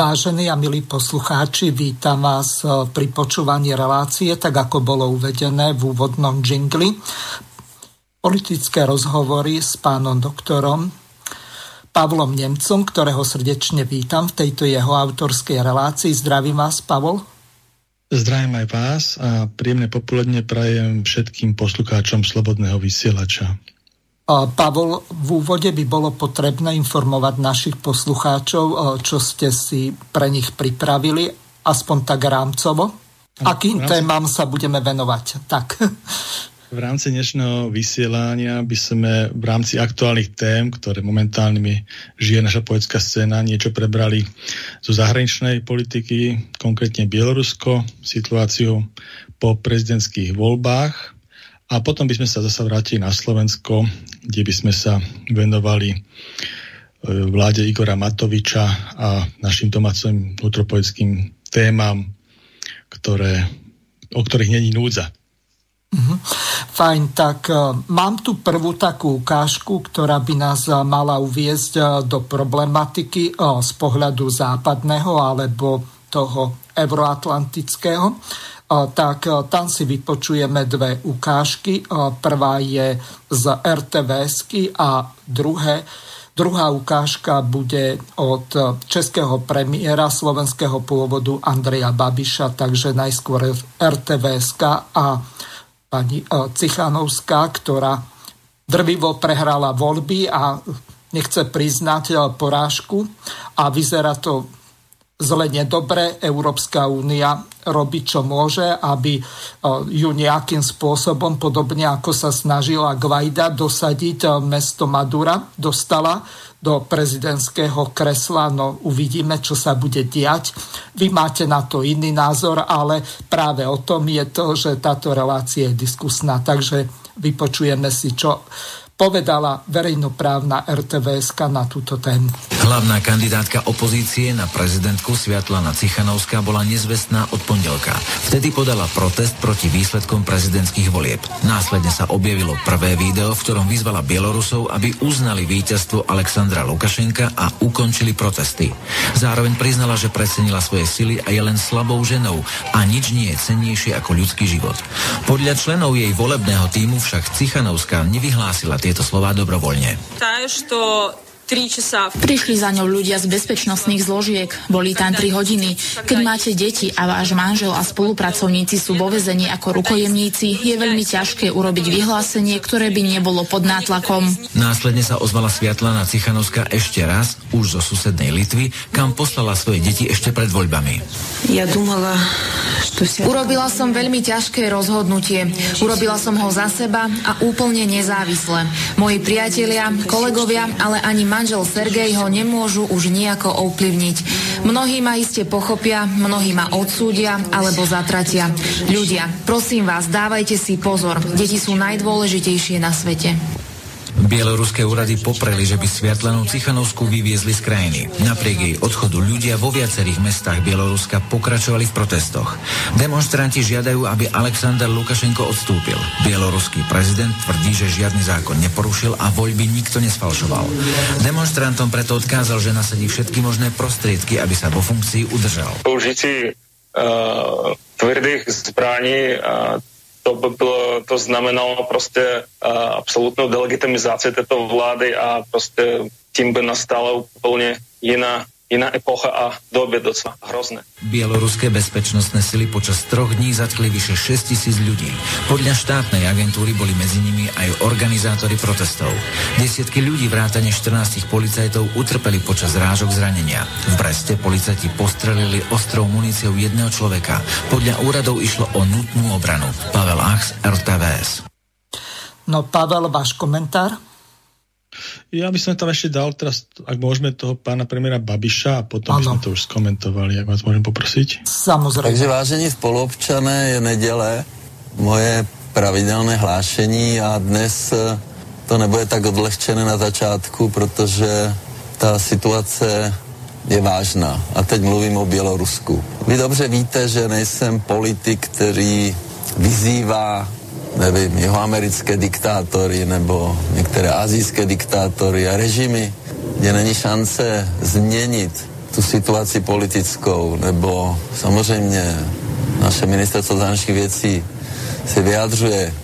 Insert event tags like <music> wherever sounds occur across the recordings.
Vážení a milí poslucháči, vítam vás eh, pri počúvaní relácie, tak ako bolo uvedené v úvodnom džingli. Politické rozhovory s pánom doktorom Pavlom Nemcom, ktorého srdečne vítam v tejto jeho autorskej relácii. Zdravím vás, Pavol. Zdravím aj vás a príjemné popoludne prajem všetkým poslucháčom Slobodného vysielača. Pavol, v úvode by bolo potrebné informovať našich poslucháčov, čo ste si pre nich pripravili, aspoň tak rámcovo. Akým rámci... témam sa budeme venovať? Tak. V rámci dnešného vysielania by sme v rámci aktuálnych tém, ktoré momentálne žije naša poetská scéna, niečo prebrali zo zahraničnej politiky, konkrétne Bielorusko, situáciu po prezidentských voľbách a potom by sme sa zase vrátili na Slovensko, kde by sme sa venovali e, vláde Igora Matoviča a našim domácim vnútropoľským témam, ktoré, o ktorých není núdza. Mm-hmm. Fajn, tak uh, mám tu prvú takú ukážku, ktorá by nás uh, mala uviezť do problematiky z pohľadu západného alebo toho euroatlantického tak tam si vypočujeme dve ukážky. Prvá je z RTVSky a druhé, druhá ukážka bude od českého premiéra slovenského pôvodu Andreja Babiša, takže najskôr RTVSK a pani Cichanovská, ktorá drvivo prehrala voľby a nechce priznať porážku a vyzerá to zle nedobre. Európska únia robí, čo môže, aby e, ju nejakým spôsobom, podobne ako sa snažila Guaida dosadiť e, mesto Madura, dostala do prezidentského kresla. No uvidíme, čo sa bude diať. Vy máte na to iný názor, ale práve o tom je to, že táto relácia je diskusná. Takže vypočujeme si, čo povedala verejnoprávna RTVS na túto tému. Hlavná kandidátka opozície na prezidentku Sviatlana Cichanovská bola nezvestná od pondelka. Vtedy podala protest proti výsledkom prezidentských volieb. Následne sa objavilo prvé video, v ktorom vyzvala Bielorusov, aby uznali víťazstvo Alexandra Lukašenka a ukončili protesty. Zároveň priznala, že precenila svoje sily a je len slabou ženou a nič nie je cennejšie ako ľudský život. Podľa členov jej volebného týmu však Cichanovská nevyhlásila tie tieto slova dobrovoľne. Prišli za ňou ľudia z bezpečnostných zložiek. Boli tam 3 hodiny. Keď máte deti a váš manžel a spolupracovníci sú vo vezení ako rukojemníci, je veľmi ťažké urobiť vyhlásenie, ktoré by nebolo pod nátlakom. Následne sa ozvala Sviatlana Cichanovská ešte raz, už zo susednej Litvy, kam poslala svoje deti ešte pred voľbami. Ja dumala, Urobila som veľmi ťažké rozhodnutie. Urobila som ho za seba a úplne nezávisle. Moji priatelia, kolegovia, ale ani manžel Sergej ho nemôžu už nejako ovplyvniť. Mnohí ma iste pochopia, mnohí ma odsúdia alebo zatratia. Ľudia, prosím vás, dávajte si pozor. Deti sú najdôležitejšie na svete. Bieloruské úrady popreli, že by Sviatlanú Cichanovskú vyviezli z krajiny. Napriek jej odchodu ľudia vo viacerých mestách Bieloruska pokračovali v protestoch. Demonstranti žiadajú, aby Aleksandr Lukašenko odstúpil. Bieloruský prezident tvrdí, že žiadny zákon neporušil a voľby nikto nesfalšoval. Demonstrantom preto odkázal, že nasadí všetky možné prostriedky, aby sa vo funkcii udržal. Použití uh, tvrdých zbraní uh, to by bylo, to znamenalo prostě uh, absolutnou delegitimizaci této vlády a prostě tím by nastala úplně jiná iná epocha a dobe docela hrozné. Bieloruské bezpečnostné sily počas troch dní zatkli vyše 6 tisíc ľudí. Podľa štátnej agentúry boli medzi nimi aj organizátori protestov. Desiatky ľudí vrátane 14 policajtov utrpeli počas rážok zranenia. V Breste policajti postrelili ostrou muníciou jedného človeka. Podľa úradov išlo o nutnú obranu. Pavel Achs, RTVS. No Pavel, váš komentár? Ja by som tam ešte dal teraz, ak môžeme, toho pána premiéra Babiša a potom ano. by sme to už skomentovali, ak vás môžem poprosiť. Samozrejme. Takže vážení spoluobčané, je nedele, moje pravidelné hlášení a dnes eh, to nebude tak odlehčené na začátku, protože ta situace je vážná. A teď mluvím o Bělorusku. Vy dobře víte, že nejsem politik, který vyzývá nevím, jihoamerické diktátory nebo některé azijské diktátory a režimy, kde není šance změnit tu situaci politickou, nebo samozřejmě naše ministerstvo zahraničních věcí se vyjadřuje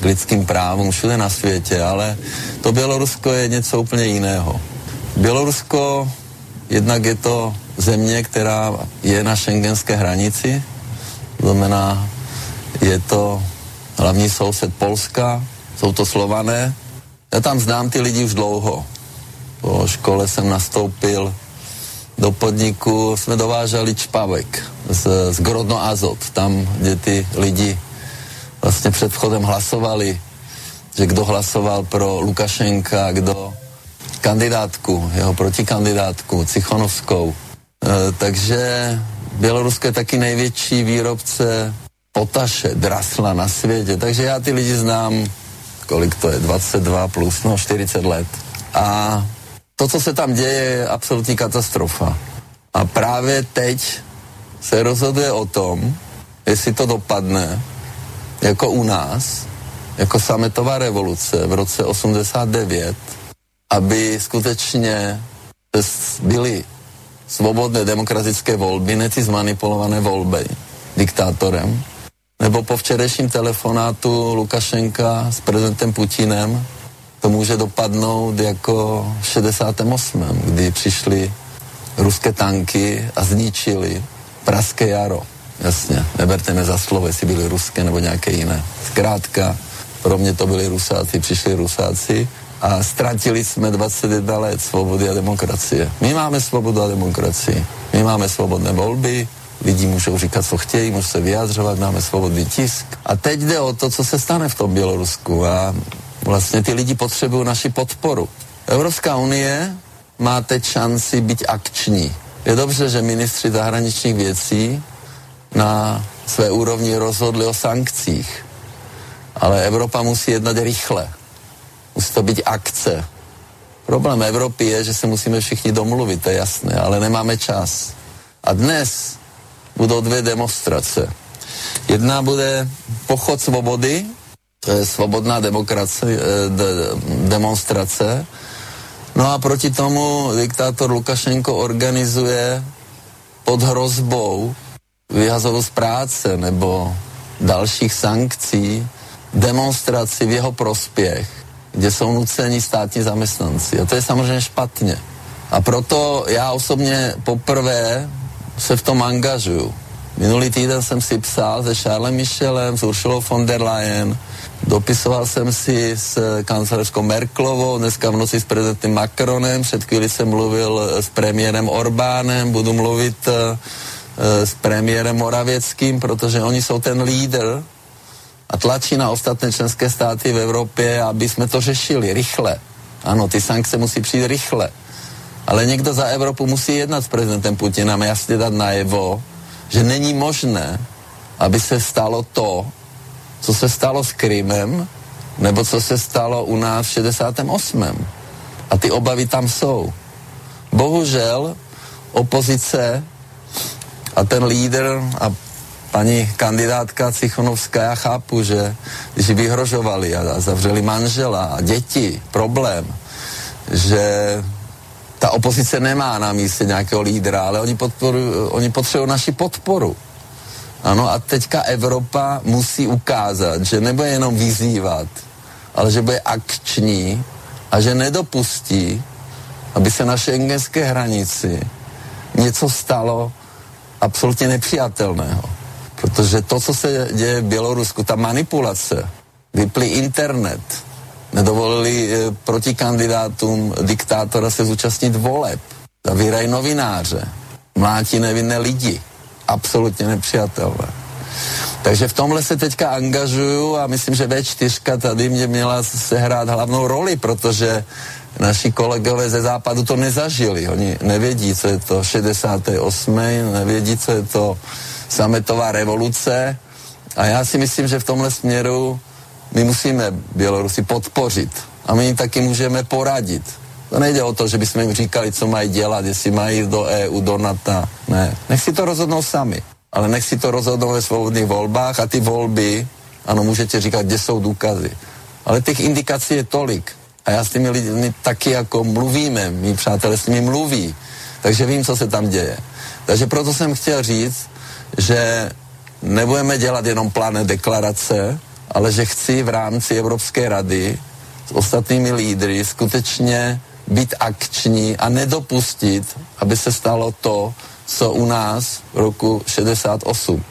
k lidským právům všude na světě, ale to Bělorusko je něco úplně jiného. Bělorusko jednak je to země, která je na šengenské hranici, to znamená, je to hlavní soused Polska, jsou to Slované. Já tam znám ty lidi už dlouho. Po škole jsem nastoupil do podniku, jsme dováželi čpavek z, z Grodno Azot, tam, kde ty lidi vlastně před vchodem hlasovali, že kdo hlasoval pro Lukašenka, kdo kandidátku, jeho protikandidátku, Cichonovskou. E, takže Bělorusko je taky největší výrobce potaše, drasla na světě. Takže já ty lidi znám, kolik to je, 22 plus, no 40 let. A to, co se tam děje, je absolutní katastrofa. A právě teď se rozhoduje o tom, jestli to dopadne jako u nás, jako sametová revoluce v roce 89, aby skutečně byly svobodné demokratické volby, ne ty zmanipulované volby diktátorem, nebo po včerejším telefonátu Lukašenka s prezidentem Putinem to může dopadnout jako v 68., kdy přišly ruské tanky a zničili Praské jaro. Jasně, neberte mě za slovo, jestli byly ruské nebo nějaké jiné. Zkrátka, pro mě to byli Rusáci, přišli Rusáci a ztratili jsme 21 let svobody a demokracie. My máme svobodu a demokracii. My máme svobodné volby, lidi můžou říkat, co chtějí, můžou se vyjadřovat, máme svobodný tisk. A teď jde o to, co se stane v tom Bělorusku a vlastně ty lidi potřebují naši podporu. Evropská unie má teď šanci být akční. Je dobře, že ministři zahraničních věcí na své úrovni rozhodli o sankcích, ale Evropa musí jednat rychle. Musí to být akce. Problém Evropy je, že se musíme všichni domluvit, to je jasné, ale nemáme čas. A dnes budou dvě demonstrace. Jedna bude pochod svobody, to je svobodná demokracie, eh, de, demonstrace. No a proti tomu diktátor Lukašenko organizuje pod hrozbou vyhazovu z práce nebo dalších sankcí demonstraci v jeho prospěch, kde jsou nuceni státní zaměstnanci. A to je samozřejmě špatně. A proto já osobně poprvé se v tom angažuju. Minulý týden jsem si psal se Charlem Michelem, s Uršulou von der Leyen, dopisoval jsem si s kancelářskou Merklovou, dneska v noci s prezidentem Macronem, před chvíli jsem mluvil s premiérem Orbánem, budu mluvit uh, s premiérem Moravěckým, protože oni jsou ten lídr a tlačí na ostatné členské státy v Evropě, aby jsme to řešili rychle. Ano, ty sankce musí přijít rychle. Ale někdo za Evropu musí jednat s prezidentem Putinem a jasně dát najevo, že není možné, aby se stalo to, co se stalo s Krymem, nebo co se stalo u nás v 68. A ty obavy tam jsou. Bohužel opozice a ten lídr a paní kandidátka Cichonovská, já chápu, že když vyhrožovali a zavřeli manžela a děti, problém, že ta opozice nemá na místě nějakého lídra, ale oni, oni potřebují naši podporu. Ano, a teďka Evropa musí ukázat, že nebude jenom vyzývat, ale že bude akční a že nedopustí, aby se na šengenské hranici něco stalo absolutně nepřijatelného. Protože to, co se děje v Bělorusku, ta manipulace, vypli internet, nedovolili e, proti kandidátům diktátora se zúčastnit voleb, zavírají novináře, mlátí nevinné lidi. Absolutně nepřijatelné. Takže v tomhle se teďka angažuju a myslím, že V4 tady mě měla sehrát hlavnou roli, protože naši kolegové ze západu to nezažili. Oni nevědí, co je to 68. nevědí, co je to sametová revoluce. A já si myslím, že v tomhle směru my musíme Bělorusy podpořit. A my jim taky můžeme poradit. To nejde o to, že bychom jim říkali, co mají dělat, jestli mají do EU, do NATO. Ne, nech si to rozhodnou sami. Ale nech si to rozhodnou ve svobodných volbách a ty volby, ano, můžete říkat, kde jsou důkazy. Ale těch indikací je tolik. A já s těmi lidmi taky jako mluvíme, mý přátelé s nimi mluví. Takže vím, co se tam děje. Takže proto jsem chtěl říct, že nebudeme dělat jenom plané deklarace, ale že chci v rámci Evropské rady s ostatními lídry skutečně být akční a nedopustit, aby se stalo to, co u nás v roku 68.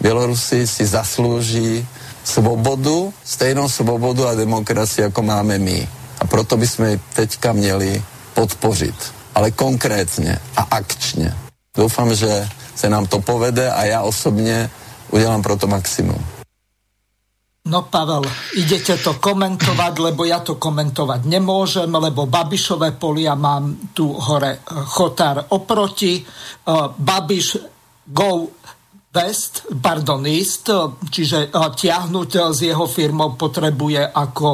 Bělorusi si zaslouží svobodu, stejnou svobodu a demokracii, jako máme my. A proto bychom teďka měli podpořit. Ale konkrétně a akčně. Doufám, že se nám to povede a já osobně udělám pro to maximum. No Pavel, idete to komentovať, lebo ja to komentovať nemôžem, lebo Babišové polia mám tu hore Chotár oproti. Babiš go west, pardon, east, čiže tiahnuť s jeho firmou potrebuje ako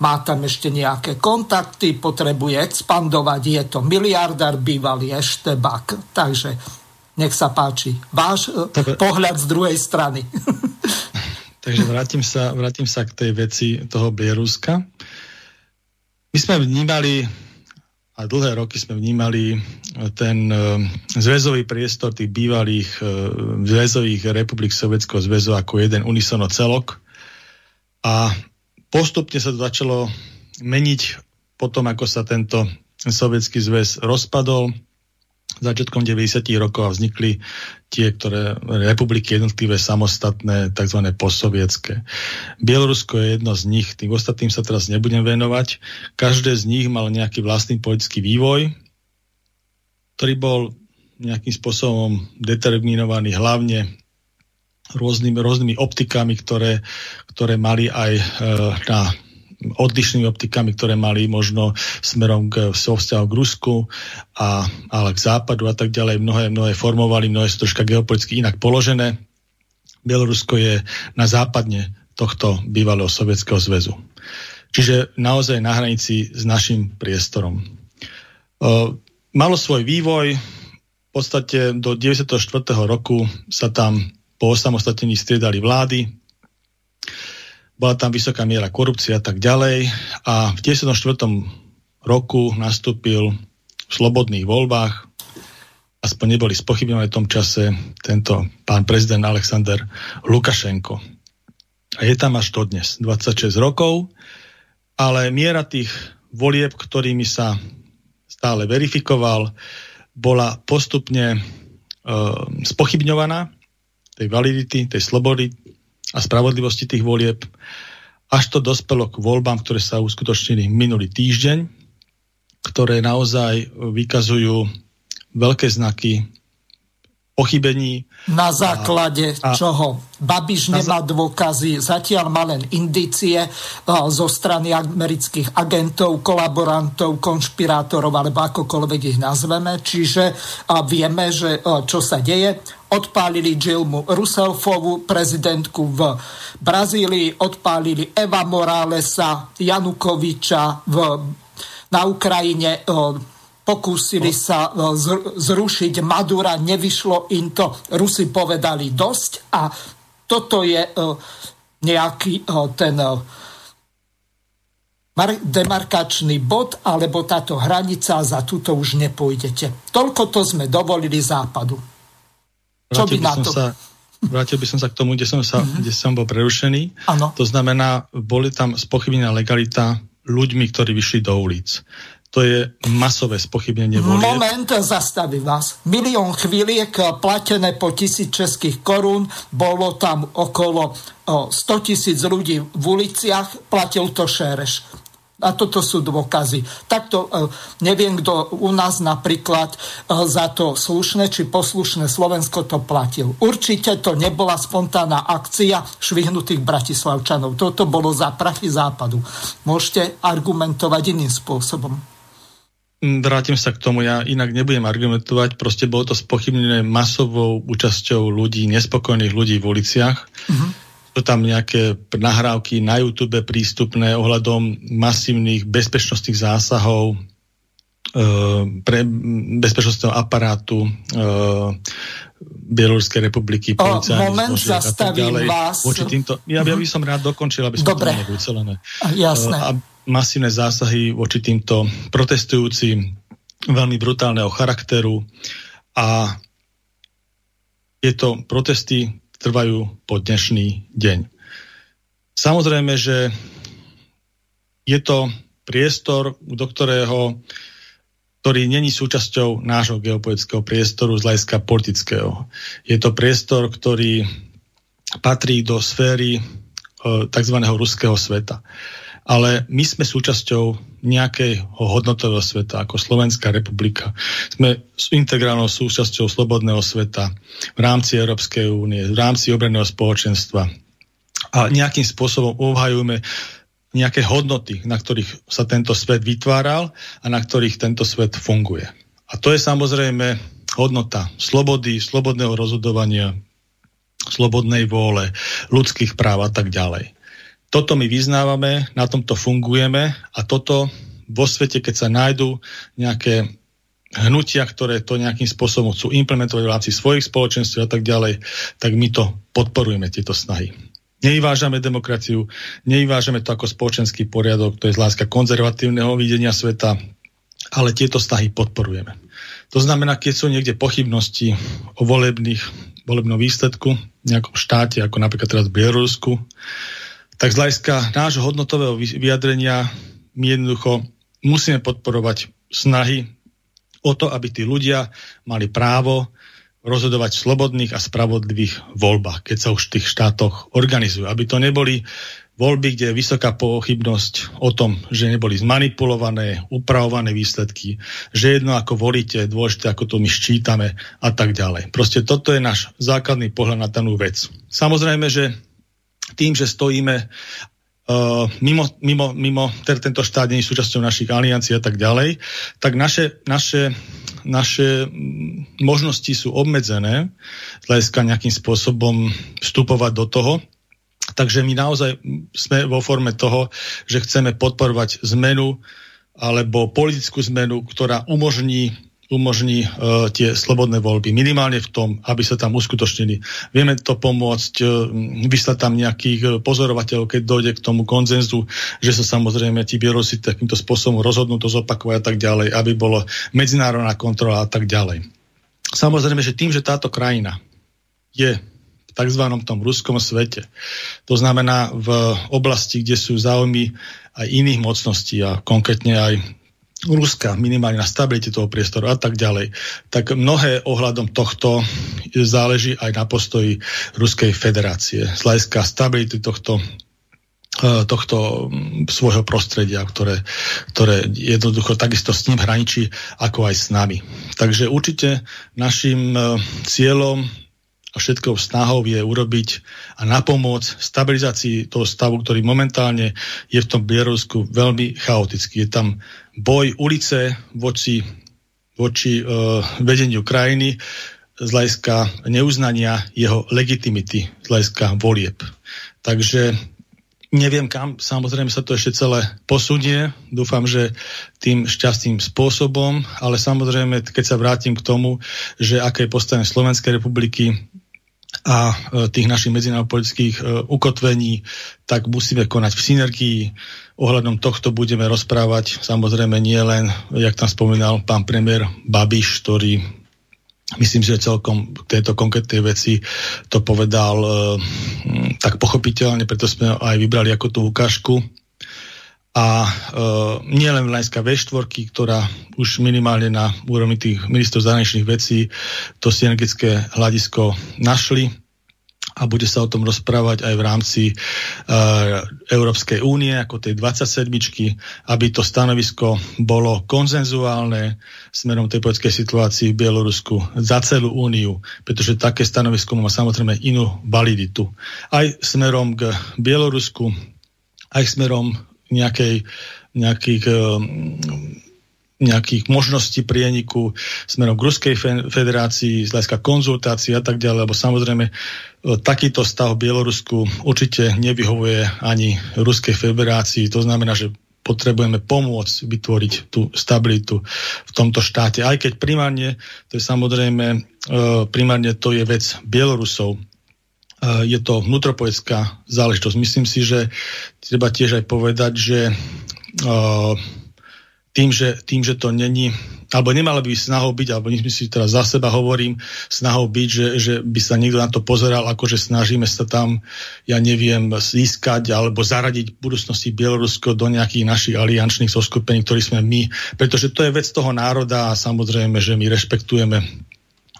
má tam ešte nejaké kontakty, potrebuje expandovať, je to miliardár, bývalý Eštebak. Takže nech sa páči. Váš Dobre. pohľad z druhej strany. <laughs> Takže vrátim sa, vrátim sa k tej veci toho Bieruska. My sme vnímali, a dlhé roky sme vnímali ten uh, zväzový priestor tých bývalých uh, zväzových republik Sovietského zväzu ako jeden unisono celok. A postupne sa to začalo meniť potom, ako sa tento sovietský zväz rozpadol začiatkom 90. rokov a vznikli tie, ktoré republiky jednotlivé samostatné, tzv. postsovietské. Bielorusko je jedno z nich, tým ostatným sa teraz nebudem venovať. Každé z nich mal nejaký vlastný politický vývoj, ktorý bol nejakým spôsobom determinovaný hlavne rôznymi, rôznymi optikami, ktoré, ktoré mali aj e, na odlišnými optikami, ktoré mali možno smerom k vzťahu k Rusku, a, ale k západu a tak ďalej. Mnohé, mnohé formovali, mnohé sú troška geopoliticky inak položené. Bielorusko je na západne tohto bývalého Sovietskeho zväzu. Čiže naozaj na hranici s našim priestorom. E, malo svoj vývoj, v podstate do 94. roku sa tam po osamostatnení striedali vlády, bola tam vysoká miera korupcie a tak ďalej. A v 94. roku nastúpil v slobodných voľbách, aspoň neboli spochybňované v tom čase, tento pán prezident Alexander Lukašenko. A je tam až dodnes, 26 rokov, ale miera tých volieb, ktorými sa stále verifikoval, bola postupne e, spochybňovaná, tej validity, tej slobody, a spravodlivosti tých volieb, až to dospelo k voľbám, ktoré sa uskutočnili minulý týždeň, ktoré naozaj vykazujú veľké znaky pochybení. Na základe a, čoho? Babiš nemá dôkazy, zatiaľ má len indície zo strany amerických agentov, kolaborantov, konšpirátorov, alebo akokoľvek ich nazveme. Čiže vieme, že čo sa deje. Odpálili Gilmu Roussefovu, prezidentku v Brazílii, odpálili Eva Moralesa, Janukoviča v, na Ukrajine pokúsili sa e, zrušiť Madura, nevyšlo im to, Rusi povedali dosť a toto je e, nejaký e, ten demarkačný bod alebo táto hranica za túto už nepôjdete. Toľko to sme dovolili západu. Čo by na to? Sa, vrátil by som sa k tomu, kde som, sa, mm-hmm. kde som bol prerušený. Ano. To znamená, boli tam spochybnená legalita ľuďmi, ktorí vyšli do ulic. To je masové spochybnenie volieb. Moment, zastaví vás. Milión chvíliek platené po tisíc českých korún, bolo tam okolo 100 tisíc ľudí v uliciach, platil to Šereš. A toto sú dôkazy. Takto e, neviem, kto u nás napríklad e, za to slušné či poslušné Slovensko to platil. Určite to nebola spontánna akcia švihnutých bratislavčanov. Toto bolo za prachy západu. Môžete argumentovať iným spôsobom. Mm, vrátim sa k tomu, ja inak nebudem argumentovať, proste bolo to spochybnené masovou účasťou ľudí, nespokojných ľudí v uliciach. Uh-huh. Sú tam nejaké nahrávky na YouTube prístupné ohľadom masívnych bezpečnostných zásahov e, pre bezpečnostného aparátu e, Bieloruskej republiky, policajných moment, zastavím vás. Voči týmto, ja, ja by som rád dokončil, aby som Dobre. to nebolo ucelené. Jasné. A masívne zásahy voči týmto protestujúcim veľmi brutálneho charakteru a tieto protesty trvajú po dnešný deň. Samozrejme, že je to priestor, do ktorého ktorý není súčasťou nášho geopolitického priestoru z hľadiska politického. Je to priestor, ktorý patrí do sféry e, tzv. ruského sveta ale my sme súčasťou nejakého hodnotového sveta, ako Slovenská republika. Sme integrálnou súčasťou slobodného sveta v rámci Európskej únie, v rámci obranného spoločenstva. A nejakým spôsobom obhajujeme nejaké hodnoty, na ktorých sa tento svet vytváral a na ktorých tento svet funguje. A to je samozrejme hodnota slobody, slobodného rozhodovania, slobodnej vôle, ľudských práv a tak ďalej. Toto my vyznávame, na tomto fungujeme a toto vo svete, keď sa nájdú nejaké hnutia, ktoré to nejakým spôsobom chcú implementovať v rámci svojich spoločenství a tak ďalej, tak my to podporujeme, tieto snahy. Nevyvážame demokraciu, nevyvážame to ako spoločenský poriadok, to je z láska konzervatívneho videnia sveta, ale tieto snahy podporujeme. To znamená, keď sú niekde pochybnosti o volebných, volebnom výsledku v nejakom štáte, ako napríklad teraz v Bielorusku, tak z hľadiska nášho hodnotového vyjadrenia my jednoducho musíme podporovať snahy o to, aby tí ľudia mali právo rozhodovať v slobodných a spravodlivých voľbách, keď sa už v tých štátoch organizujú. Aby to neboli voľby, kde je vysoká pochybnosť o tom, že neboli zmanipulované, upravované výsledky, že jedno ako volíte, dôležité ako to my ščítame a tak ďalej. Proste toto je náš základný pohľad na danú vec. Samozrejme, že tým, že stojíme uh, mimo, mimo, mimo tento štát nie je súčasťou našich aliancií a tak ďalej, tak naše, naše, naše mm, možnosti sú obmedzené z hľadiska nejakým spôsobom vstupovať do toho. Takže my naozaj sme vo forme toho, že chceme podporovať zmenu alebo politickú zmenu, ktorá umožní umožní uh, tie slobodné voľby. Minimálne v tom, aby sa tam uskutočnili. Vieme to pomôcť, uh, vyslať tam nejakých uh, pozorovateľov, keď dojde k tomu konzenzu, že sa samozrejme tí Bielorusi takýmto spôsobom rozhodnú to zopakovať a tak ďalej, aby bolo medzinárodná kontrola a tak ďalej. Samozrejme, že tým, že táto krajina je v tzv. tom ruskom svete, to znamená v oblasti, kde sú záujmy aj iných mocností a konkrétne aj Ruska, minimálne na stabilite toho priestoru a tak ďalej, tak mnohé ohľadom tohto záleží aj na postoji Ruskej federácie. Z stability tohto e, tohto svojho prostredia, ktoré, ktoré jednoducho takisto s ním hraničí, ako aj s nami. Takže určite našim e, cieľom a všetkou snahou je urobiť a napomôcť stabilizácii toho stavu, ktorý momentálne je v tom Bielorusku veľmi chaotický. Je tam boj ulice voči, voči uh, vedeniu krajiny z hľadiska neuznania jeho legitimity, z hľadiska volieb. Takže neviem kam, samozrejme sa to ešte celé posunie, dúfam, že tým šťastným spôsobom, ale samozrejme, keď sa vrátim k tomu, že aké je postavenie Slovenskej republiky a e, tých našich medzinárodných e, ukotvení, tak musíme konať v synergii. Ohľadom tohto budeme rozprávať samozrejme nie len, jak tam spomínal pán premiér Babiš, ktorý myslím, že celkom k tejto konkrétnej veci to povedal e, tak pochopiteľne, preto sme aj vybrali ako tú ukážku. A e, nielen Lajská V4, ktorá už minimálne na úrovni tých ministrov zahraničných vecí to synergické hľadisko našli a bude sa o tom rozprávať aj v rámci e, Európskej únie, ako tej 27 aby to stanovisko bolo konzenzuálne smerom tej politickej situácii v Bielorusku za celú úniu, pretože také stanovisko má samozrejme inú validitu. Aj smerom k Bielorusku, aj smerom nejakej, nejakých, eh, nejakých možností prieniku smerom k Ruskej federácii, z hľadiska konzultácií a tak ďalej, lebo samozrejme eh, takýto stav Bielorusku určite nevyhovuje ani Ruskej federácii. To znamená, že potrebujeme pomôcť vytvoriť tú stabilitu v tomto štáte. Aj keď primárne, to je samozrejme, eh, primárne to je vec Bielorusov, je to vnútropoetská záležitosť. Myslím si, že treba tiež aj povedať, že tým, že, tým, že to není, alebo nemalo by snahou byť, alebo myslím si teraz za seba hovorím, snahou byť, že, že by sa niekto na to pozeral, ako že snažíme sa tam, ja neviem, získať alebo zaradiť v budúcnosti Bielorusko do nejakých našich aliančných zoskupení, ktorí sme my, pretože to je vec toho národa a samozrejme, že my rešpektujeme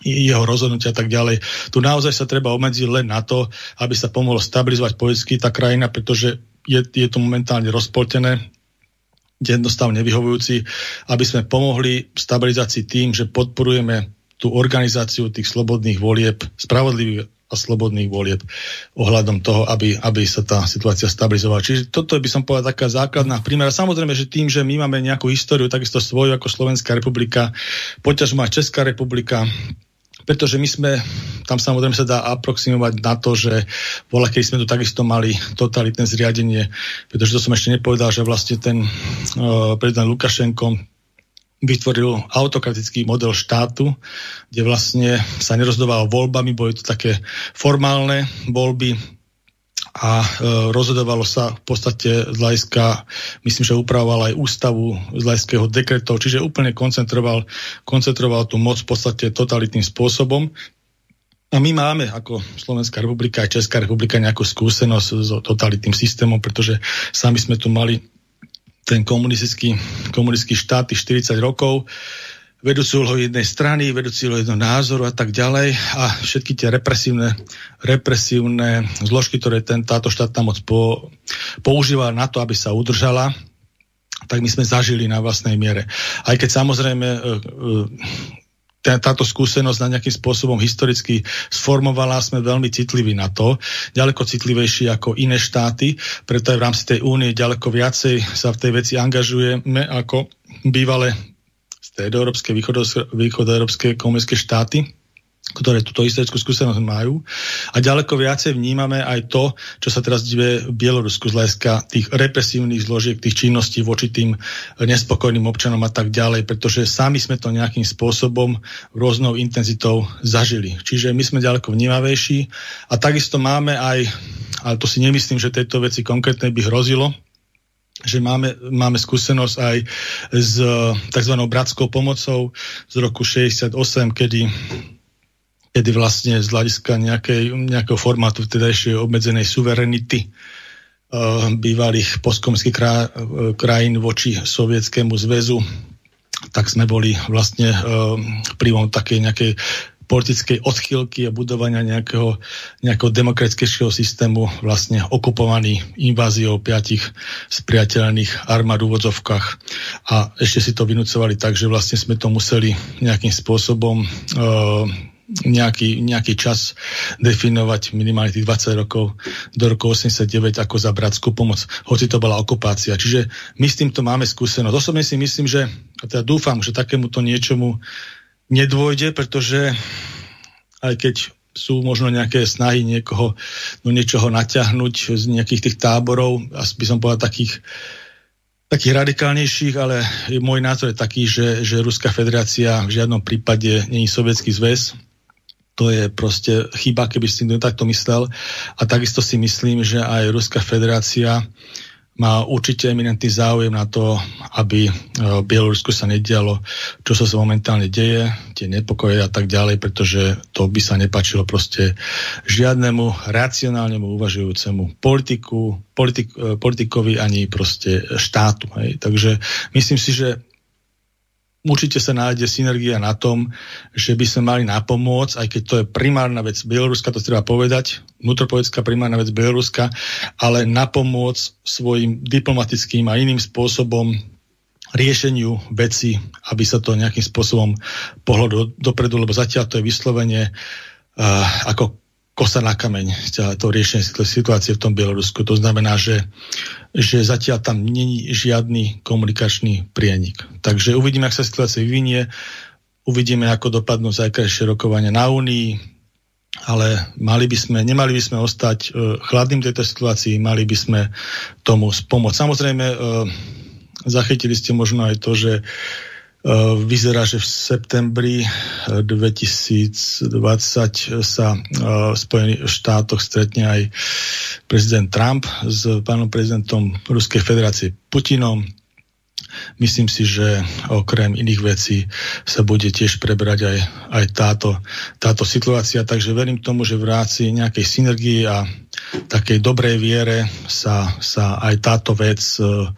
jeho rozhodnutia a tak ďalej. Tu naozaj sa treba obmedziť len na to, aby sa pomohlo stabilizovať politicky tá krajina, pretože je, je to momentálne rozpoltené, jednostav nevyhovujúci, aby sme pomohli stabilizácii tým, že podporujeme tú organizáciu tých slobodných volieb, spravodlivých a slobodných volieb ohľadom toho, aby, aby sa tá situácia stabilizovala. Čiže toto by som povedal taká základná primera. Samozrejme, že tým, že my máme nejakú históriu, takisto svoju ako Slovenská republika, poťažmo Česká republika, pretože my sme, tam samozrejme sa dá aproximovať na to, že voľa, keď sme tu takisto mali totalitné zriadenie, pretože to som ešte nepovedal, že vlastne ten uh, prezident Lukašenko vytvoril autokratický model štátu, kde vlastne sa nerozhodoval voľbami, boli to také formálne voľby, a e, rozhodovalo sa v podstate z hľadiska, myslím, že upravoval aj ústavu z hľadiského dekretov, čiže úplne koncentroval, koncentroval tú moc v podstate totalitným spôsobom. A my máme ako Slovenská republika aj Česká republika nejakú skúsenosť s totalitným systémom, pretože sami sme tu mali ten komunistický, komunistický štát 40 rokov vedúci úlohu jednej strany, vedúci úlohu jedného názoru a tak ďalej a všetky tie represívne, represívne zložky, ktoré ten, táto štátna moc po, používala na to, aby sa udržala, tak my sme zažili na vlastnej miere. Aj keď samozrejme e, e, táto skúsenosť na nejakým spôsobom historicky sformovala, sme veľmi citliví na to, ďaleko citlivejší ako iné štáty, preto aj v rámci tej únie ďaleko viacej sa v tej veci angažujeme ako bývalé stredoeurópske, východoeurópske komunistické štáty, ktoré túto historickú skúsenosť majú. A ďaleko viacej vnímame aj to, čo sa teraz dive v Bielorusku z hľadiska tých represívnych zložiek, tých činností voči tým nespokojným občanom a tak ďalej, pretože sami sme to nejakým spôsobom rôznou intenzitou zažili. Čiže my sme ďaleko vnímavejší a takisto máme aj, ale to si nemyslím, že tejto veci konkrétne by hrozilo, že máme, máme skúsenosť aj s tzv. bratskou pomocou z roku 68, kedy kedy vlastne z hľadiska nejakej, nejakého formátu vtedajšej obmedzenej suverenity uh, bývalých postkomunistických krá, krajín voči Sovietskému zväzu, tak sme boli vlastne uh, vplyvom takej nejakej politickej odchýlky a budovania nejakého, nejakého demokratického systému vlastne okupovaný inváziou piatich spriateľných armád v úvodzovkách a ešte si to vynúcovali tak, že vlastne sme to museli nejakým spôsobom uh, nejaký, nejaký čas definovať minimálne tých 20 rokov do roku 89 ako za bratskú pomoc, hoci to bola okupácia. Čiže my s týmto máme skúsenosť. Osobne si myslím, že, a teda dúfam, že takémuto niečomu nedôjde, pretože aj keď sú možno nejaké snahy niekoho, no niečoho naťahnuť z nejakých tých táborov, asi by som povedal takých, takých radikálnejších, ale môj názor je taký, že, že Ruská federácia v žiadnom prípade není sovietský zväz. To je proste chyba, keby si takto myslel. A takisto si myslím, že aj Ruská federácia má určite eminentný záujem na to, aby v Bielorusku sa nedialo, čo sa momentálne deje, tie nepokoje a tak ďalej, pretože to by sa nepačilo proste žiadnemu racionálnemu uvažujúcemu politiku, politik, politikovi ani proste štátu. Hej. Takže myslím si, že určite sa nájde synergia na tom, že by sme mali napomôcť, aj keď to je primárna vec Bieloruska, to treba povedať, vnútropolitická primárna vec Bieloruska, ale napomôcť svojim diplomatickým a iným spôsobom riešeniu veci, aby sa to nejakým spôsobom pohlo do, dopredu, lebo zatiaľ to je vyslovene uh, ako kosa na kameň to riešenie situácie v tom Bielorusku. To znamená, že, že zatiaľ tam není žiadny komunikačný prienik. Takže uvidíme, ak sa situácia vyvinie, uvidíme, ako dopadnú zajkrajšie rokovania na Únii, ale mali by sme, nemali by sme ostať uh, chladným tejto situácii, mali by sme tomu pomôcť. Samozrejme, uh, zachytili ste možno aj to, že vyzerá, že v septembri 2020 eh, sa eh, v Spojených štátoch stretne aj prezident Trump s pánom prezidentom Ruskej federácie Putinom. Myslím si, že okrem iných vecí sa bude tiež prebrať aj, aj táto, táto situácia, takže verím tomu, že v ráci nejakej synergii a takej dobrej viere sa, sa aj táto vec uh,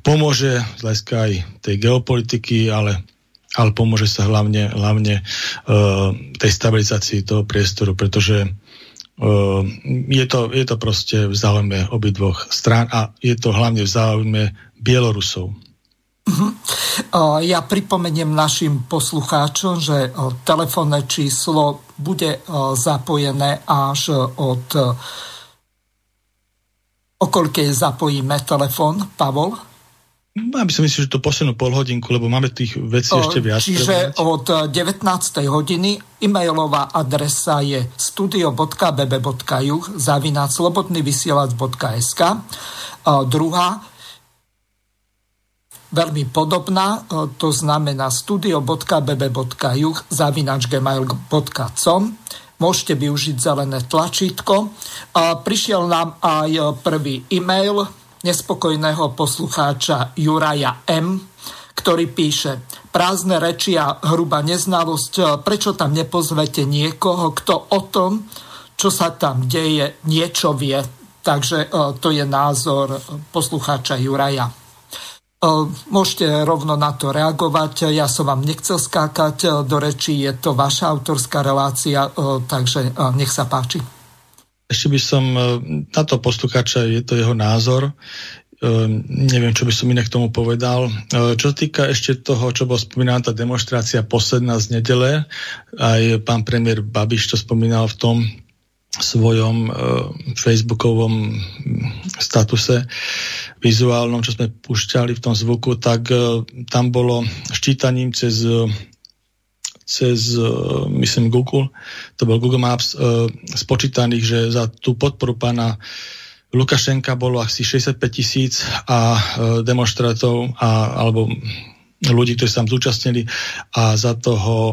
pomôže z hľadiska aj tej geopolitiky, ale, ale pomôže sa hlavne, hlavne uh, tej stabilizácii toho priestoru, pretože uh, je, to, je to proste v záujme obidvoch strán a je to hlavne v záujme Bielorusov. Uh-huh. Ja pripomeniem našim poslucháčom, že telefónne číslo bude zapojené až od okolkej zapojíme telefón, Pavol? Aby som myslel, že to posunú pol hodinku, lebo máme tých vecí ešte viac. Čiže od 19. hodiny e-mailová adresa je studio.bb.juh zavináč slobodnyvysielac.sk Druhá veľmi podobná, to znamená studio.bb.juh zavináč gmail.com Môžete využiť zelené tlačítko. Prišiel nám aj prvý e-mail nespokojného poslucháča Juraja M., ktorý píše prázdne reči a hrubá neznalosť, prečo tam nepozvete niekoho, kto o tom, čo sa tam deje, niečo vie. Takže e, to je názor poslucháča Juraja. Môžete rovno na to reagovať. Ja som vám nechcel skákať do rečí, je to vaša autorská relácia, takže nech sa páči. Ešte by som, e, na to poslucháča je to jeho názor, e, neviem, čo by som inak tomu povedal. E, čo týka ešte toho, čo bol spomínaná tá demonstrácia posledná z nedele, aj pán premiér Babiš to spomínal v tom svojom facebookovom statuse vizuálnom, čo sme púšťali v tom zvuku, tak tam bolo ščítaním cez cez, e, myslím, Google, to bol Google Maps, e, spočítaných, že za tú podporu pána Lukašenka bolo asi 65 tisíc a e, demonstrátov a, alebo ľudí, ktorí sa tam zúčastnili a za, toho,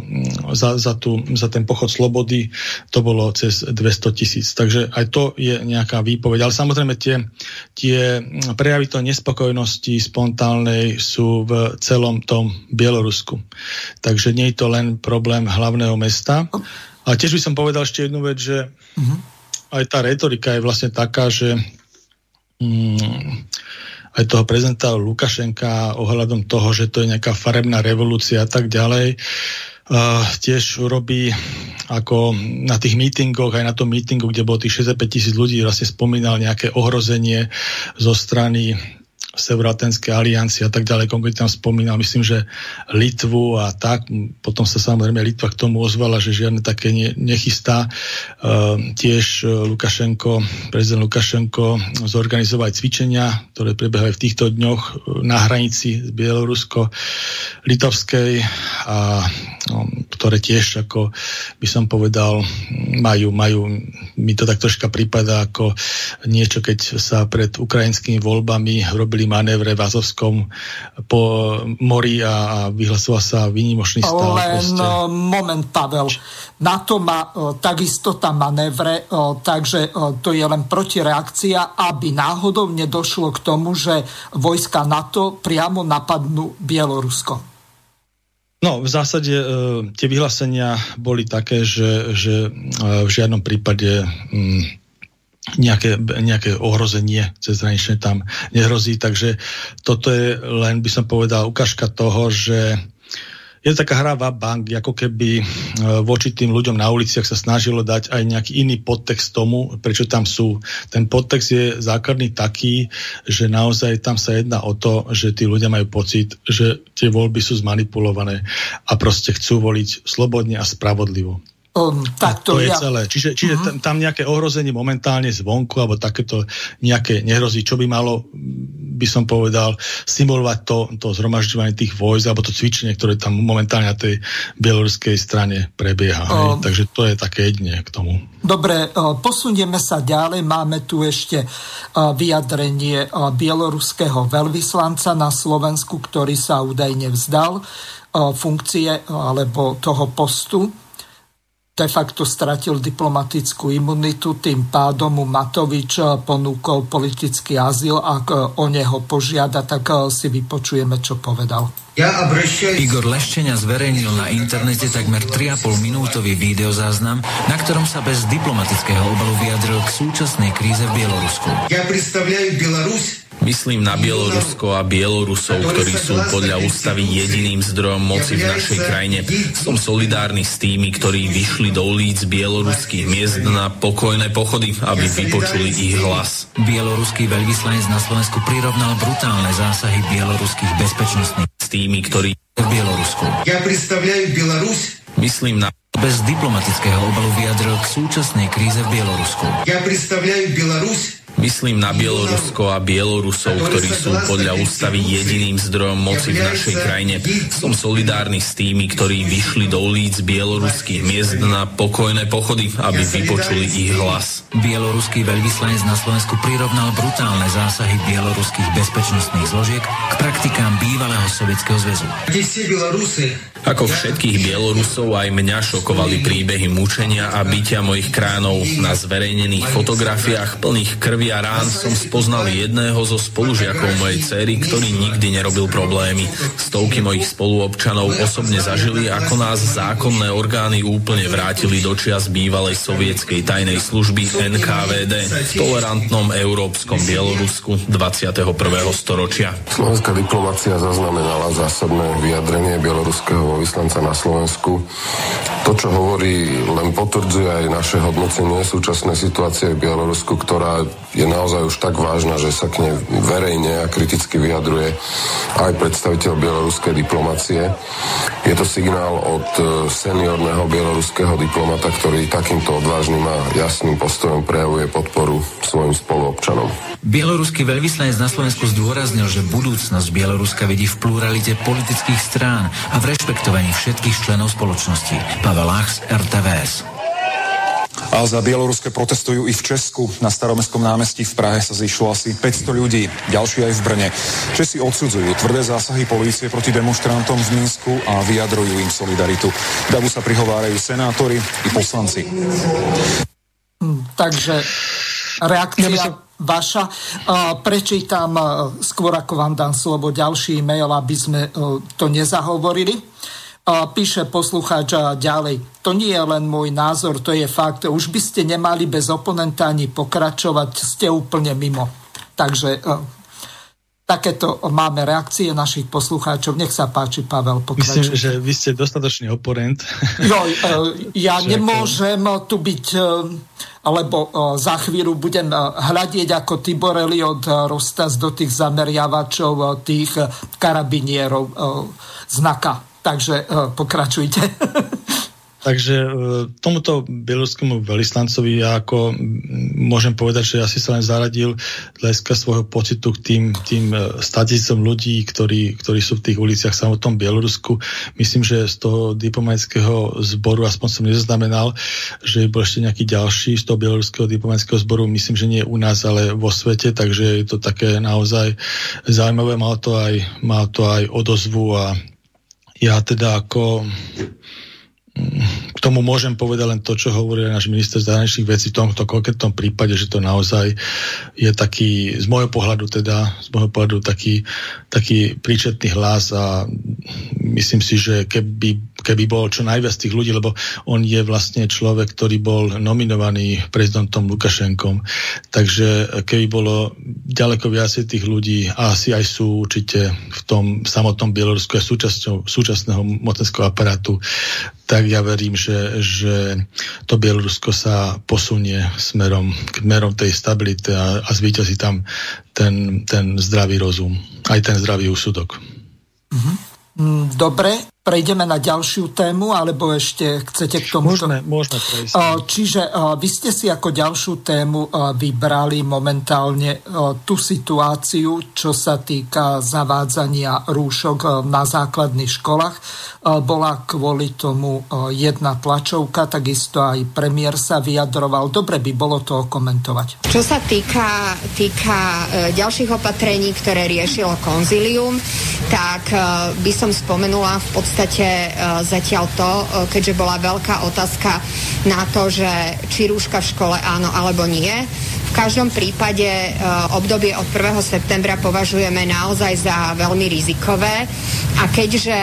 za, za, tú, za ten pochod slobody to bolo cez 200 tisíc. Takže aj to je nejaká výpoveď. Ale samozrejme tie, tie prejavy to nespokojnosti spontálnej sú v celom tom Bielorusku. Takže nie je to len problém hlavného mesta. Ale tiež by som povedal ešte jednu vec, že uh-huh. aj tá retorika je vlastne taká, že mm, aj toho prezidenta Lukašenka ohľadom toho, že to je nejaká farebná revolúcia a tak ďalej. Uh, tiež robí ako na tých mítingoch, aj na tom mítingu, kde bolo tých 65 tisíc ľudí, vlastne spomínal nejaké ohrozenie zo strany Severoatlanskej aliancie a tak ďalej. Konkrétne tam spomínal, myslím, že Litvu a tak. Potom sa samozrejme Litva k tomu ozvala, že žiadne také ne, nechystá. Uh, tiež e, Lukašenko, prezident Lukašenko zorganizoval cvičenia, ktoré prebiehajú v týchto dňoch e, na hranici z Bielorusko-Litovskej a no, ktoré tiež, ako by som povedal, majú, majú, mi to tak troška prípada ako niečo, keď sa pred ukrajinskými voľbami robili manévre v Azovskom po mori a, vyhlasoval sa výnimočný stav. Len proste. moment, Pavel. Na to má takisto tá manévre, takže to je len protireakcia, aby náhodou nedošlo k tomu, že vojska NATO priamo napadnú Bielorusko. No, v zásade e, tie vyhlásenia boli také, že, že e, v žiadnom prípade mm, nejaké, nejaké ohrozenie cezhraničné tam nehrozí, takže toto je len, by som povedal, ukážka toho, že je to taká hra bank, ako keby e, voči tým ľuďom na uliciach sa snažilo dať aj nejaký iný podtext tomu, prečo tam sú. Ten podtext je základný taký, že naozaj tam sa jedná o to, že tí ľudia majú pocit, že tie voľby sú zmanipulované a proste chcú voliť slobodne a spravodlivo. Um, tak to, to je ja. celé. Čiže, čiže uh-huh. tam nejaké ohrozenie momentálne zvonku alebo takéto nejaké nehrozí, čo by malo, by som povedal, stimulovať to, to zhromažďovanie tých vojsk alebo to cvičenie, ktoré tam momentálne na tej bieloruskej strane prebieha. Um, Takže to je také jedne k tomu. Dobre, posunieme sa ďalej. Máme tu ešte vyjadrenie bieloruského veľvyslanca na Slovensku, ktorý sa údajne vzdal funkcie alebo toho postu de facto stratil diplomatickú imunitu, tým pádom mu Matovič eh, ponúkol politický azyl. Ak eh, o neho požiada, tak eh, si vypočujeme, čo povedal. Igor Leščenia zverejnil na internete takmer 3,5 minútový videozáznam, na ktorom sa bez diplomatického obalu vyjadril k súčasnej kríze v Bielorusku. Ja predstavujem Bieloruсь Myslím na Bielorusko a Bielorusov, ktorí sú podľa ústavy jediným zdrojom moci v našej krajine. Som solidárny s tými, ktorí vyšli do ulic bieloruských miest na pokojné pochody, aby vypočuli ich hlas. Bieloruský veľvyslanec na Slovensku prirovnal brutálne zásahy bieloruských bezpečnostných s tými, ktorí v Bielorusku. Ja predstavujem Bielorus. Myslím na bez diplomatického obalu vyjadril k súčasnej kríze v Bielorusku. Ja predstavujem Bielorus Myslím na Bielorusko a Bielorusov, ktorí sú podľa ústavy jediným zdrojom moci v našej krajine. Som solidárny s tými, ktorí vyšli do ulic bieloruských miest na pokojné pochody, aby vypočuli ich hlas. Bieloruský veľvyslanec na Slovensku prirovnal brutálne zásahy bieloruských bezpečnostných zložiek k praktikám bývalého Sovietskeho zväzu. Ako všetkých Bielorusov aj mňa šokovali príbehy mučenia a bytia mojich kránov na zverejnených fotografiách plných krvi a rán som spoznal jedného zo spolužiakov mojej cery, ktorý nikdy nerobil problémy. Stovky mojich spoluobčanov osobne zažili, ako nás zákonné orgány úplne vrátili do čias bývalej sovietskej tajnej služby NKVD v tolerantnom európskom Bielorusku 21. storočia. Slovenská diplomácia zaznamenala zásadné vyjadrenie bieloruského vyslanca na Slovensku. To, čo hovorí, len potvrdzuje aj naše hodnotenie súčasnej situácie v Bielorusku, ktorá je naozaj už tak vážna, že sa k nej verejne a kriticky vyjadruje aj predstaviteľ bieloruskej diplomacie. Je to signál od e, seniorného bieloruského diplomata, ktorý takýmto odvážnym a jasným postojom prejavuje podporu svojim spoluobčanom. Bieloruský veľvyslanec na Slovensku zdôraznil, že budúcnosť Bieloruska vidí v pluralite politických strán a v rešpektovaní všetkých členov spoločnosti. Pavel Lachs, RTVS. A za bieloruské protestujú i v Česku. Na staromestskom námestí v Prahe sa zišlo asi 500 ľudí, ďalší aj v Brne. Česi odsudzujú tvrdé zásahy polície proti demonstrantom v Minsku a vyjadrujú im solidaritu. Davu sa prihovárajú senátori i poslanci. Hm, takže reakcia vaša. Prečítam skôr ako vám dám slovo ďalší e-mail, aby sme to nezahovorili. Píše poslucháč ďalej. To nie je len môj názor, to je fakt. Už by ste nemali bez oponenta ani pokračovať, ste úplne mimo. Takže e, takéto máme reakcie našich poslucháčov. Nech sa páči, Pavel, pokračuj. Myslím, že vy ste dostatočný oponent. <laughs> Jo, e, ja nemôžem tu byť e, lebo za chvíľu budem hľadieť ako Tibor Eliot roztaz do tých zameriavačov, tých karabinierov znaka Takže uh, pokračujte. <laughs> Takže e, tomuto bieloruskému veľislancovi ja ako môžem povedať, že asi sa len zaradil hľadiska svojho pocitu k tým, tým e, statisícom ľudí, ktorí, ktorí sú v tých uliciach v samotnom Bielorusku. Myslím, že z toho diplomatického zboru, aspoň som nezaznamenal, že bol ešte nejaký ďalší z toho bieloruského diplomatického zboru, myslím, že nie u nás, ale vo svete, takže je to také naozaj zaujímavé. Mal to aj, mal to aj odozvu a ja teda ako k tomu môžem povedať len to, čo hovorí náš minister zahraničných vecí v tomto konkrétnom prípade, že to naozaj je taký, z môjho pohľadu teda, z môjho pohľadu taký, taký príčetný hlas a myslím si, že keby, keby bol čo najviac tých ľudí, lebo on je vlastne človek, ktorý bol nominovaný prezidentom Lukašenkom, takže keby bolo ďaleko viacej tých ľudí a asi aj sú určite v tom samotnom Bielorusku a súčasťou súčasného mocenského aparátu, tak ja verím, že, že to Bielorusko sa posunie smerom k merom tej stability a, a zvýťazí tam ten, ten zdravý rozum, aj ten zdravý úsudok. Mm-hmm. Dobre, prejdeme na ďalšiu tému, alebo ešte chcete k tomu... Môžeme, môžeme prejsť. Čiže vy ste si ako ďalšiu tému vybrali momentálne tú situáciu, čo sa týka zavádzania rúšok na základných školách. Bola kvôli tomu jedna tlačovka, takisto aj premiér sa vyjadroval. Dobre by bolo to komentovať. Čo sa týka, týka e, ďalších opatrení, ktoré riešilo konzilium, tak e, by som spomenula v podstate podstate uh, zatiaľ to, uh, keďže bola veľká otázka na to, že či rúška v škole áno alebo nie. V každom prípade uh, obdobie od 1. septembra považujeme naozaj za veľmi rizikové a keďže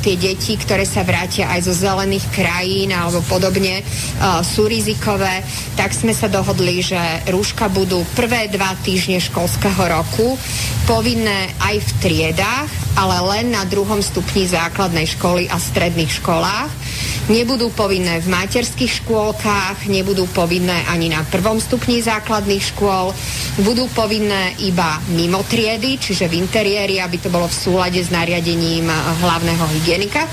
tie deti, ktoré sa vrátia aj zo zelených krajín alebo podobne, sú rizikové, tak sme sa dohodli, že rúška budú prvé dva týždne školského roku povinné aj v triedách, ale len na druhom stupni základnej školy a stredných školách. Nebudú povinné v materských škôlkach, nebudú povinné ani na prvom stupni základných škôl, budú povinné iba mimo triedy, čiže v interiéri, aby to bolo v súlade s nariadením hlavného hygienika.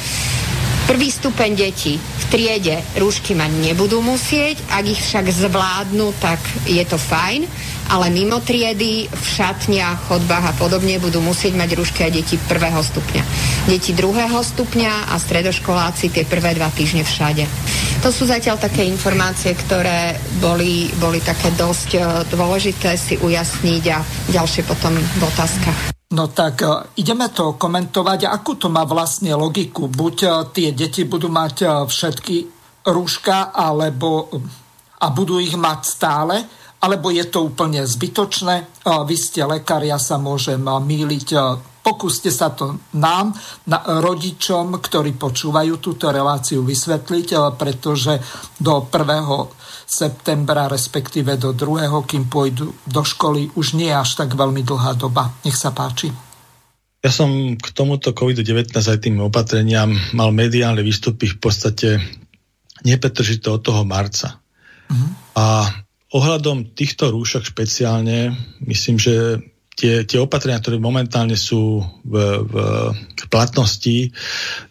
Prvý stupeň detí v triede rúšky mať nebudú musieť, ak ich však zvládnu, tak je to fajn, ale mimo triedy, v šatniach, chodbách a podobne budú musieť mať rúšky aj deti prvého stupňa. Deti druhého stupňa a stredoškoláci tie prvé dva týždne všade. To sú zatiaľ také informácie, ktoré boli, boli také dosť e, dôležité si ujasniť a ďalšie potom v otázkach. No tak e, ideme to komentovať. Akú to má vlastne logiku? Buď e, tie deti budú mať e, všetky rúška, alebo a budú ich mať stále, alebo je to úplne zbytočné. Vy ste lekár, ja sa môžem míliť. Pokúste sa to nám, na rodičom, ktorí počúvajú túto reláciu, vysvetliť, pretože do prvého septembra, respektíve do druhého, kým pôjdu do školy, už nie je až tak veľmi dlhá doba. Nech sa páči. Ja som k tomuto COVID-19 aj tým opatreniam mal mediálne výstupy v podstate nepetržito od toho marca. Uh-huh. A ohľadom týchto rúšok špeciálne, myslím, že tie, tie opatrenia, ktoré momentálne sú v, v, platnosti,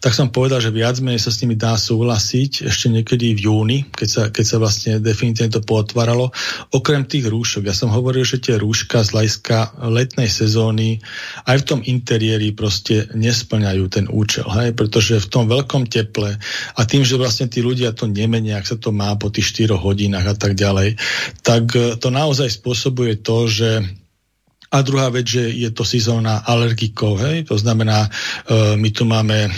tak som povedal, že viac menej sa s nimi dá súhlasiť ešte niekedy v júni, keď sa, keď sa vlastne definitívne to potváralo. Okrem tých rúšok, ja som hovoril, že tie rúška z hľadiska letnej sezóny aj v tom interiéri proste nesplňajú ten účel, hej? pretože v tom veľkom teple a tým, že vlastne tí ľudia to nemenia, ak sa to má po tých 4 hodinách a tak ďalej, tak to naozaj spôsobuje to, že a druhá vec, že je to sezóna alergikov, hej? to znamená, e, my tu máme e,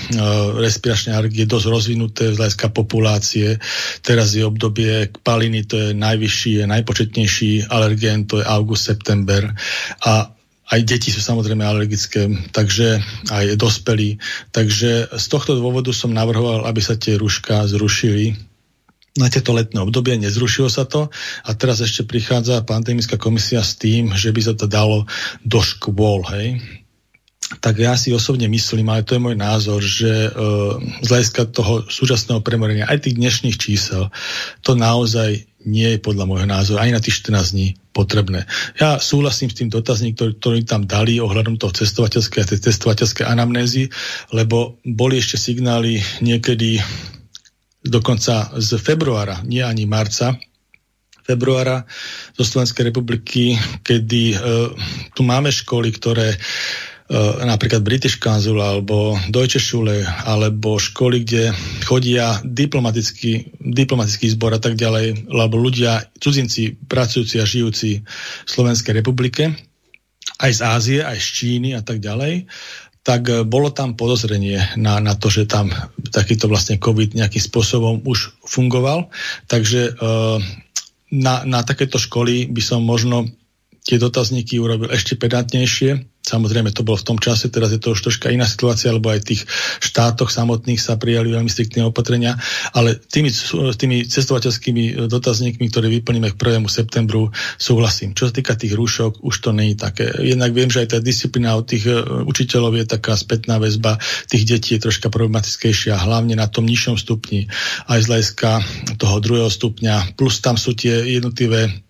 respiračné alergie dosť rozvinuté z hľadiska populácie. Teraz je obdobie paliny, to je najvyšší, je najpočetnejší alergén, to je august, september. A aj deti sú samozrejme alergické, takže aj dospelí. Takže z tohto dôvodu som navrhoval, aby sa tie ruška zrušili na tieto letné obdobie, nezrušilo sa to a teraz ešte prichádza pandemická komisia s tým, že by sa to dalo do škôl, hej tak ja si osobne myslím, ale to je môj názor, že e, z hľadiska toho súčasného premorenia aj tých dnešných čísel to naozaj nie je podľa môjho názoru ani na tých 14 dní potrebné. Ja súhlasím s tým dotazník, ktorý, ktorý tam dali ohľadom toho cestovateľskej a tej cestovateľskej anamnézy, lebo boli ešte signály niekedy dokonca z februára, nie ani marca, februára zo Slovenskej republiky, kedy e, tu máme školy, ktoré e, napríklad British Council alebo Deutsche Schule alebo školy, kde chodia diplomatický, diplomatický zbor a tak ďalej, alebo ľudia, cudzinci, pracujúci a žijúci v Slovenskej republike, aj z Ázie, aj z Číny a tak ďalej tak e, bolo tam podozrenie na, na to, že tam takýto vlastne COVID nejakým spôsobom už fungoval. Takže e, na, na takéto školy by som možno tie dotazníky urobil ešte pedantnejšie. Samozrejme, to bolo v tom čase, teraz je to už troška iná situácia, lebo aj v tých štátoch samotných sa prijali veľmi striktné opatrenia, ale tými, tými cestovateľskými dotazníkmi, ktoré vyplníme k 1. septembru, súhlasím. Čo sa týka tých rúšok, už to není také. Jednak viem, že aj tá disciplína od tých e, učiteľov je taká spätná väzba tých detí je troška problematickejšia, hlavne na tom nižšom stupni, aj z hľadiska toho druhého stupňa, plus tam sú tie jednotlivé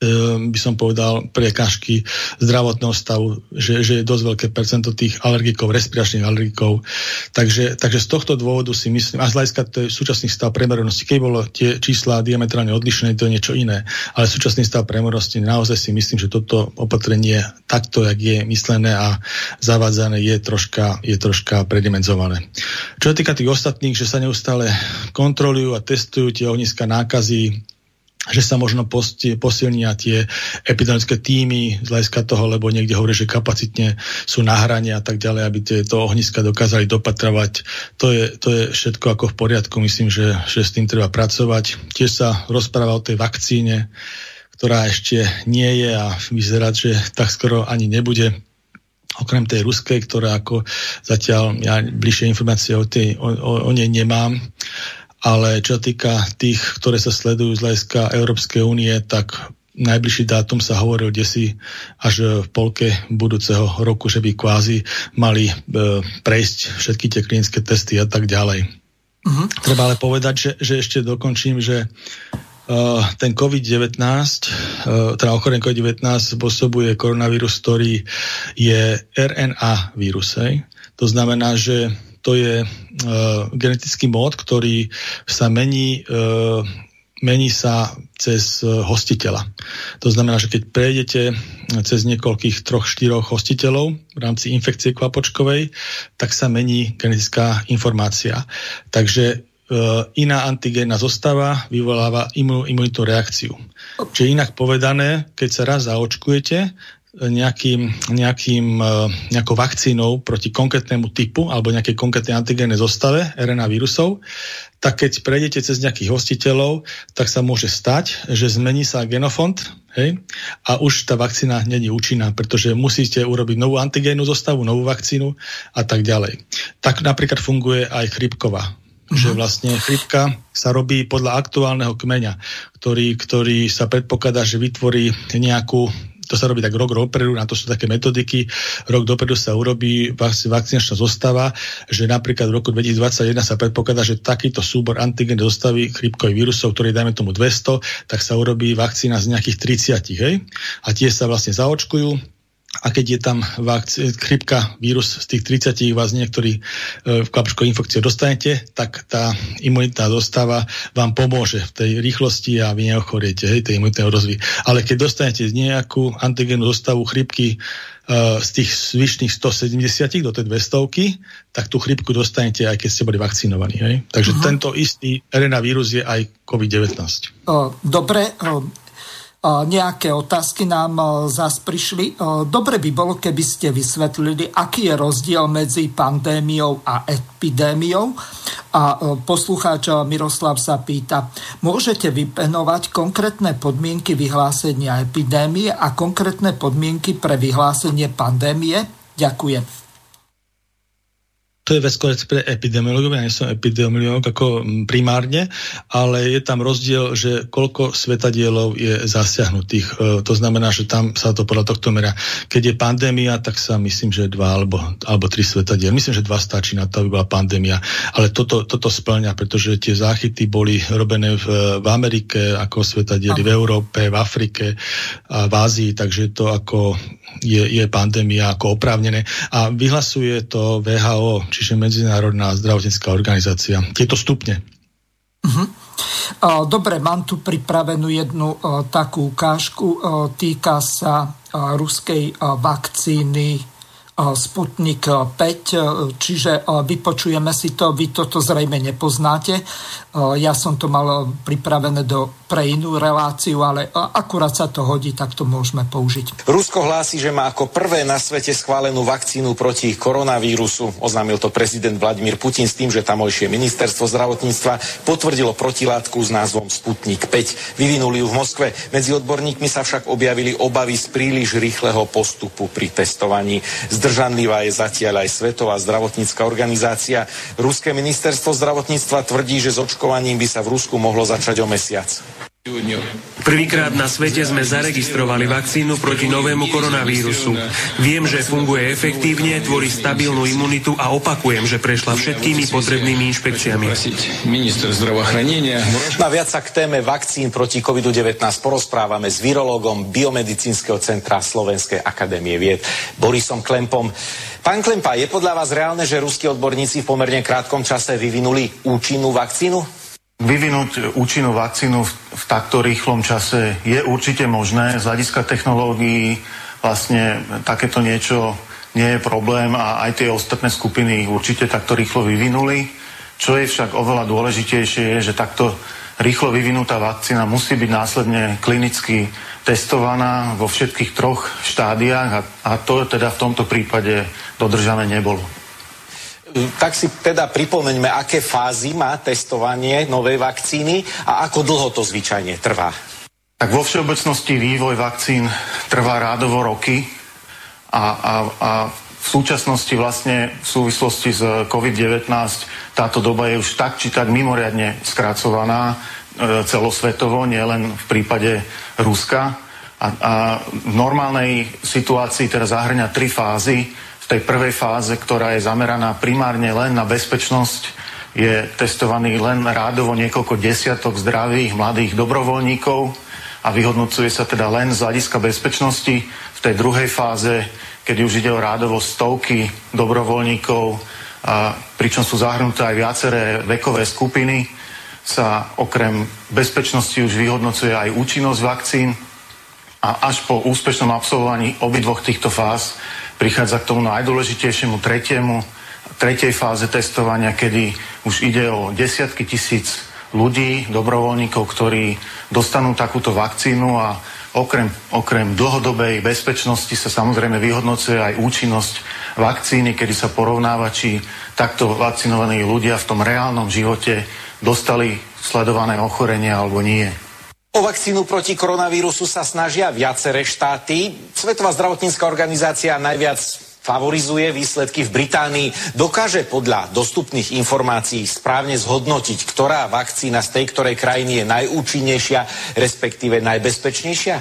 by som povedal, prekážky zdravotného stavu, že, že je dosť veľké percento tých alergikov, respiračných alergikov. Takže, takže z tohto dôvodu si myslím, a z hľadiska to je súčasný stav premerenosti, keď bolo tie čísla diametrálne odlišné, to je niečo iné, ale súčasný stav premerenosti naozaj si myslím, že toto opatrenie takto, jak je myslené a zavádzané, je troška, je troška predimenzované. Čo sa týka tých ostatných, že sa neustále kontrolujú a testujú tie ohniska nákazy, že sa možno posilnia tie epidemiologické týmy z hľadiska toho, lebo niekde hovorí, že kapacitne sú na hrane a tak ďalej, aby tieto ohniska dokázali dopatrovať. To je, to je všetko ako v poriadku, myslím, že, že s tým treba pracovať. Tiež sa rozpráva o tej vakcíne, ktorá ešte nie je a vyzerá, že tak skoro ani nebude okrem tej ruskej, ktorá ako zatiaľ ja bližšie informácie o, tej, o, o, o nej nemám ale čo týka tých, ktoré sa sledujú z hľadiska Európskej únie, tak najbližší dátum sa hovoril desi až v polke budúceho roku, že by kvázi mali e, prejsť všetky tie klinické testy a tak ďalej. Uh-huh. Treba ale povedať, že, že ešte dokončím, že uh, ten COVID-19, uh, teda ochorenie COVID-19 spôsobuje koronavírus, ktorý je RNA vírus. Hej? To znamená, že to je uh, genetický mód, ktorý sa mení, uh, mení sa cez uh, hostiteľa. To znamená, že keď prejdete cez niekoľkých troch, štyroch hostiteľov v rámci infekcie kvapočkovej, tak sa mení genetická informácia. Takže iná antigénna zostava vyvoláva imunitnú reakciu. Čiže inak povedané, keď sa raz zaočkujete, nejakým, nejakým, e, nejakou vakcínou proti konkrétnemu typu alebo nejakej konkrétnej antigénnej zostave RNA vírusov, tak keď prejdete cez nejakých hostiteľov, tak sa môže stať, že zmení sa genofond hej, a už tá vakcína není účinná, pretože musíte urobiť novú antigénnu zostavu, novú vakcínu a tak ďalej. Tak napríklad funguje aj chrypková že mhm. vlastne chrypka sa robí podľa aktuálneho kmeňa, ktorý, ktorý sa predpokladá, že vytvorí nejakú to sa robí tak rok dopredu, na to sú také metodiky. Rok dopredu sa urobí vakcinačná zostava, že napríklad v roku 2021 sa predpokladá, že takýto súbor antigen zostavy chrypkových vírusov, ktorý dajme tomu 200, tak sa urobí vakcína z nejakých 30. Hej? A tie sa vlastne zaočkujú a keď je tam vakc- chrypka, vírus z tých 30 vás niektorí e, v kapško infekciu dostanete, tak tá imunitná dostava vám pomôže v tej rýchlosti a vy neochoriete, hej, tej imunitnej rozvy. Ale keď dostanete nejakú antigénu zostavu chrypky e, z tých zvyšných 170 do tej 200, tak tú chrypku dostanete aj keď ste boli vakcinovaní. Hej? Takže uh-huh. tento istý RNA vírus je aj COVID-19. Dobre, nejaké otázky nám zas prišli. Dobre by bolo, keby ste vysvetlili, aký je rozdiel medzi pandémiou a epidémiou. A poslucháč Miroslav sa pýta, môžete vypenovať konkrétne podmienky vyhlásenia epidémie a konkrétne podmienky pre vyhlásenie pandémie? Ďakujem to je vec pre epidemiologov, ja nie som epidemiolog ako primárne, ale je tam rozdiel, že koľko svetadielov je zasiahnutých. E, to znamená, že tam sa to podľa tohto mera. Keď je pandémia, tak sa myslím, že dva alebo, alebo tri svetadiel. Myslím, že dva stačí na to, aby bola pandémia. Ale toto, toto splňa, pretože tie záchyty boli robené v, v Amerike ako svetadiely, v Európe, v Afrike a v Ázii, takže to ako je, je pandémia ako oprávnené. A vyhlasuje to VHO, čiže Medzinárodná zdravotnícká organizácia. Tieto stupne. Uh-huh. Dobre, mám tu pripravenú jednu takú ukážku. Týka sa ruskej vakcíny Sputnik 5, čiže vypočujeme si to, vy toto zrejme nepoznáte. Ja som to mal pripravené do pre inú reláciu, ale akurát sa to hodí, tak to môžeme použiť. Rusko hlási, že má ako prvé na svete schválenú vakcínu proti koronavírusu. Oznámil to prezident Vladimír Putin s tým, že tamojšie ministerstvo zdravotníctva potvrdilo protilátku s názvom Sputnik 5. Vyvinuli ju v Moskve. Medzi odborníkmi sa však objavili obavy z príliš rýchleho postupu pri testovaní. Zdržanlivá je zatiaľ aj Svetová zdravotnícka organizácia. Ruské ministerstvo zdravotníctva tvrdí, že s očkovaním by sa v Rusku mohlo začať o mesiac. Prvýkrát na svete sme zaregistrovali vakcínu proti novému koronavírusu. Viem, že funguje efektívne, tvorí stabilnú imunitu a opakujem, že prešla všetkými potrebnými inšpekciami. Na viac sa k téme vakcín proti COVID-19 porozprávame s virológom Biomedicínskeho centra Slovenskej akadémie vied Borisom Klempom. Pán Klempa, je podľa vás reálne, že ruskí odborníci v pomerne krátkom čase vyvinuli účinnú vakcínu? Vyvinúť účinnú vakcínu v, v takto rýchlom čase je určite možné. Z hľadiska technológií vlastne takéto niečo nie je problém a aj tie ostatné skupiny určite takto rýchlo vyvinuli. Čo je však oveľa dôležitejšie je, že takto rýchlo vyvinutá vakcína musí byť následne klinicky testovaná vo všetkých troch štádiách a, a to teda v tomto prípade dodržané nebolo tak si teda pripomeňme, aké fázy má testovanie novej vakcíny a ako dlho to zvyčajne trvá. Tak vo všeobecnosti vývoj vakcín trvá rádovo roky a, a, a v súčasnosti vlastne v súvislosti s COVID-19 táto doba je už tak či tak mimoriadne skracovaná e, celosvetovo, nielen v prípade Ruska. A, a v normálnej situácii teda zahrňa tri fázy tej prvej fáze, ktorá je zameraná primárne len na bezpečnosť, je testovaný len rádovo niekoľko desiatok zdravých mladých dobrovoľníkov a vyhodnocuje sa teda len z hľadiska bezpečnosti. V tej druhej fáze, keď už ide o rádovo stovky dobrovoľníkov, a pričom sú zahrnuté aj viaceré vekové skupiny, sa okrem bezpečnosti už vyhodnocuje aj účinnosť vakcín a až po úspešnom absolvovaní obidvoch týchto fáz prichádza k tomu najdôležitejšiemu tretiemu, tretej fáze testovania, kedy už ide o desiatky tisíc ľudí, dobrovoľníkov, ktorí dostanú takúto vakcínu a okrem, okrem dlhodobej bezpečnosti sa samozrejme vyhodnocuje aj účinnosť vakcíny, kedy sa porovnáva, či takto vakcinovaní ľudia v tom reálnom živote dostali sledované ochorenie alebo nie. O vakcínu proti koronavírusu sa snažia viaceré štáty. Svetová zdravotnícká organizácia najviac favorizuje výsledky v Británii. Dokáže podľa dostupných informácií správne zhodnotiť, ktorá vakcína z tej ktorej krajiny je najúčinnejšia, respektíve najbezpečnejšia?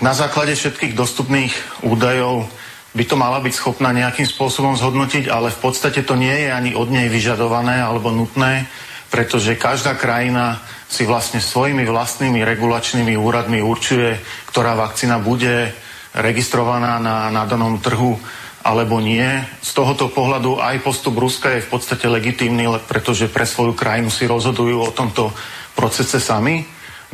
Na základe všetkých dostupných údajov by to mala byť schopná nejakým spôsobom zhodnotiť, ale v podstate to nie je ani od nej vyžadované alebo nutné, pretože každá krajina si vlastne svojimi vlastnými regulačnými úradmi určuje, ktorá vakcína bude registrovaná na, na danom trhu alebo nie. Z tohoto pohľadu aj postup Ruska je v podstate legitímny, pretože pre svoju krajinu si rozhodujú o tomto procese sami.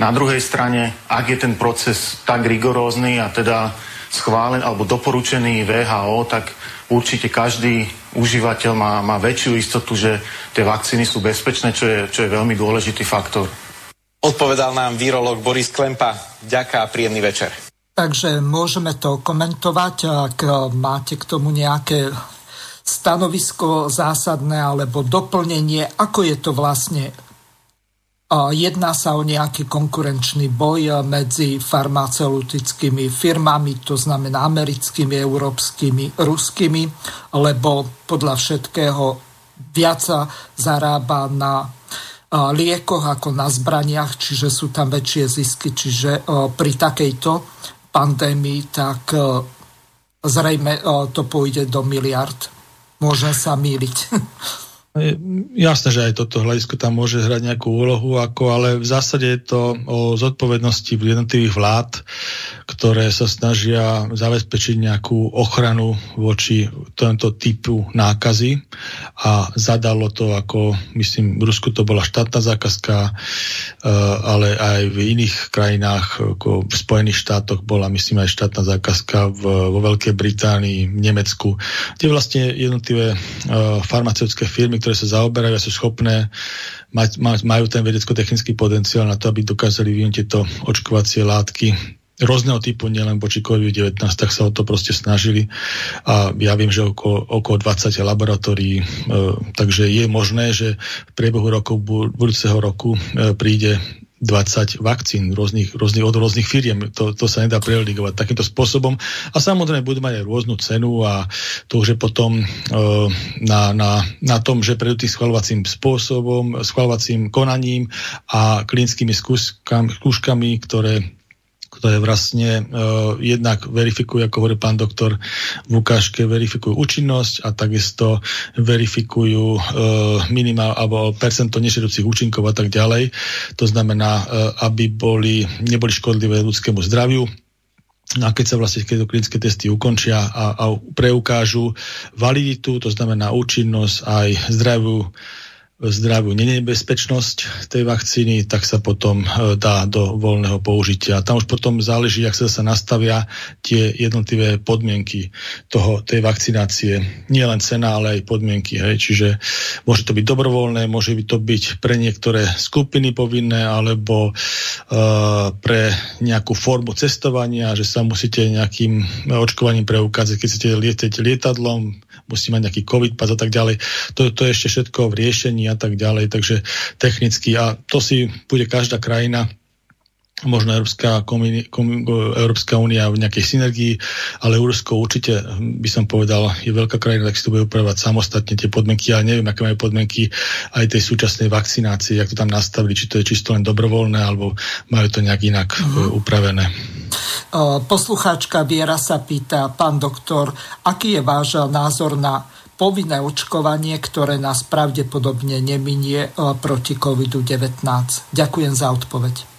Na druhej strane, ak je ten proces tak rigorózny a teda schválen alebo doporučený VHO, tak určite každý užívateľ má, má väčšiu istotu, že tie vakcíny sú bezpečné, čo je, čo je veľmi dôležitý faktor. Odpovedal nám virolog Boris Klempa. Ďaká a príjemný večer. Takže môžeme to komentovať, ak máte k tomu nejaké stanovisko zásadné alebo doplnenie, ako je to vlastne Jedná sa o nejaký konkurenčný boj medzi farmaceutickými firmami, to znamená americkými, európskymi, ruskými, lebo podľa všetkého viac zarába na liekoch ako na zbraniach, čiže sú tam väčšie zisky. Čiže pri takejto pandémii tak zrejme to pôjde do miliard. Môžem sa míliť. <laughs> Jasné, že aj toto hľadisko tam môže hrať nejakú úlohu, ako, ale v zásade je to o zodpovednosti jednotlivých vlád, ktoré sa snažia zabezpečiť nejakú ochranu voči tomto typu nákazy. a zadalo to ako, myslím, v Rusku to bola štátna zákazka, ale aj v iných krajinách, ako v Spojených štátoch bola, myslím, aj štátna zákazka vo Veľkej Británii, v Nemecku, kde vlastne jednotlivé farmaceutické firmy, ktoré sa zaoberajú a sú schopné mať, majú ten vedecko-technický potenciál na to, aby dokázali vyvinúť tieto očkovacie látky rôzneho typu, nielen voči COVID-19, tak sa o to proste snažili a ja viem, že okolo, okolo 20 laboratórií, e, takže je možné, že v priebehu roku, budúceho roku e, príde 20 vakcín rôznych, rôznych, od rôznych firiem. To, to sa nedá preligovať takýmto spôsobom. A samozrejme budú mať aj rôznu cenu a to už je potom e, na, na, na tom, že prejdú tým schvalovacím spôsobom, schvalovacím konaním a klinickými skúškami, ktoré ktoré vlastne uh, jednak verifikujú, ako hovorí pán doktor v ukážke, verifikujú účinnosť a takisto verifikujú uh, minimál alebo percento nešedúcich účinkov a tak ďalej. To znamená, uh, aby boli, neboli škodlivé ľudskému zdraviu. No a keď sa vlastne tieto klinické testy ukončia a, a preukážu validitu, to znamená účinnosť aj zdravú zdravú nenebezpečnosť tej vakcíny, tak sa potom e, dá do voľného použitia. Tam už potom záleží, ak sa, sa nastavia tie jednotlivé podmienky toho, tej vakcinácie. Nie len cena, ale aj podmienky. Hej. Čiže môže to byť dobrovoľné, môže to byť pre niektoré skupiny povinné, alebo uh, pre nejakú formu cestovania, že sa musíte nejakým očkovaním preukázať, keď chcete lietať lietadlom, musí mať nejaký COVID pas a tak ďalej. To, to je ešte všetko v riešení a tak ďalej, takže technicky a to si bude každá krajina možno Európska, komuni, kom, Európska únia v nejakej synergii, ale Úrsko určite, by som povedal, je veľká krajina, tak si to bude upravovať samostatne tie podmienky. Ja neviem, aké majú podmienky aj tej súčasnej vakcinácie, jak to tam nastavili, či to je čisto len dobrovoľné, alebo majú to nejak inak uh-huh. upravené. Poslucháčka Viera sa pýta, pán doktor, aký je váš názor na povinné očkovanie, ktoré nás pravdepodobne neminie proti COVID-19? Ďakujem za odpoveď.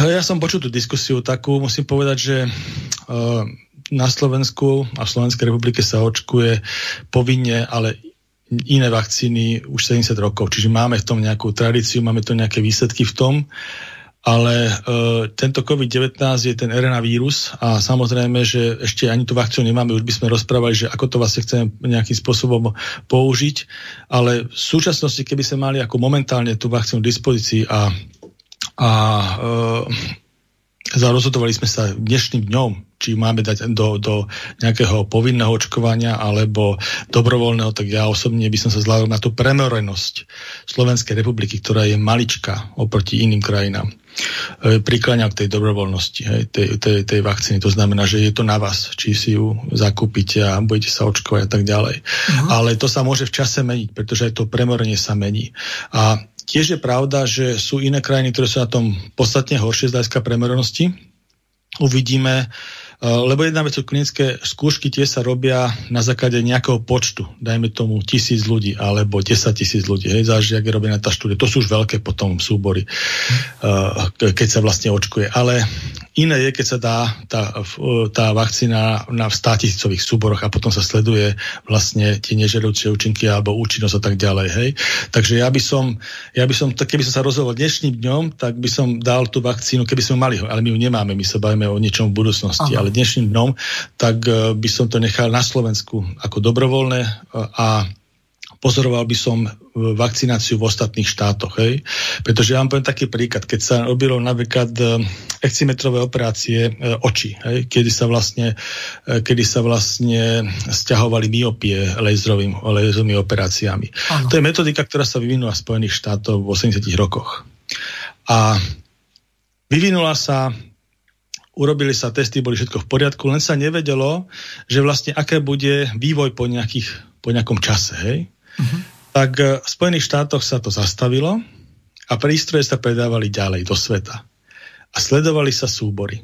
Ja som počul tú diskusiu takú, musím povedať, že uh, na Slovensku a v Slovenskej republike sa očkuje povinne, ale iné vakcíny už 70 rokov. Čiže máme v tom nejakú tradíciu, máme to nejaké výsledky v tom, ale uh, tento COVID-19 je ten RNA vírus a samozrejme, že ešte ani tú vakcínu nemáme, už by sme rozprávali, že ako to vlastne chceme nejakým spôsobom použiť, ale v súčasnosti, keby sme mali ako momentálne tú vakcínu v dispozícii a a e, rozhodovali sme sa dnešným dňom, či máme dať do, do nejakého povinného očkovania alebo dobrovoľného, tak ja osobne by som sa zľadol na tú premorenosť Slovenskej republiky, ktorá je maličká oproti iným krajinám. E, prikláňam k tej dobrovoľnosti, hej, tej, tej, tej vakcíny. To znamená, že je to na vás, či si ju zakúpite a budete sa očkovať a tak ďalej. Uh-huh. Ale to sa môže v čase meniť, pretože aj to premorenie sa mení. A Tiež je pravda, že sú iné krajiny, ktoré sú na tom podstatne horšie z hľadiska premernosti. Uvidíme, Eh, lebo jedna vec sú klinické skúšky, tie sa robia na základe nejakého počtu, dajme tomu tisíc ľudí alebo 10 tisíc ľudí, hej, záleží, ak je robená tá štúdia. To sú už veľké potom súbory, uh, keď sa vlastne očkuje. Ale iné je, keď sa dá tá, tá vakcína na 100 tisícových súboroch a potom sa sleduje vlastne tie nežerúce účinky alebo účinnosť a tak ďalej. Hej. Takže ja by som, ja by som, keby som sa rozhodol dnešným dňom, tak by som dal tú vakcínu, keby sme mali ho, ale my ju nemáme, my sa bavíme o niečom v budúcnosti. Aha dnešným dnom, tak e, by som to nechal na Slovensku ako dobrovoľné e, a pozoroval by som e, vakcináciu v ostatných štátoch. Hej? Pretože ja vám poviem taký príklad, keď sa robilo napríklad excimetrové operácie e, očí, hej? Kedy, sa vlastne, e, kedy sa vlastne stiahovali myopie laserovým, laserovými operáciami. Ano. To je metodika, ktorá sa vyvinula v Spojených štátoch v 80 rokoch. A vyvinula sa urobili sa testy, boli všetko v poriadku, len sa nevedelo, že vlastne aké bude vývoj po, nejakých, po nejakom čase. Hej? Tak e, v Spojených štátoch sa to zastavilo a prístroje sa predávali ďalej do sveta. A sledovali sa súbory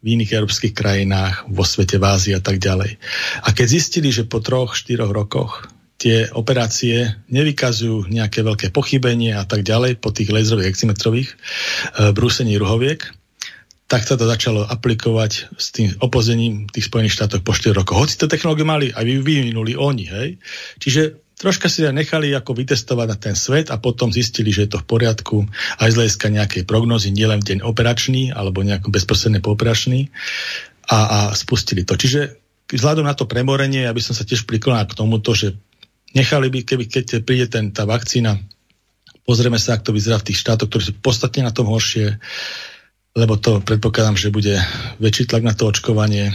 v iných európskych krajinách, vo svete, v Ázii a tak ďalej. A keď zistili, že po troch, štyroch rokoch tie operácie nevykazujú nejaké veľké pochybenie a tak ďalej po tých laserových eximetrových e, brúsení ruhoviek, tak sa to začalo aplikovať s tým opozením tých Spojených štátov po 4 rokov. Hoci to technológie mali aj vyvinuli oni, hej. Čiže troška si nechali ako vytestovať na ten svet a potom zistili, že je to v poriadku. Aj z hľadiska nejakej prognozy, nielen v deň operačný alebo nejaký bezprostredne pooperačný. A, a spustili to. Čiže vzhľadom na to premorenie, aby som sa tiež priklonal k tomuto, že nechali by, keby, keď príde ten, tá vakcína, pozrieme sa, ako to vyzerá v tých štátoch, ktorí sú podstatne na tom horšie, lebo to predpokladám, že bude väčší tlak na to očkovanie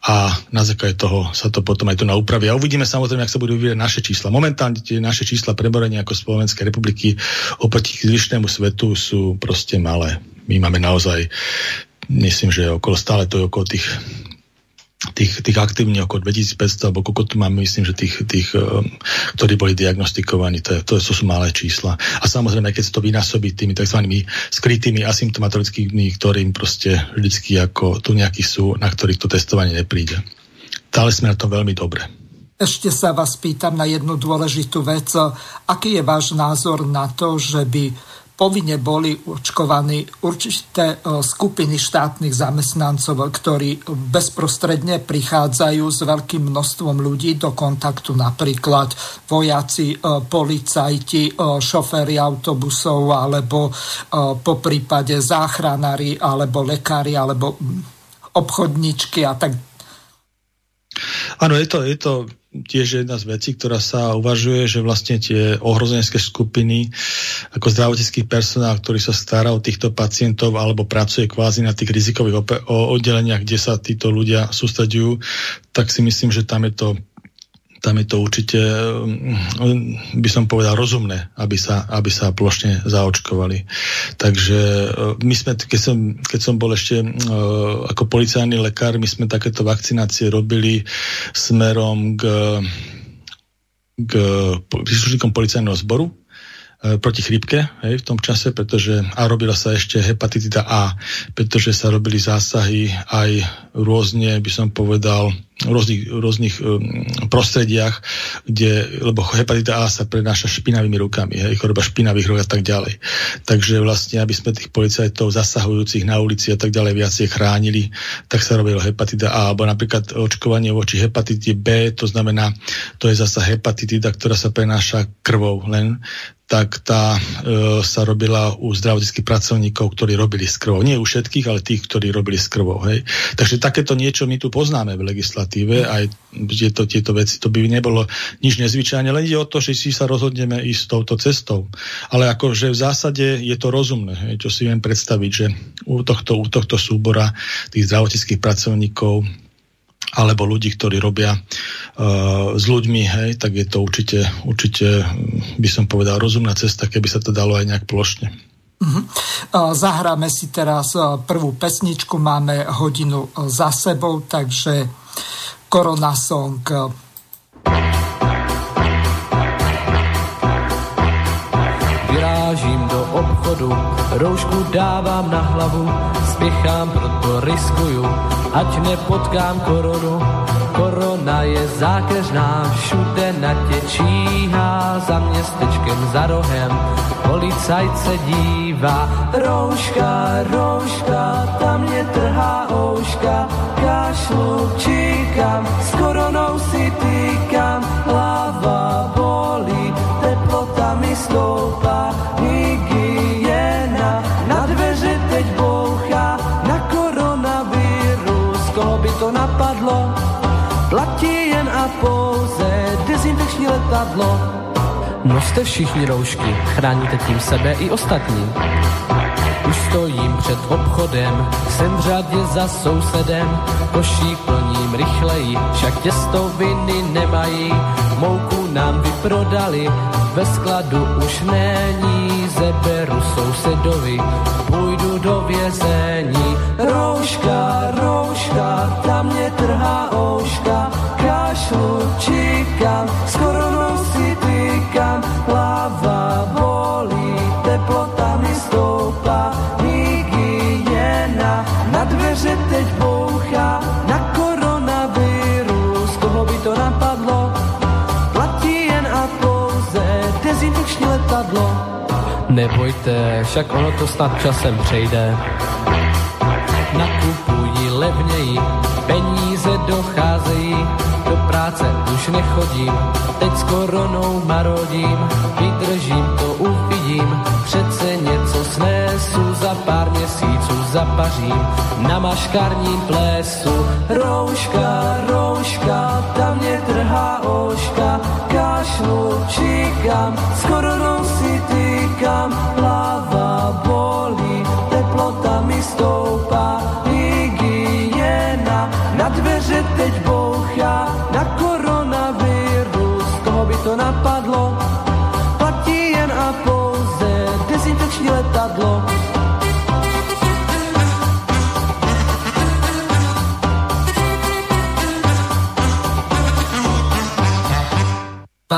a na základe toho sa to potom aj tu na úpravy. A uvidíme samozrejme, ak sa budú vyvíjať naše čísla. Momentálne tie naše čísla preborenia ako Slovenskej republiky oproti zvyšnému svetu sú proste malé. My máme naozaj, myslím, že okolo stále to je okolo tých tých, tých aktívnych okolo 2500, alebo koľko tu máme, myslím, že tých, tých um, ktorí boli diagnostikovaní, to, je, to sú malé čísla. A samozrejme, keď sa to vynásobí tými tzv. skrytými asymptomatickými, ktorým proste vždycky ako tu nejakí sú, na ktorých to testovanie nepríde. Stále sme na tom veľmi dobre. Ešte sa vás pýtam na jednu dôležitú vec. Aký je váš názor na to, že by povinne boli očkovaní určité e, skupiny štátnych zamestnancov, ktorí bezprostredne prichádzajú s veľkým množstvom ľudí do kontaktu, napríklad vojaci, e, policajti, e, šoféry autobusov, alebo po prípade záchranári, alebo lekári, alebo obchodničky a tak. Áno, je to, je to tiež jedna z vecí, ktorá sa uvažuje, že vlastne tie ohrozenecké skupiny ako zdravotnícky personál, ktorý sa stará o týchto pacientov alebo pracuje kvázi na tých rizikových oddeleniach, kde sa títo ľudia sústredujú, tak si myslím, že tam je to tam je to určite, mm, by som povedal, rozumné, aby sa, aby sa plošne zaočkovali. Takže e, my sme, keď som, keď som bol ešte e, ako policajný lekár, my sme takéto vakcinácie robili smerom k, k príslušníkom policajného zboru, E, proti chrípke hej, v tom čase, pretože a robila sa ešte hepatitida A, pretože sa robili zásahy aj rôzne, by som povedal, rôznych, rôznych um, prostrediach, kde, lebo hepatita A sa prenáša špinavými rukami, hej, choroba špinavých rúk a tak ďalej. Takže vlastne, aby sme tých policajtov zasahujúcich na ulici a tak ďalej viacej chránili, tak sa robilo hepatita A, alebo napríklad očkovanie voči hepatite B, to znamená, to je zasa hepatitida, ktorá sa prenáša krvou len, tak tá e, sa robila u zdravotníckých pracovníkov, ktorí robili s krvou. Nie u všetkých, ale tých, ktorí robili s krvou. Hej. Takže takéto niečo my tu poznáme v legislatíve, aj tieto, tieto veci. To by nebolo nič nezvyčajné, len ide o to, že si sa rozhodneme ísť touto cestou. Ale akože v zásade je to rozumné, hej, čo si viem predstaviť, že u tohto, u tohto súbora tých zdravotníckých pracovníkov alebo ľudí, ktorí robia uh, s ľuďmi, hej, tak je to určite, určite, by som povedal, rozumná cesta, keby sa to dalo aj nejak plošne. Uh-huh. Zahráme si teraz prvú pesničku, máme hodinu za sebou, takže Korona Song. Vyrážím do obchodu, roušku dávám na hlavu, spěchám, proto riskuju, ať nepotkám koronu. Korona je zákeřná, všude na tě číhá, za městečkem, za rohem, policajt se dívá. Rouška, rouška, tam mě trhá ouška, kašlu, číkám, s koronou si týkám, hlava bolí, teplota mi stoupá, hygiena, na dveře teď bouchá, na koronavírus, koho by to napadlo, platí jen a pouze dezinfekční letadlo. Noste všichni roušky, chráníte tím sebe i ostatní. Už stojím před obchodem, jsem řadě za sousedem, košík plním rychleji, však těstoviny nemají, mouku nám vyprodali, ve skladu už není, zeberu sousedovi, půjdu do vězení. Rouška, rouška, tam mě trhá ouška, kašlu, číkám, s koronou Na dveře teď boucha, na koronavirus, koho by to napadlo? Platí jen a pouze dezinfekční letadlo. Nebojte, však ono to snad časem přejde. Nakupují levněji, peníze docházejí, do práce už nechodím, teď s koronou marodím, vydržím to, uvidím, zapařím, na maškarním plesu. Rouška, rouška, tam mě trhá oška, kašlu, číkám, s koronou si týkám, hlava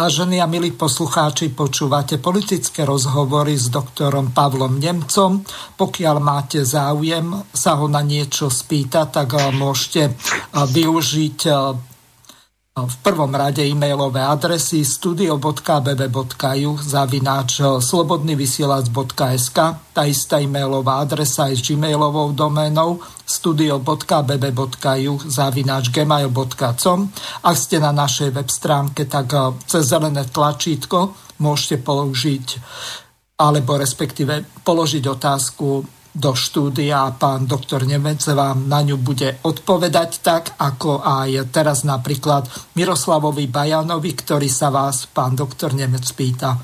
Vážení a milí poslucháči, počúvate politické rozhovory s doktorom Pavlom Nemcom. Pokiaľ máte záujem sa ho na niečo spýtať, tak eh, môžete eh, využiť eh, v prvom rade e-mailové adresy studio.bb.ju zavináč slobodnyvysielac.sk tá istá e-mailová adresa aj s gmailovou doménou studio.bb.ju zavináč gmail.com Ak ste na našej web stránke, tak eh, cez zelené tlačítko môžete položiť alebo respektíve položiť otázku do štúdia a pán doktor Nemec vám na ňu bude odpovedať tak, ako aj teraz napríklad Miroslavovi Bajanovi, ktorý sa vás, pán doktor Nemec, pýta.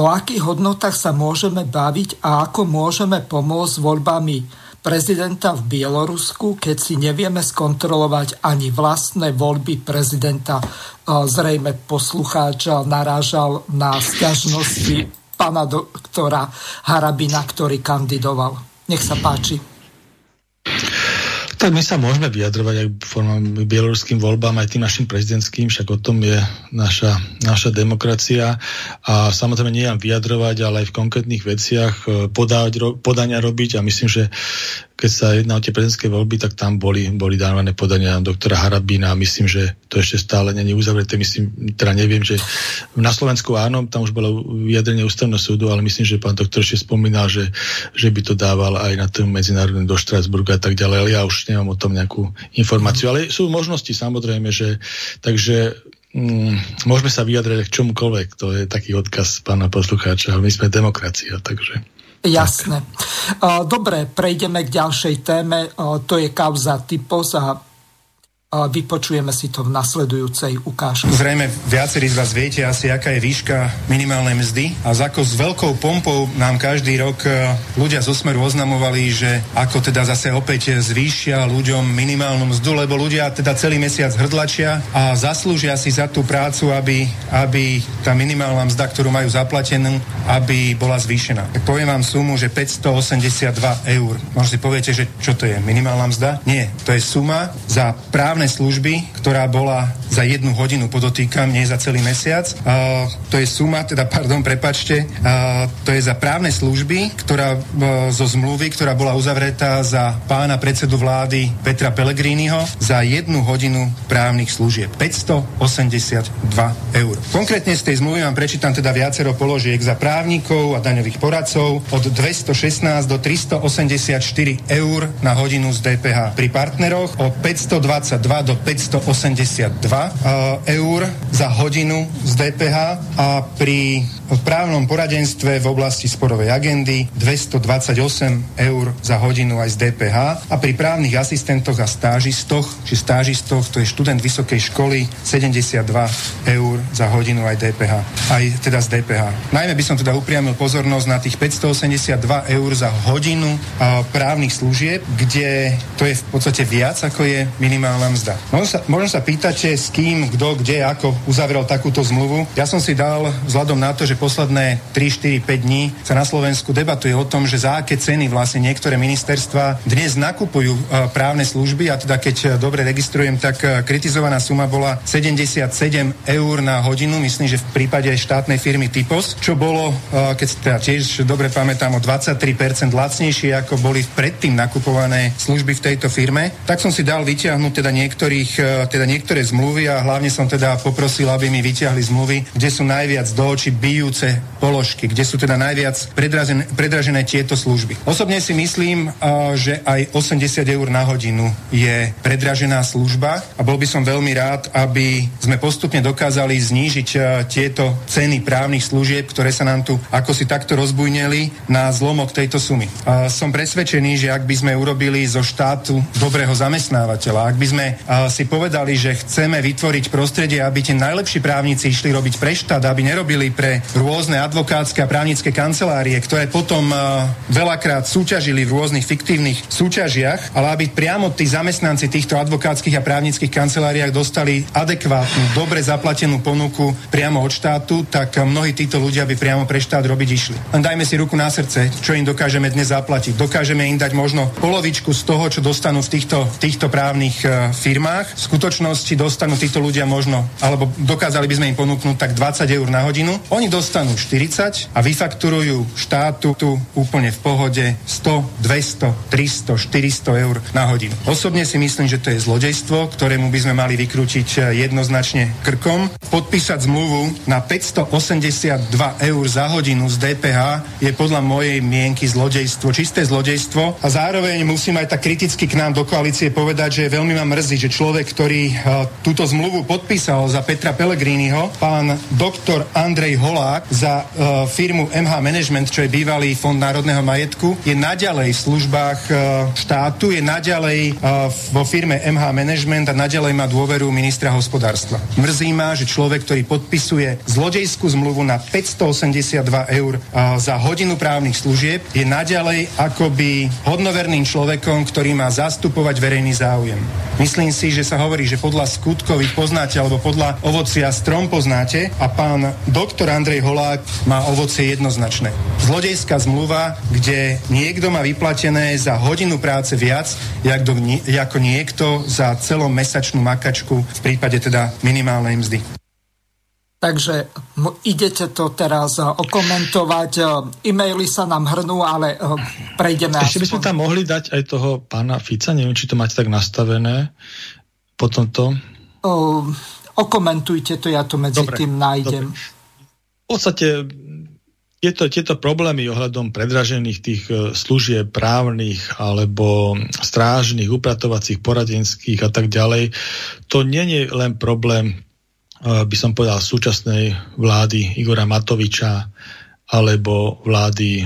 O akých hodnotách sa môžeme baviť a ako môžeme pomôcť voľbami prezidenta v Bielorusku, keď si nevieme skontrolovať ani vlastné voľby prezidenta. Zrejme poslucháč narážal na stiažnosti pána doktora Harabina, ktorý kandidoval. Nech sa páči. Tak my sa môžeme vyjadrovať aj formám bieloruským voľbám, aj tým našim prezidentským, však o tom je naša, naša demokracia. A samozrejme nie len vyjadrovať, ale aj v konkrétnych veciach e, podávať, podania robiť a myslím, že keď sa jedná o tie prezidentské voľby, tak tam boli, boli dávané podania doktora Harabína a myslím, že to ešte stále není uzavreté. Myslím, teda neviem, že na Slovensku áno, tam už bolo vyjadrenie ústavného súdu, ale myslím, že pán doktor ešte spomínal, že, že by to dával aj na tom medzinárodnom do Štrasburga a tak ďalej, ale ja už nemám o tom nejakú informáciu. Ale sú možnosti samozrejme, že takže mm, môžeme sa vyjadriť k čomukoľvek. To je taký odkaz pána poslucháča, my sme demokracia, takže... Jasné. Dobre, prejdeme k ďalšej téme. To je kauza typos a Vypočujeme si to v nasledujúcej ukážke. Zrejme viacerí z vás viete asi, aká je výška minimálnej mzdy a za ako s veľkou pompou nám každý rok e, ľudia z Osmeru oznamovali, že ako teda zase opäť zvýšia ľuďom minimálnu mzdu, lebo ľudia teda celý mesiac hrdlačia a zaslúžia si za tú prácu, aby, aby tá minimálna mzda, ktorú majú zaplatenú, aby bola zvýšená. Tak poviem vám sumu, že 582 eur. Možno si poviete, že čo to je, minimálna mzda? Nie, to je suma za právne právne služby, ktorá bola za jednu hodinu, podotýkam, nie za celý mesiac. Uh, to je suma, teda, pardon, prepačte, uh, to je za právne služby, ktorá uh, zo zmluvy, ktorá bola uzavretá za pána predsedu vlády Petra Pellegriniho za jednu hodinu právnych služieb. 582 eur. Konkrétne z tej zmluvy vám prečítam teda viacero položiek za právnikov a daňových poradcov od 216 do 384 eur na hodinu z DPH. Pri partneroch od 522 do 582 eh, eur za hodinu z DPH a pri právnom poradenstve v oblasti sporovej agendy 228 eur za hodinu aj z DPH a pri právnych asistentoch a stážistoch, či stážistoch, to je študent vysokej školy, 72 eur za hodinu aj DPH, aj teda z DPH. Najmä by som teda upriamil pozornosť na tých 582 eur za hodinu právnych služieb, kde to je v podstate viac, ako je minimálna mzda. Možno sa, možno sa pýtate, s kým, kto, kde, ako uzavrel takúto zmluvu. Ja som si dal, vzhľadom na to, že posledné 3, 4, 5 dní sa na Slovensku debatuje o tom, že za aké ceny vlastne niektoré ministerstva dnes nakupujú uh, právne služby. A teda keď uh, dobre registrujem, tak uh, kritizovaná suma bola 77 eur na hodinu, myslím, že v prípade štátnej firmy Typos, čo bolo, keď teda tiež dobre pamätám, o 23% lacnejšie, ako boli predtým nakupované služby v tejto firme, tak som si dal vyťahnuť teda niektorých e, teda niektoré zmluvy a hlavne som teda poprosil, aby mi vyťahli zmluvy, kde sú najviac do očí bijúce dominujúce položky, kde sú teda najviac predražené, predražené tieto služby. Osobne si myslím, že aj 80 eur na hodinu je predražená služba a bol by som veľmi rád, aby sme postupne dokázali znížiť tieto ceny právnych služieb, ktoré sa nám tu ako si takto rozbujneli na zlomok tejto sumy. Som presvedčený, že ak by sme urobili zo štátu dobrého zamestnávateľa, ak by sme si povedali, že chceme vytvoriť prostredie, aby tie najlepší právnici išli robiť pre štát, aby nerobili pre rôzne advokátske a právnické kancelárie, ktoré potom veľakrát súťažili v rôznych fiktívnych súťažiach, ale aby priamo tí zamestnanci týchto advokátskych a právnických kanceláriách dostali adekvátnu, dobre zaplatenú ponuku priamo od štátu, tak mnohí títo ľudia by priamo pre štát robiť išli. Len dajme si ruku na srdce, čo im dokážeme dnes zaplatiť. Dokážeme im dať možno polovičku z toho, čo dostanú v týchto, v týchto právnych uh, firmách. V skutočnosti dostanú títo ľudia možno, alebo dokázali by sme im ponúknuť tak 20 eur na hodinu. Oni dostanú 40 a vyfakturujú štátu tu úplne v pohode 100, 200, 300, 400 eur na hodinu. Osobne si myslím, že to je zlodejstvo, ktorému by sme mali vykrútiť e, jednoznačne krkom. Podpísať zmluvu na 582 eur za hodinu z DPH je podľa mojej mienky zlodejstvo, čisté zlodejstvo a zároveň musím aj tak kriticky k nám do koalície povedať, že veľmi ma mrzí, že človek, ktorý uh, túto zmluvu podpísal za Petra Pellegriniho, pán doktor Andrej Holák za uh, firmu MH Management, čo je bývalý fond národného majetku, je naďalej v službách uh, štátu, je naďalej vo firme MH Management a naďalej má dôveru ministra hospodárstva. Mrzí ma, že človek, ktorý podpisuje zlodejskú zmluvu na 582 eur za hodinu právnych služieb, je naďalej akoby hodnoverným človekom, ktorý má zastupovať verejný záujem. Myslím si, že sa hovorí, že podľa skutkov poznáte, alebo podľa ovocia strom poznáte a pán doktor Andrej Holák má ovocie jednoznačné. Zlodejská zmluva, kde niekto má vyplatené za hodinu práce viac, jak do, ako niekto za celom mesačnú makačku v prípade teda minimálnej mzdy. Takže idete to teraz e, okomentovať. E, e-maily sa nám hrnú, ale e, prejdeme. Ešte by sme tam mohli dať aj toho pána Fica, neviem, či to máte tak nastavené. Potom to. O, okomentujte to, ja to medzi dobre, tým nájdem. Dobre. Podstate tieto, tieto problémy ohľadom predražených tých služieb právnych alebo strážnych, upratovacích, poradenských a tak ďalej, to nie je len problém by som povedal, súčasnej vlády Igora Matoviča alebo vlády e,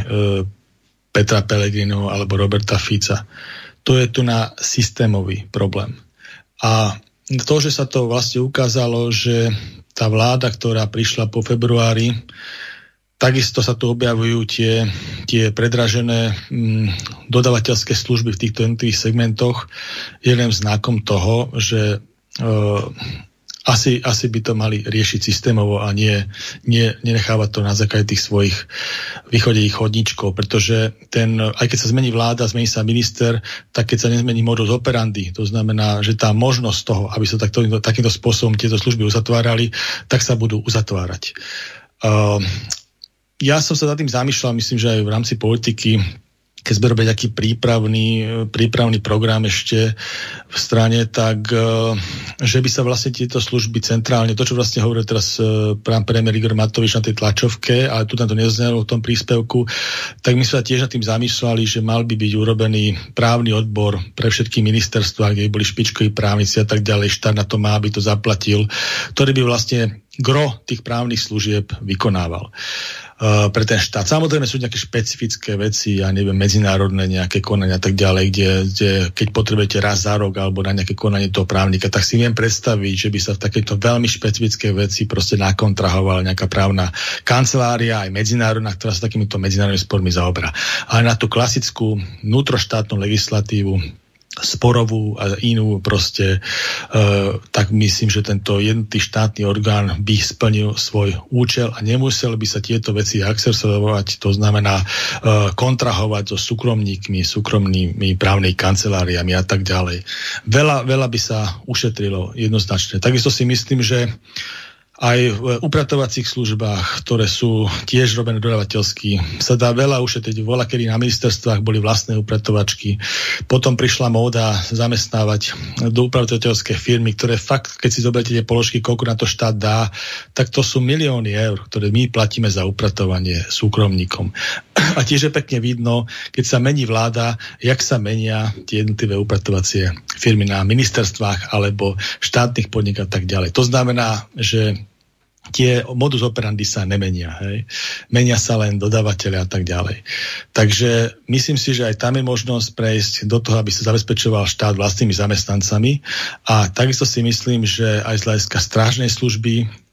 Petra Pellegrino alebo Roberta Fica. To je tu na systémový problém. A to, že sa to vlastne ukázalo, že tá vláda, ktorá prišla po februári, takisto sa tu objavujú tie, tie predražené mm, dodavateľské služby v týchto jednotlivých segmentoch, je len znakom toho, že e, asi, asi by to mali riešiť systémovo a nie, nie, nenechávať to na základe tých svojich východení chodníčkov, pretože ten, aj keď sa zmení vláda, zmení sa minister, tak keď sa nezmení modus operandi, to znamená, že tá možnosť toho, aby sa takto, takýmto spôsobom tieto služby uzatvárali, tak sa budú uzatvárať. Uh, ja som sa za tým zamýšľal, myslím, že aj v rámci politiky, keď sme robili nejaký prípravný, prípravný program ešte v strane, tak e, že by sa vlastne tieto služby centrálne, to čo vlastne hovoril teraz e, pán premiér Igor Matovič na tej tlačovke, ale tu tam to neznelo v tom príspevku, tak my sme sa tiež nad tým zamýšľali, že mal by byť urobený právny odbor pre všetky ministerstva, kde boli špičkoví právnici a tak ďalej, štát na to má, aby to zaplatil, ktorý by vlastne gro tých právnych služieb vykonával. Uh, pre ten štát. Samozrejme sú nejaké špecifické veci, ja neviem, medzinárodné nejaké konania a tak ďalej, kde, kde keď potrebujete raz za rok alebo na nejaké konanie toho právnika, tak si viem predstaviť, že by sa v takéto veľmi špecifické veci proste nakontrahovala nejaká právna kancelária, aj medzinárodná, ktorá sa takýmito medzinárodnými spormi zaoberá. Ale na tú klasickú vnútroštátnu legislatívu sporovú a inú proste, e, tak myslím, že tento jednotný štátny orgán by splnil svoj účel a nemusel by sa tieto veci accesovať, to znamená e, kontrahovať so súkromníkmi, súkromnými právnej kanceláriami a tak ďalej. Veľa, veľa by sa ušetrilo jednoznačne. Takisto si myslím, že aj v upratovacích službách, ktoré sú tiež robené dodavateľsky, sa dá veľa ušetriť. Vola, kedy na ministerstvách boli vlastné upratovačky. Potom prišla móda zamestnávať do upratovateľské firmy, ktoré fakt, keď si zoberiete tie položky, koľko na to štát dá, tak to sú milióny eur, ktoré my platíme za upratovanie súkromníkom. A tiež je pekne vidno, keď sa mení vláda, jak sa menia tie jednotlivé upratovacie firmy na ministerstvách alebo štátnych podnikách a tak ďalej. To znamená, že tie modus operandi sa nemenia. Hej. Menia sa len dodávateľe a tak ďalej. Takže myslím si, že aj tam je možnosť prejsť do toho, aby sa zabezpečoval štát vlastnými zamestnancami. A takisto si myslím, že aj z hľadiska strážnej služby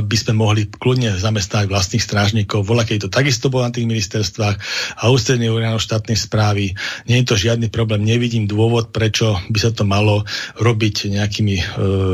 by sme mohli kľudne zamestnať vlastných strážnikov. Voľa, keď to takisto bolo na tých ministerstvách a ústredných orgánov štátnej správy. Nie je to žiadny problém. Nevidím dôvod, prečo by sa to malo robiť nejakými e,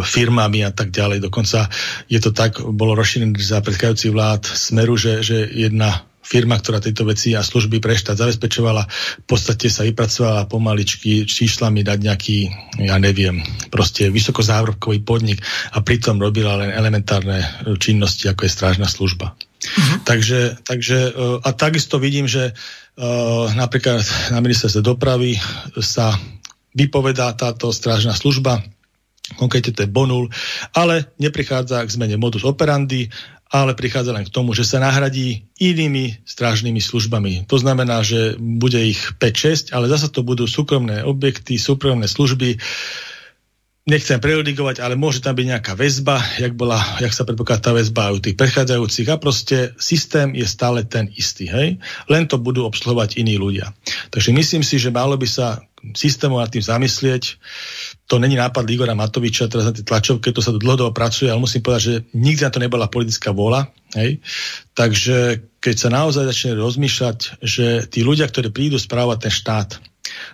firmami a tak ďalej. Dokonca je to tak, bolo rozšírené za predchádzajúci vlád Smeru, že, že jedna firma, ktorá tieto veci a služby pre štát zabezpečovala, v podstate sa vypracovala pomaličky číslami dať nejaký, ja neviem, proste vysokozávrovkový podnik a pritom robila len elementárne činnosti, ako je strážna služba. Uh-huh. Takže, takže e, a takisto vidím, že uh, napríklad na ministerstve dopravy sa vypovedá táto strážna služba, konkrétne to je Bonul, ale neprichádza k zmene modus operandi ale prichádza len k tomu, že sa nahradí inými strážnymi službami. To znamená, že bude ich 5-6, ale zase to budú súkromné objekty, súkromné služby. Nechcem prejodikovať, ale môže tam byť nejaká väzba, jak, bola, jak sa predpokladá tá väzba u tých predchádzajúcich a proste systém je stále ten istý. Hej? Len to budú obsluhovať iní ľudia. Takže myslím si, že malo by sa systémov nad tým zamyslieť to není nápad Igora Matoviča, teraz na tej tlačovke, to sa dlhodobo pracuje, ale musím povedať, že nikdy na to nebola politická vôľa. Hej? Takže keď sa naozaj začne rozmýšľať, že tí ľudia, ktorí prídu správať ten štát,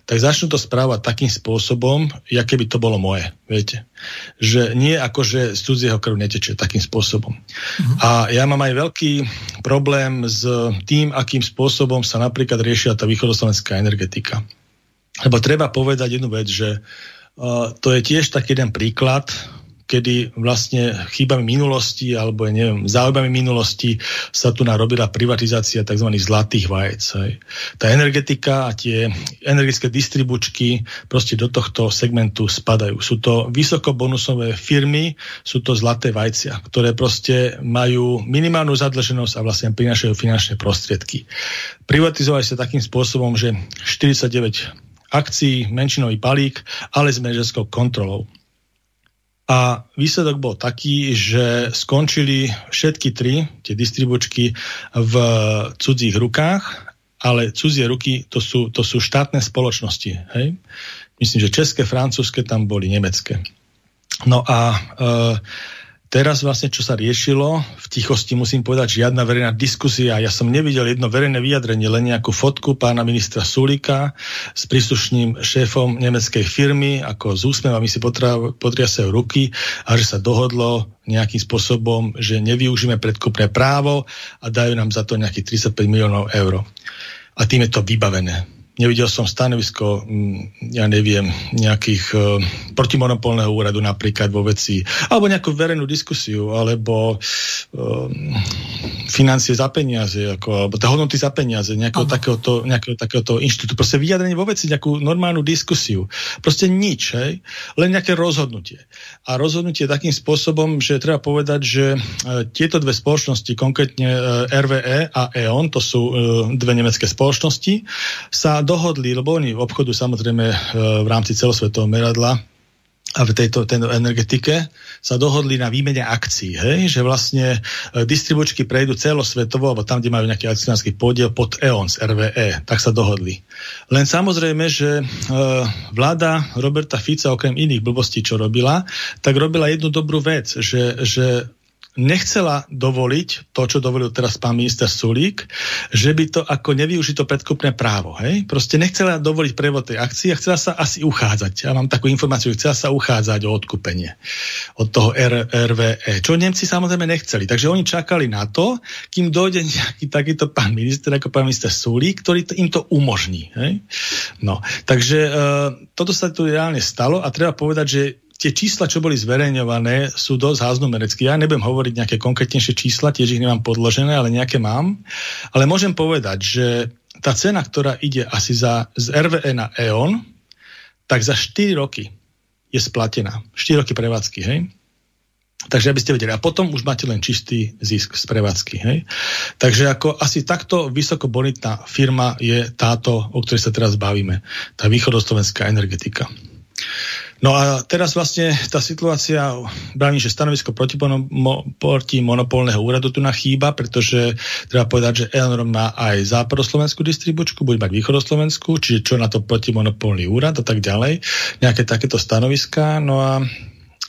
tak začnú to správať takým spôsobom, aké by to bolo moje. Viete? Že nie ako, že z cudzieho krv neteče takým spôsobom. Uh-huh. A ja mám aj veľký problém s tým, akým spôsobom sa napríklad riešia tá východoslovenská energetika. Lebo treba povedať jednu vec, že to je tiež taký jeden príklad, kedy vlastne chýbami minulosti alebo neviem, záujbami minulosti sa tu narobila privatizácia tzv. zlatých vajec. Hej. Tá energetika a tie energetické distribučky proste do tohto segmentu spadajú. Sú to vysokobonusové firmy, sú to zlaté vajcia, ktoré proste majú minimálnu zadlženosť a vlastne prinašajú finančné prostriedky. Privatizovali sa takým spôsobom, že 49 akcií, menšinový balík, ale s manažerskou kontrolou. A výsledok bol taký, že skončili všetky tri tie distribučky v cudzích rukách, ale cudzie ruky to sú, to sú štátne spoločnosti. Hej? Myslím, že české, francúzske tam boli nemecké. No a e, Teraz vlastne, čo sa riešilo, v tichosti musím povedať, žiadna verejná diskusia. Ja som nevidel jedno verejné vyjadrenie, len nejakú fotku pána ministra Sulika s príslušným šéfom nemeckej firmy, ako s úsmevami si potriasajú ruky a že sa dohodlo nejakým spôsobom, že nevyužíme predkupné právo a dajú nám za to nejakých 35 miliónov eur. A tým je to vybavené nevidel som stanovisko, mm, ja neviem, nejakých uh, protimonopolného úradu napríklad vo veci, alebo nejakú verejnú diskusiu, alebo uh, financie za peniaze, ako, alebo tá hodnoty za peniaze, nejakého takéhoto, nejakého takéhoto inštitútu. Proste vyjadrenie vo veci, nejakú normálnu diskusiu. Proste nič, hej? len nejaké rozhodnutie. A rozhodnutie takým spôsobom, že treba povedať, že uh, tieto dve spoločnosti, konkrétne uh, RVE a E.ON, to sú uh, dve nemecké spoločnosti, sa dohodli, lebo oni v obchodu samozrejme e, v rámci celosvetového meradla a v tejto, tejto energetike sa dohodli na výmene akcií, hej? že vlastne e, distribučky prejdú celosvetovo, alebo tam, kde majú nejaký akcionársky podiel pod EON RVE, tak sa dohodli. Len samozrejme, že e, vláda Roberta Fica, okrem iných blbostí, čo robila, tak robila jednu dobrú vec, že, že nechcela dovoliť to, čo dovolil teraz pán minister Sulík, že by to ako nevyužito predkupné právo. Hej? Proste nechcela dovoliť prevod tej akcie a chcela sa asi uchádzať. Ja mám takú informáciu, chcela sa uchádzať o odkúpenie od toho R- RVE, čo Nemci samozrejme nechceli. Takže oni čakali na to, kým dojde nejaký takýto pán minister, ako pán minister Sulík, ktorý to, im to umožní. Hej? No, takže uh, toto sa tu reálne stalo a treba povedať, že tie čísla, čo boli zverejňované, sú dosť háznomerecké. Ja nebudem hovoriť nejaké konkrétnejšie čísla, tiež ich nemám podložené, ale nejaké mám. Ale môžem povedať, že tá cena, ktorá ide asi za, z RVE na EON, tak za 4 roky je splatená. 4 roky prevádzky, hej? Takže aby ste vedeli. A potom už máte len čistý zisk z prevádzky. Hej? Takže ako asi takto vysokobonitná firma je táto, o ktorej sa teraz bavíme. Tá východoslovenská energetika. No a teraz vlastne tá situácia, bráni, že stanovisko proti, proti monopolného úradu tu na chýba, pretože treba povedať, že Eonor má aj západoslovenskú distribučku, bude mať východoslovenskú, čiže čo na to protimonopolný úrad a tak ďalej, nejaké takéto stanoviská, no a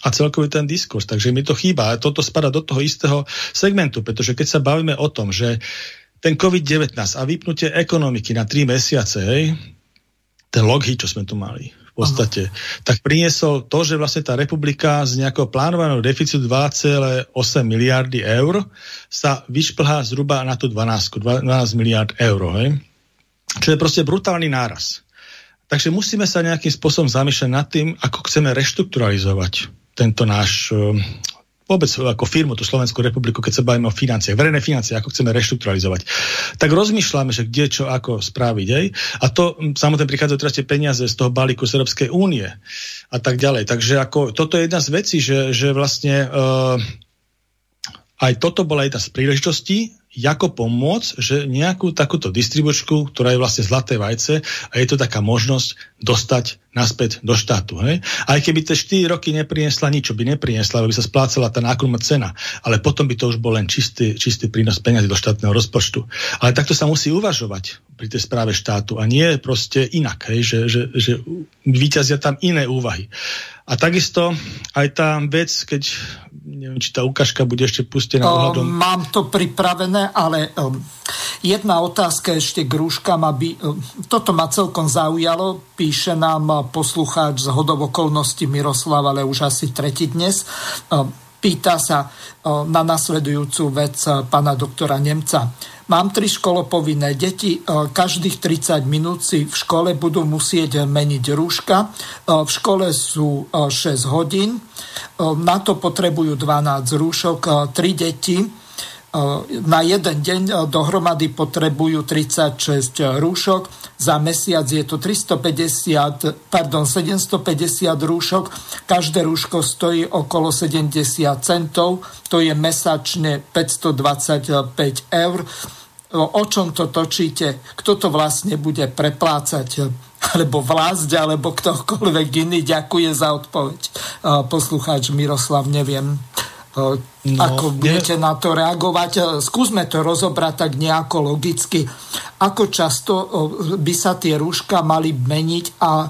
a celkový ten diskurs. Takže mi to chýba. A toto spada do toho istého segmentu, pretože keď sa bavíme o tom, že ten COVID-19 a vypnutie ekonomiky na 3 mesiace, hej, ten loghy, čo sme tu mali, v podstate, Aha. tak priniesol to, že vlastne tá republika z nejakého plánovaného deficitu 2,8 miliardy eur sa vyšplhá zhruba na tú 12, 12 miliard eur. Hej? Čo je proste brutálny náraz. Takže musíme sa nejakým spôsobom zamýšľať nad tým, ako chceme reštrukturalizovať tento náš vôbec ako firmu, tú Slovenskú republiku, keď sa bavíme o financiách, verejné financie, ako chceme reštrukturalizovať, tak rozmýšľame, že kde čo ako spraviť. Aj? A to samozrejme prichádzajú teraz tie peniaze z toho balíku z Európskej únie a tak ďalej. Takže ako, toto je jedna z vecí, že, že vlastne uh, aj toto bola jedna z príležitostí, ako pomôcť, že nejakú takúto distribučku, ktorá je vlastne zlaté vajce a je to taká možnosť dostať naspäť do štátu. Hej? Aj keby tie 4 roky nepriniesla nič, by nepriniesla, aby sa splácala tá nákrumná cena, ale potom by to už bol len čistý, čistý prínos peniazy do štátneho rozpočtu. Ale takto sa musí uvažovať pri tej správe štátu a nie proste inak, hej? Že, že, že vyťazia tam iné úvahy. A takisto aj tá vec, keď neviem, či tá ukážka bude ešte pustená ohľadom... Mám to pripravené, ale um, jedna otázka ešte k rúškam, aby... Um, toto ma celkom zaujalo. Píše nám poslucháč z hodov okolností Miroslav, ale už asi tretí dnes. Um, pýta sa na nasledujúcu vec uh, pána doktora Nemca Mám tri školopovinné deti, e, každých 30 minút si v škole budú musieť meniť rúška. E, v škole sú 6 e, hodín, na to potrebujú 12 rúšok, 3 deti na jeden deň dohromady potrebujú 36 rúšok, za mesiac je to 350, pardon, 750 rúšok, každé rúško stojí okolo 70 centov, to je mesačne 525 eur. O čom to točíte, kto to vlastne bude preplácať, <laughs> alebo vlast, alebo ktokoľvek iný. Ďakuje za odpoveď. Poslucháč Miroslav, neviem, no, ako budete na to reagovať. Skúsme to rozobrať tak nejako logicky. Ako často by sa tie rúška mali meniť a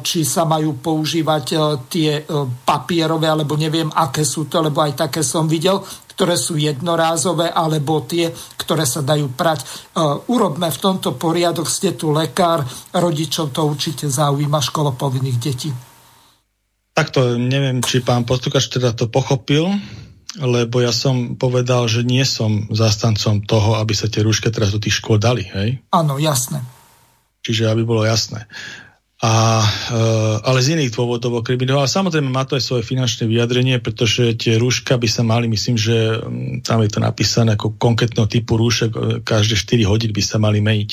či sa majú používať tie papierové, alebo neviem, aké sú to, lebo aj také som videl, ktoré sú jednorázové, alebo tie, ktoré sa dajú prať. Urobme v tomto poriadok, ste tu lekár, rodičov to určite zaujíma školopovinných detí. Takto neviem, či pán Postukač teda to pochopil, lebo ja som povedal, že nie som zastancom toho, aby sa tie rúške teraz do tých škôl dali, hej? Áno, jasné. Čiže aby bolo jasné a, eh, ale z iných dôvodov okrem iného. Ale samozrejme má to aj svoje finančné vyjadrenie, pretože tie rúška by sa mali, myslím, že mm, tam je to napísané ako konkrétneho typu rúšek, eh, každé 4 hodiny by sa mali meniť.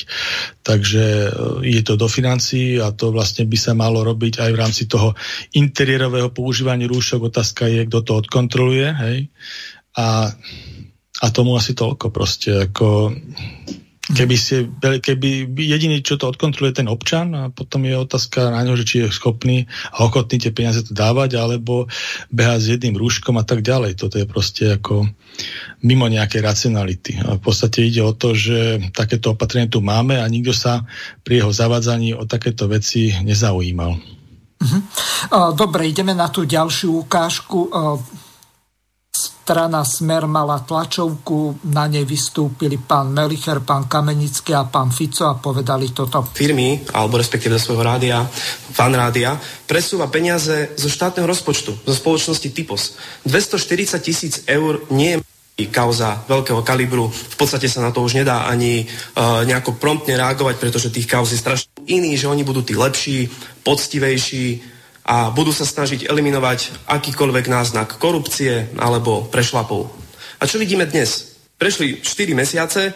Takže eh, je to do financií a to vlastne by sa malo robiť aj v rámci toho interiérového používania rúšok. Otázka je, kto to odkontroluje. Hej? A, a tomu asi toľko proste. Ako, Keby, ste, keby jediný, čo to odkontroluje ten občan a potom je otázka na ňo, že či je schopný a ochotný tie peniaze to dávať, alebo beha s jedným rúškom a tak ďalej. Toto je proste ako mimo nejakej racionality. A v podstate ide o to, že takéto opatrenie tu máme a nikto sa pri jeho zavádzaní o takéto veci nezaujímal. Mhm. Dobre, ideme na tú ďalšiu ukážku strana Smer mala tlačovku, na nej vystúpili pán Melicher, pán Kamenický a pán Fico a povedali toto. Firmy, alebo respektíve do svojho rádia, fan rádia, presúva peniaze zo štátneho rozpočtu, zo spoločnosti Typos. 240 tisíc eur nie je kauza veľkého kalibru. V podstate sa na to už nedá ani uh, nejako promptne reagovať, pretože tých kauz je strašne iný, že oni budú tí lepší, poctivejší, a budú sa snažiť eliminovať akýkoľvek náznak korupcie alebo prešlapov. A čo vidíme dnes? Prešli 4 mesiace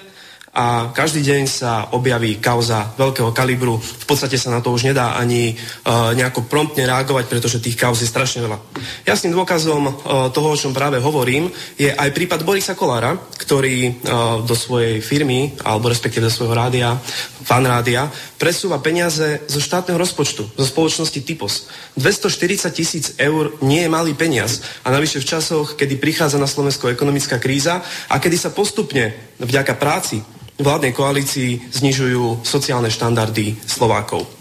a každý deň sa objaví kauza veľkého kalibru. V podstate sa na to už nedá ani uh, nejako promptne reagovať, pretože tých kauz je strašne veľa. Jasným dôkazom uh, toho, o čom práve hovorím, je aj prípad Borisa Kolára, ktorý uh, do svojej firmy, alebo respektíve do svojho rádia, fan rádia, presúva peniaze zo štátneho rozpočtu, zo spoločnosti Typos. 240 tisíc eur nie je malý peniaz. A navyše v časoch, kedy prichádza na Slovensko ekonomická kríza a kedy sa postupne vďaka práci vládnej koalícii znižujú sociálne štandardy Slovákov.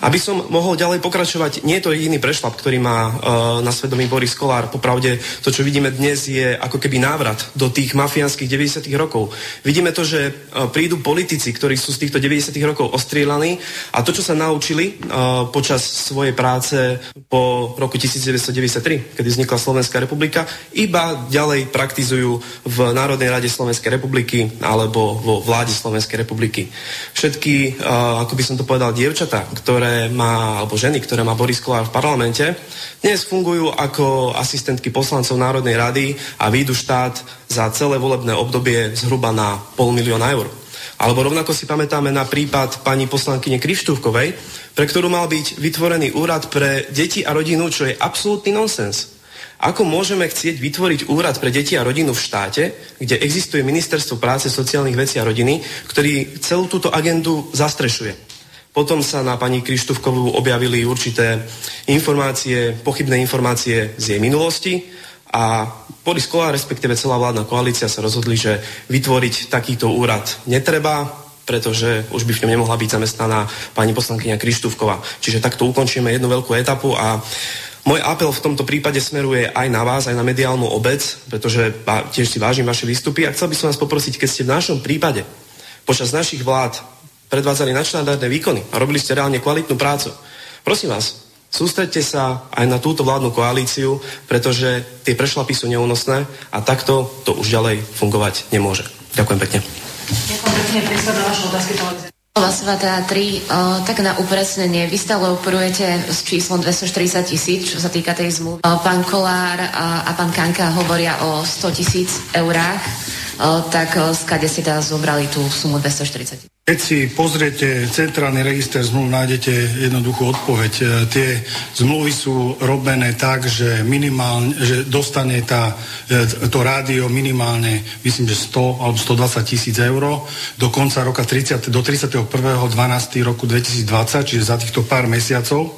Aby som mohol ďalej pokračovať, nie je to jediný prešlap, ktorý má uh, na svedomí Boris Kolár. Popravde, to, čo vidíme dnes, je ako keby návrat do tých mafiánskych 90. rokov. Vidíme to, že uh, prídu politici, ktorí sú z týchto 90. rokov ostrielaní a to, čo sa naučili uh, počas svojej práce po roku 1993, kedy vznikla Slovenská republika, iba ďalej praktizujú v Národnej rade Slovenskej republiky alebo vo vláde Slovenskej republiky. Všetky, uh, ako by som to povedal, dievčatá, ktoré má, alebo ženy, ktoré má Boris Kolár v parlamente, dnes fungujú ako asistentky poslancov Národnej rady a výjdu štát za celé volebné obdobie zhruba na pol milióna eur. Alebo rovnako si pamätáme na prípad pani poslankyne Krištúvkovej, pre ktorú mal byť vytvorený úrad pre deti a rodinu, čo je absolútny nonsens. Ako môžeme chcieť vytvoriť úrad pre deti a rodinu v štáte, kde existuje Ministerstvo práce, sociálnych vecí a rodiny, ktorý celú túto agendu zastrešuje? Potom sa na pani Krištúvkovú objavili určité informácie, pochybné informácie z jej minulosti a Boris Kolár, respektíve celá vládna koalícia sa rozhodli, že vytvoriť takýto úrad netreba, pretože už by v ňom nemohla byť zamestnaná pani poslankyňa Krištúvková. Čiže takto ukončíme jednu veľkú etapu a môj apel v tomto prípade smeruje aj na vás, aj na mediálnu obec, pretože tiež si vážim vaše výstupy a chcel by som vás poprosiť, keď ste v našom prípade počas našich vlád predvádzali nadštandardné výkony a robili ste reálne kvalitnú prácu. Prosím vás, sústredte sa aj na túto vládnu koalíciu, pretože tie prešlapy sú neúnosné a takto to už ďalej fungovať nemôže. Ďakujem pekne. Ďakujem pekne, otázky Svata 3, o, tak na upresnenie, vy stále operujete s číslom 240 tisíc, čo sa týka tej zmluvy. Pán Kolár a, a pán Kanka hovoria o 100 tisíc eurách, o, tak skade si teda zobrali tú sumu 240 tisíc. Keď si pozriete centrálny register zmluv, nájdete jednoduchú odpoveď. E, tie zmluvy sú robené tak, že, minimálne, že dostane tá, e, to rádio minimálne, myslím, že 100 alebo 120 tisíc eur do konca roka 30, do 31.12. roku 2020, čiže za týchto pár mesiacov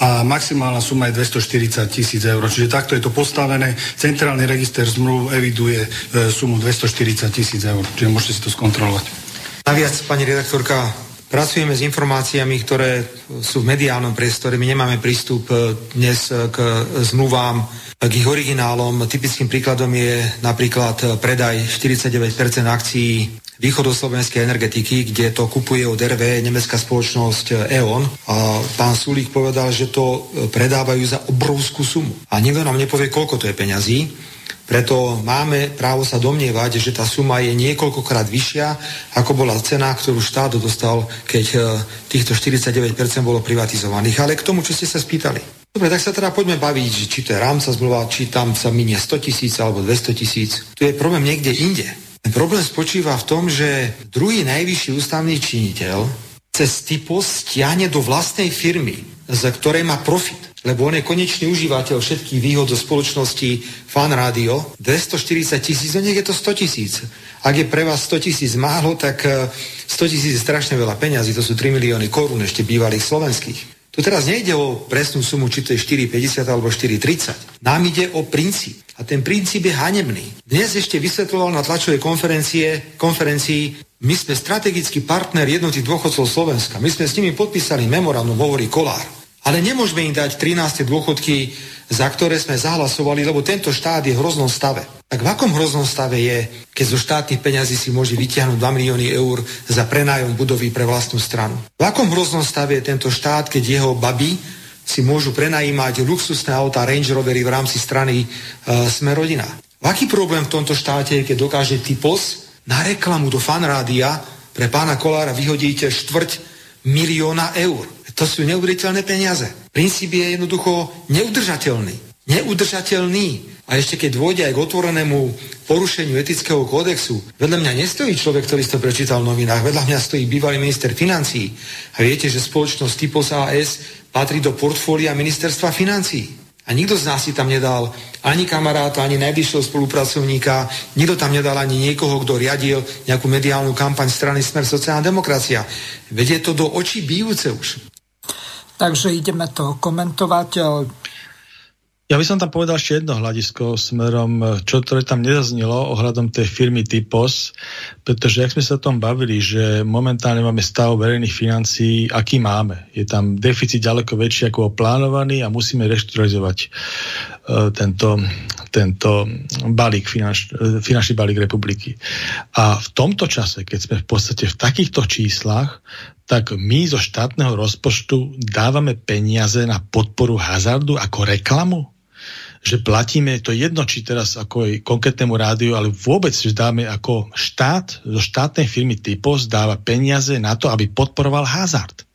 a maximálna suma je 240 tisíc eur. Čiže takto je to postavené. Centrálny register zmluv eviduje e, sumu 240 tisíc eur. Čiže môžete si to skontrolovať. Naviac, pani redaktorka, pracujeme s informáciami, ktoré sú v mediálnom priestore. My nemáme prístup e, dnes e, k zmluvám, k ich originálom. Typickým príkladom je napríklad predaj 49% akcií východoslovenskej energetiky, kde to kupuje od RV nemecká spoločnosť E.ON. A pán Sulík povedal, že to predávajú za obrovskú sumu. A nikto nám nepovie, koľko to je peňazí. Preto máme právo sa domnievať, že tá suma je niekoľkokrát vyššia, ako bola cena, ktorú štát dostal, keď e, týchto 49% bolo privatizovaných. Ale k tomu, čo ste sa spýtali. Dobre, tak sa teda poďme baviť, či to je rámca zmluva, či tam sa minie 100 tisíc alebo 200 tisíc. Tu je problém niekde inde. Problém spočíva v tom, že druhý najvyšší ústavný činiteľ cez typos stiahne do vlastnej firmy, z ktorej má profit lebo on je konečný užívateľ všetkých výhod zo spoločnosti Fan Radio, 240 tisíc, no nech je to 100 tisíc. Ak je pre vás 100 tisíc málo, tak 100 eh, tisíc je strašne veľa peňazí, to sú 3 milióny korún ešte bývalých slovenských. Tu teraz nejde o presnú sumu, či to je 4,50 alebo 4,30. Nám ide o princíp. A ten princíp je hanebný. Dnes ešte vysvetloval na tlačovej konferencie, konferencii, my sme strategický partner jednotých dôchodcov Slovenska. My sme s nimi podpísali memorandum, hovorí Kolár. Ale nemôžeme im dať 13. dôchodky, za ktoré sme zahlasovali, lebo tento štát je v hroznom stave. Tak v akom hroznom stave je, keď zo štátnych peňazí si môže vytiahnuť 2 milióny eur za prenájom budovy pre vlastnú stranu? V akom hroznom stave je tento štát, keď jeho baby si môžu prenajímať luxusné autá Range Rovery v rámci strany e, Sme rodina? V aký problém v tomto štáte je, keď dokáže typos na reklamu do fanrádia pre pána Kolára vyhodíte štvrť milióna eur? To sú neuveriteľné peniaze. Princíp je jednoducho neudržateľný. Neudržateľný. A ešte keď dôjde aj k otvorenému porušeniu etického kódexu, vedľa mňa nestojí človek, ktorý si to prečítal v novinách, vedľa mňa stojí bývalý minister financií. A viete, že spoločnosť Typos AS patrí do portfólia ministerstva financií. A nikto z nás si tam nedal ani kamaráta, ani najbližšieho spolupracovníka, nikto tam nedal ani niekoho, kto riadil nejakú mediálnu kampaň strany Smer sociálna demokracia. Vedie to do očí bijúce už. Takže ideme to komentovať. Ja by som tam povedal ešte jedno hľadisko smerom, čo ktoré tam nezaznelo ohľadom tej firmy Typos, pretože ak sme sa o tom bavili, že momentálne máme stav verejných financií, aký máme. Je tam deficit ďaleko väčší ako plánovaný a musíme reštrukturalizovať tento, tento balík, finanč, uh, finančný balík republiky. A v tomto čase, keď sme v podstate v takýchto číslach, tak my zo štátneho rozpočtu dávame peniaze na podporu hazardu ako reklamu že platíme, to jedno, či teraz ako aj konkrétnemu rádiu, ale vôbec, dáme ako štát, zo štátnej firmy Typos dáva peniaze na to, aby podporoval hazard.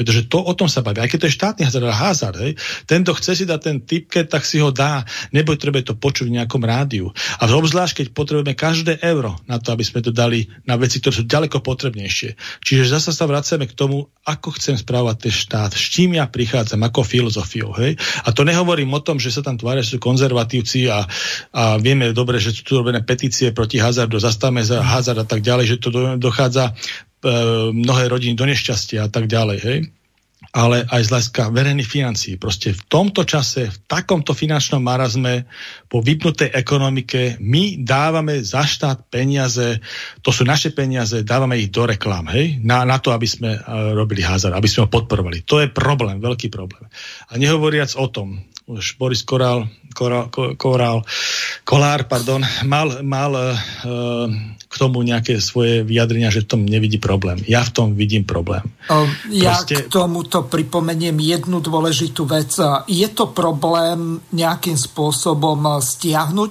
Pretože to o tom sa baví. Aj keď to je štátny hazard, hazard hej. Tento chce si dať ten tipket, tak si ho dá. Nebo treba to počuť v nejakom rádiu. A obzvlášť, keď potrebujeme každé euro na to, aby sme to dali na veci, ktoré sú ďaleko potrebnejšie. Čiže zase sa vraceme k tomu, ako chcem správať ten štát, s čím ja prichádzam, ako filozofiou. Hej. A to nehovorím o tom, že sa tam tvária, sú konzervatívci a, a vieme dobre, že sú tu robené petície proti hazardu, zastavme za hazard a tak ďalej, že to dochádza mnohé rodiny do nešťastia a tak ďalej, hej? ale aj z hľadiska verejných financií. Proste v tomto čase, v takomto finančnom marazme, po vypnutej ekonomike, my dávame za štát peniaze, to sú naše peniaze, dávame ich do reklám, hej? Na, na to, aby sme uh, robili hazard, aby sme ho podporovali. To je problém, veľký problém. A nehovoriac o tom, už Boris Korál, Korál, Korál Kolár, pardon, mal, mal uh, k tomu nejaké svoje vyjadrenia, že v tom nevidí problém. Ja v tom vidím problém. Ja Proste... k tomuto pripomeniem jednu dôležitú vec. Je to problém nejakým spôsobom stiahnuť,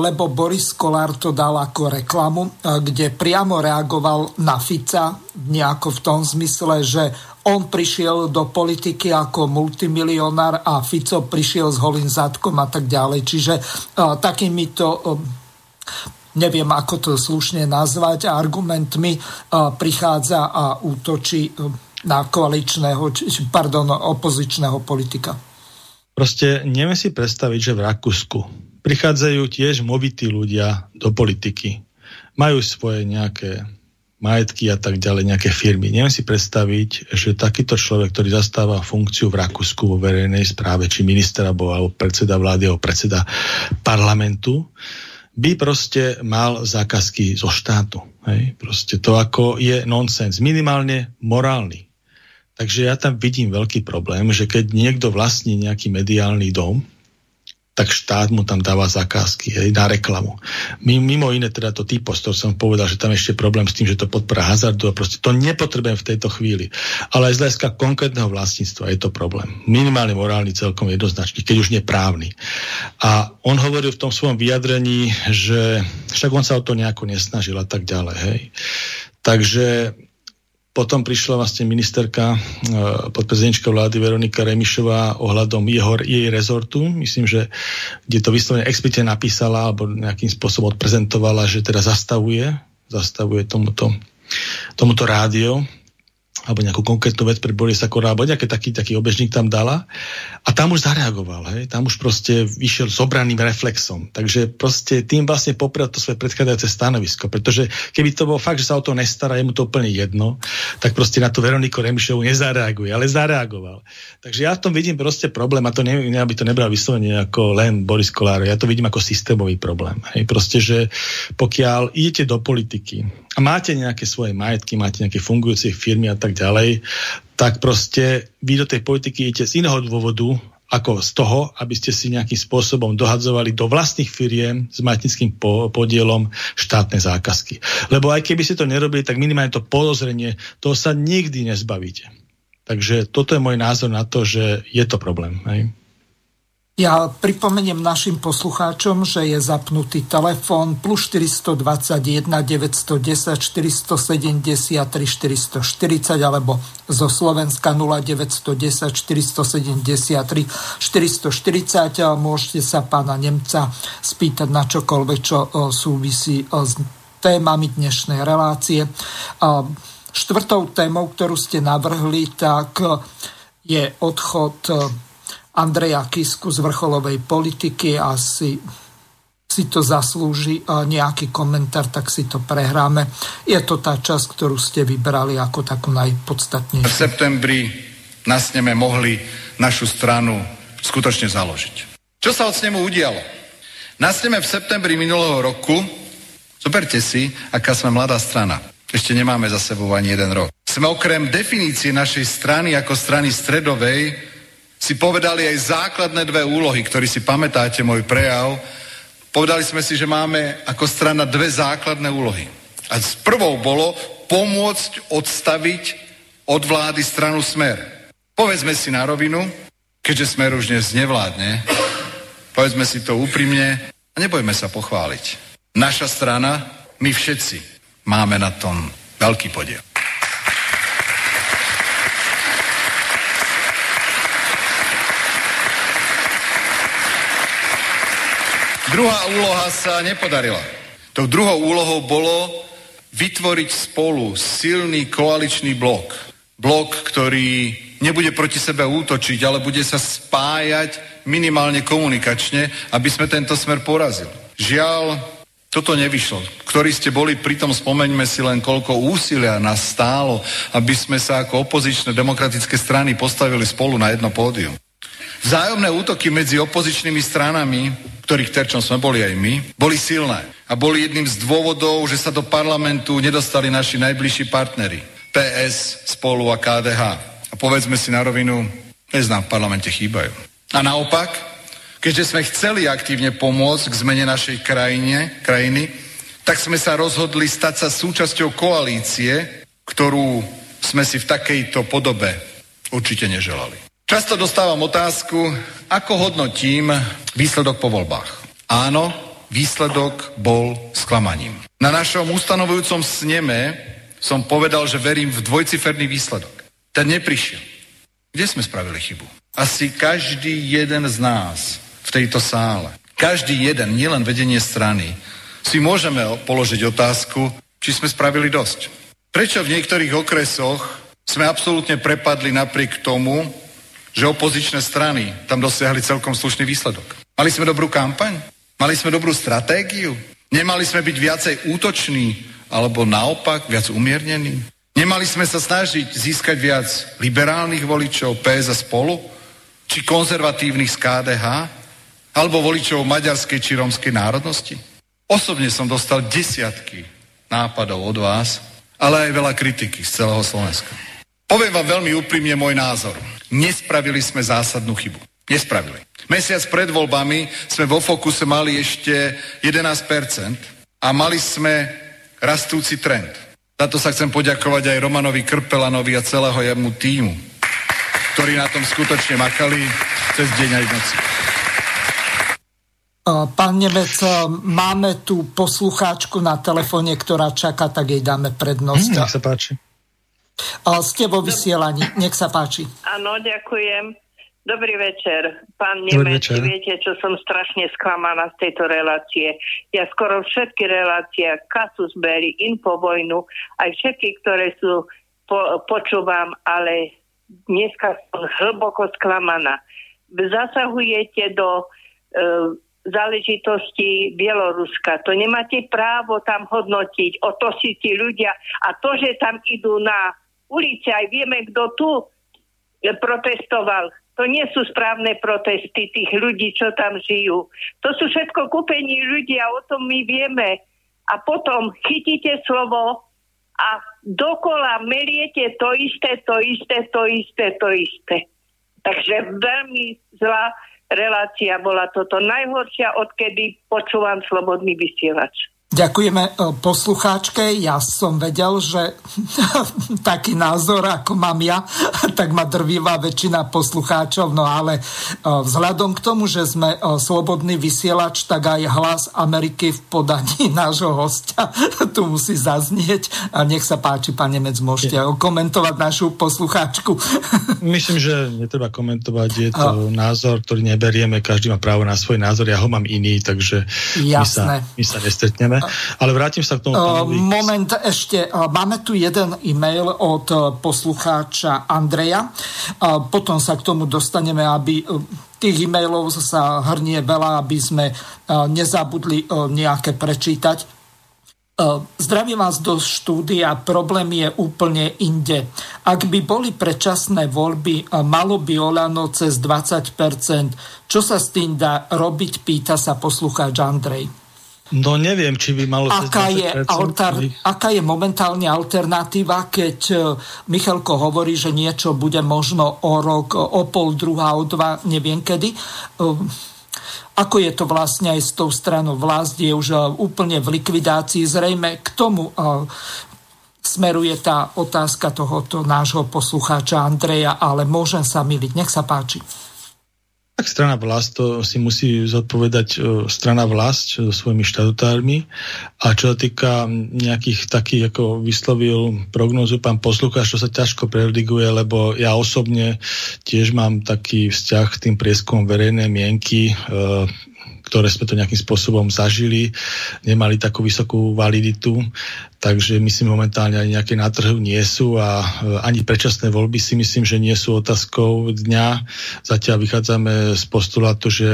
lebo Boris Kolár to dal ako reklamu, kde priamo reagoval na Fica nejako v tom zmysle, že on prišiel do politiky ako multimilionár a Fico prišiel s holým zadkom a tak ďalej. Čiže uh, takýmito uh, neviem ako to slušne nazvať, argumentmi uh, prichádza a útočí uh, na koaličného, pardon, opozičného politika. Proste neviem si predstaviť, že v Rakúsku prichádzajú tiež movití ľudia do politiky. Majú svoje nejaké majetky a tak ďalej, nejaké firmy. Neviem si predstaviť, že takýto človek, ktorý zastáva funkciu v Rakúsku vo verejnej správe, či minister alebo predseda vlády alebo predseda parlamentu, by proste mal zákazky zo štátu. Hej? Proste to ako je nonsens, minimálne morálny. Takže ja tam vidím veľký problém, že keď niekto vlastní nejaký mediálny dom, tak štát mu tam dáva zakázky hej, na reklamu. Mimo iné teda to typo, to som povedal, že tam ešte problém s tým, že to podpora hazardu a proste to nepotrebujem v tejto chvíli. Ale aj z hľadiska konkrétneho vlastníctva je to problém. Minimálne morálny celkom jednoznačný, keď už neprávny. A on hovoril v tom svojom vyjadrení, že však on sa o to nejako nesnažil a tak ďalej. Hej. Takže potom prišla vlastne ministerka, e, podprezidentka vlády Veronika Remišová ohľadom jeho, jej rezortu. Myslím, že kde to vyslovene explicitne napísala alebo nejakým spôsobom odprezentovala, že teda zastavuje, zastavuje tomuto, tomuto rádio alebo nejakú konkrétnu vec pre Borisa alebo nejaký taký, taký obežník tam dala. A tam už zareagoval, hej? tam už proste vyšiel s obraným reflexom. Takže proste tým vlastne poprel to svoje predchádzajúce stanovisko, pretože keby to bolo fakt, že sa o to nestará, je mu to úplne jedno, tak proste na tú Veroniku Remišovu nezareaguje, ale zareagoval. Takže ja v tom vidím proste problém a to ne, aby to nebral vyslovene ako len Boris Kolár, ja to vidím ako systémový problém. Hej? Proste, že pokiaľ idete do politiky a máte nejaké svoje majetky, máte nejaké fungujúce firmy a tak ďalej, tak proste vy do tej politiky idete z iného dôvodu, ako z toho, aby ste si nejakým spôsobom dohadzovali do vlastných firiem s majetnickým po- podielom štátne zákazky. Lebo aj keby ste to nerobili, tak minimálne to podozrenie, toho sa nikdy nezbavíte. Takže toto je môj názor na to, že je to problém. Hej? Ja pripomeniem našim poslucháčom, že je zapnutý telefón plus 421 910 473 440 alebo zo Slovenska 0910 473 440. Môžete sa pána Nemca spýtať na čokoľvek, čo súvisí s témami dnešnej relácie. Štvrtou témou, ktorú ste navrhli, tak je odchod Andreja Kisku z vrcholovej politiky asi si to zaslúži nejaký komentár, tak si to prehráme. Je to tá časť, ktorú ste vybrali ako takú najpodstatnejšiu. V septembri na sneme mohli našu stranu skutočne založiť. Čo sa od snemu udialo? Na sneme v septembri minulého roku, zoberte si, aká sme mladá strana. Ešte nemáme za sebou ani jeden rok. Sme okrem definície našej strany ako strany stredovej si povedali aj základné dve úlohy, ktorí si pamätáte môj prejav. Povedali sme si, že máme ako strana dve základné úlohy. A s prvou bolo pomôcť odstaviť od vlády stranu Smer. Povedzme si na rovinu, keďže Smer už dnes nevládne, povedzme si to úprimne a nebojme sa pochváliť. Naša strana, my všetci máme na tom veľký podiel. Druhá úloha sa nepodarila. Tou druhou úlohou bolo vytvoriť spolu silný koaličný blok. Blok, ktorý nebude proti sebe útočiť, ale bude sa spájať minimálne komunikačne, aby sme tento smer porazili. Žiaľ, toto nevyšlo. Ktorí ste boli, pritom spomeňme si len, koľko úsilia nás stálo, aby sme sa ako opozičné demokratické strany postavili spolu na jedno pódium. Vzájomné útoky medzi opozičnými stranami, ktorých terčom sme boli aj my, boli silné. A boli jedným z dôvodov, že sa do parlamentu nedostali naši najbližší partnery. PS, Spolu a KDH. A povedzme si na rovinu, neznám v parlamente chýbajú. A naopak, keďže sme chceli aktívne pomôcť k zmene našej krajine, krajiny, tak sme sa rozhodli stať sa súčasťou koalície, ktorú sme si v takejto podobe určite neželali. Často dostávam otázku, ako hodnotím výsledok po voľbách. Áno, výsledok bol sklamaním. Na našom ustanovujúcom sneme som povedal, že verím v dvojciferný výsledok. Ten neprišiel. Kde sme spravili chybu? Asi každý jeden z nás v tejto sále, každý jeden, nielen vedenie strany, si môžeme položiť otázku, či sme spravili dosť. Prečo v niektorých okresoch sme absolútne prepadli napriek tomu, že opozičné strany tam dosiahli celkom slušný výsledok. Mali sme dobrú kampaň? Mali sme dobrú stratégiu? Nemali sme byť viacej útoční alebo naopak viac umiernení? Nemali sme sa snažiť získať viac liberálnych voličov PS a spolu? Či konzervatívnych z KDH? Alebo voličov maďarskej či rómskej národnosti? Osobne som dostal desiatky nápadov od vás, ale aj veľa kritiky z celého Slovenska. Poviem vám veľmi úprimne môj názor. Nespravili sme zásadnú chybu. Nespravili. Mesiac pred voľbami sme vo fokuse mali ešte 11% a mali sme rastúci trend. Za to sa chcem poďakovať aj Romanovi Krpelanovi a celého jemu týmu, ktorí na tom skutočne makali cez deň aj noci. Pán Nemec, máme tu poslucháčku na telefóne, ktorá čaká, tak jej dáme prednosť. Mm, nech sa páči. Ste vo vysielaní, nech sa páči. Áno, ďakujem. Dobrý večer, pán Nemec. Viete, čo som strašne sklamaná z tejto relácie. Ja skoro všetky relácie, Kasus Belli, Infovojnu, aj všetky, ktoré sú, po, počúvam, ale dneska som hlboko sklamaná. Zasahujete do e, záležitosti Bieloruska. To nemáte právo tam hodnotiť. O to si tí ľudia. A to, že tam idú na ulici, aj vieme, kto tu protestoval. To nie sú správne protesty tých ľudí, čo tam žijú. To sú všetko kúpení ľudia, o tom my vieme. A potom chytíte slovo a dokola meliete to isté, to isté, to isté, to isté. Takže veľmi zlá relácia bola toto najhoršia, odkedy počúvam slobodný vysielač. Ďakujeme e, poslucháčke. Ja som vedel, že <laughs> taký názor, ako mám ja, <laughs> tak ma drvivá väčšina poslucháčov. No ale e, vzhľadom k tomu, že sme e, slobodný vysielač, tak aj hlas Ameriky v podaní <laughs> nášho hostia tu musí zaznieť. A nech sa páči, pán Nemec, môžete komentovať našu poslucháčku. Myslím, že netreba komentovať. Je to názor, ktorý neberieme. Každý má právo na svoj názor. Ja ho mám iný, takže my sa, my sa nestretneme samozrejme. Ale vrátim sa k tomu. Pánovi. Moment ešte. Máme tu jeden e-mail od e, poslucháča Andreja. Potom sa k tomu dostaneme, aby e, tých e-mailov sa hrnie veľa, aby sme e, nezabudli nejaké prečítať. Zdravím vás do štúdia, problém je úplne inde. Ak by boli predčasné voľby, malo by Olano cez 20%. Čo sa s tým dá robiť, pýta sa poslucháč Andrej. No neviem, či by malo... Aká je, alter, aká je momentálne alternatíva, keď e, Michalko hovorí, že niečo bude možno o rok, o pol, druhá, o dva, neviem kedy. E, ako je to vlastne aj s tou stranou vlast, je už e, úplne v likvidácii. Zrejme k tomu smeruje tá otázka tohoto nášho poslucháča Andreja, ale môžem sa miliť. Nech sa páči. Tak strana vlast to si musí zodpovedať e, strana vlast so svojimi štatutármi. A čo sa týka nejakých takých, ako vyslovil prognozu pán poslucháč, čo sa ťažko prediguje, lebo ja osobne tiež mám taký vzťah k tým prieskumom verejnej mienky, e, ktoré sme to nejakým spôsobom zažili, nemali takú vysokú validitu, takže myslím momentálne ani nejaké na trhu nie sú a e, ani predčasné voľby si myslím, že nie sú otázkou dňa. Zatiaľ vychádzame z postulátu, že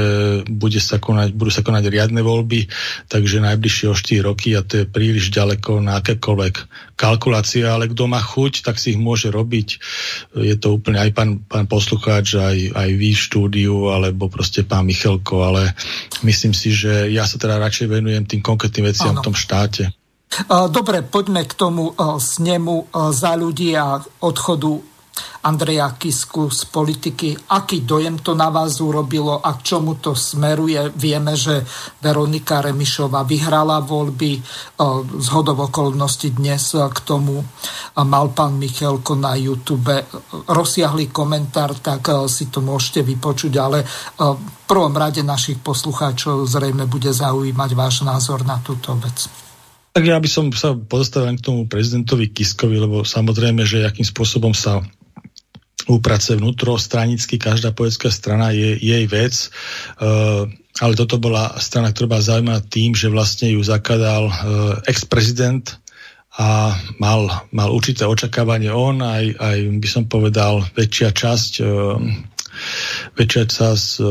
bude sa konať, budú sa konať riadne voľby, takže najbližšie o 4 roky a to je príliš ďaleko na akékoľvek kalkulácie, ale kto má chuť, tak si ich môže robiť. Je to úplne aj pán, pán poslucháč, aj, aj vy v štúdiu, alebo proste pán Michalko, ale myslím si, že ja sa teda radšej venujem tým konkrétnym veciam ano. v tom štáte. Dobre, poďme k tomu snemu za ľudí a odchodu Andreja Kisku z politiky. Aký dojem to na vás urobilo a k čomu to smeruje? Vieme, že Veronika Remišová vyhrala voľby. Z hodov okolností dnes k tomu mal pán Michalko na YouTube rozsiahly komentár, tak si to môžete vypočuť, ale v prvom rade našich poslucháčov zrejme bude zaujímať váš názor na túto vec. Tak ja by som sa pozastavil k tomu prezidentovi Kiskovi, lebo samozrejme, že akým spôsobom sa úprace vnútro stranicky, každá politická strana je jej vec, uh, ale toto bola strana, ktorá bola zaujímavá tým, že vlastne ju zakladal uh, ex-prezident a mal, mal určité očakávanie on, aj, aj by som povedal väčšia časť uh, väčšia časť e,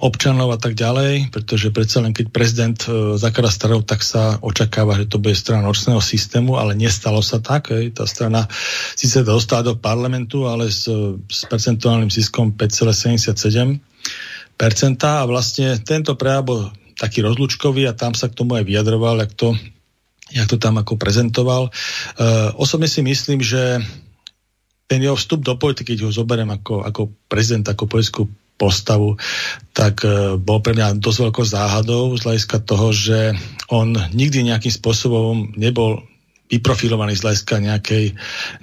občanov a tak ďalej, pretože predsa len keď prezident e, stranu, tak sa očakáva, že to bude strana nočného systému, ale nestalo sa tak. Hej. Tá strana síce dostala do parlamentu, ale s, s percentuálnym ziskom 5,77% a vlastne tento prejav bol taký rozlučkový a tam sa k tomu aj vyjadroval, jak to, jak to tam ako prezentoval. Uh, osobne si myslím, že ten jeho vstup do politiky, keď ho zoberiem ako, ako prezident, ako politickú postavu, tak e, bol pre mňa dosť veľkou záhadou z hľadiska toho, že on nikdy nejakým spôsobom nebol vyprofilovaný z hľadiska nejakej,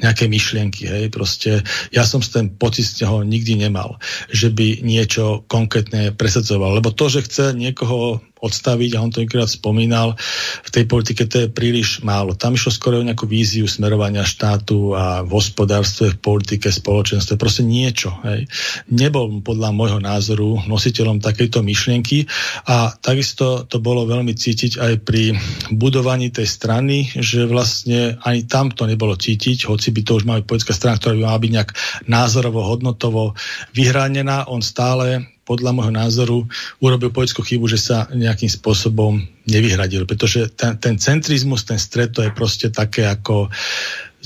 nejakej myšlienky. Hej. Proste ja som ten pocit z neho nikdy nemal, že by niečo konkrétne presadzoval. Lebo to, že chce niekoho odstaviť, a on to niekoľko spomínal, v tej politike to je príliš málo. Tam išlo skoro o nejakú víziu smerovania štátu a v hospodárstve, v politike, spoločenstve, proste niečo. Hej. Nebol podľa môjho názoru nositeľom takejto myšlienky a takisto to bolo veľmi cítiť aj pri budovaní tej strany, že vlastne ani tam to nebolo cítiť, hoci by to už mala politická strana, ktorá by mala byť nejak názorovo, hodnotovo vyhranená, on stále podľa môjho názoru urobil politickú chybu, že sa nejakým spôsobom nevyhradil, pretože ten, ten centrizmus, ten stred, to je proste také ako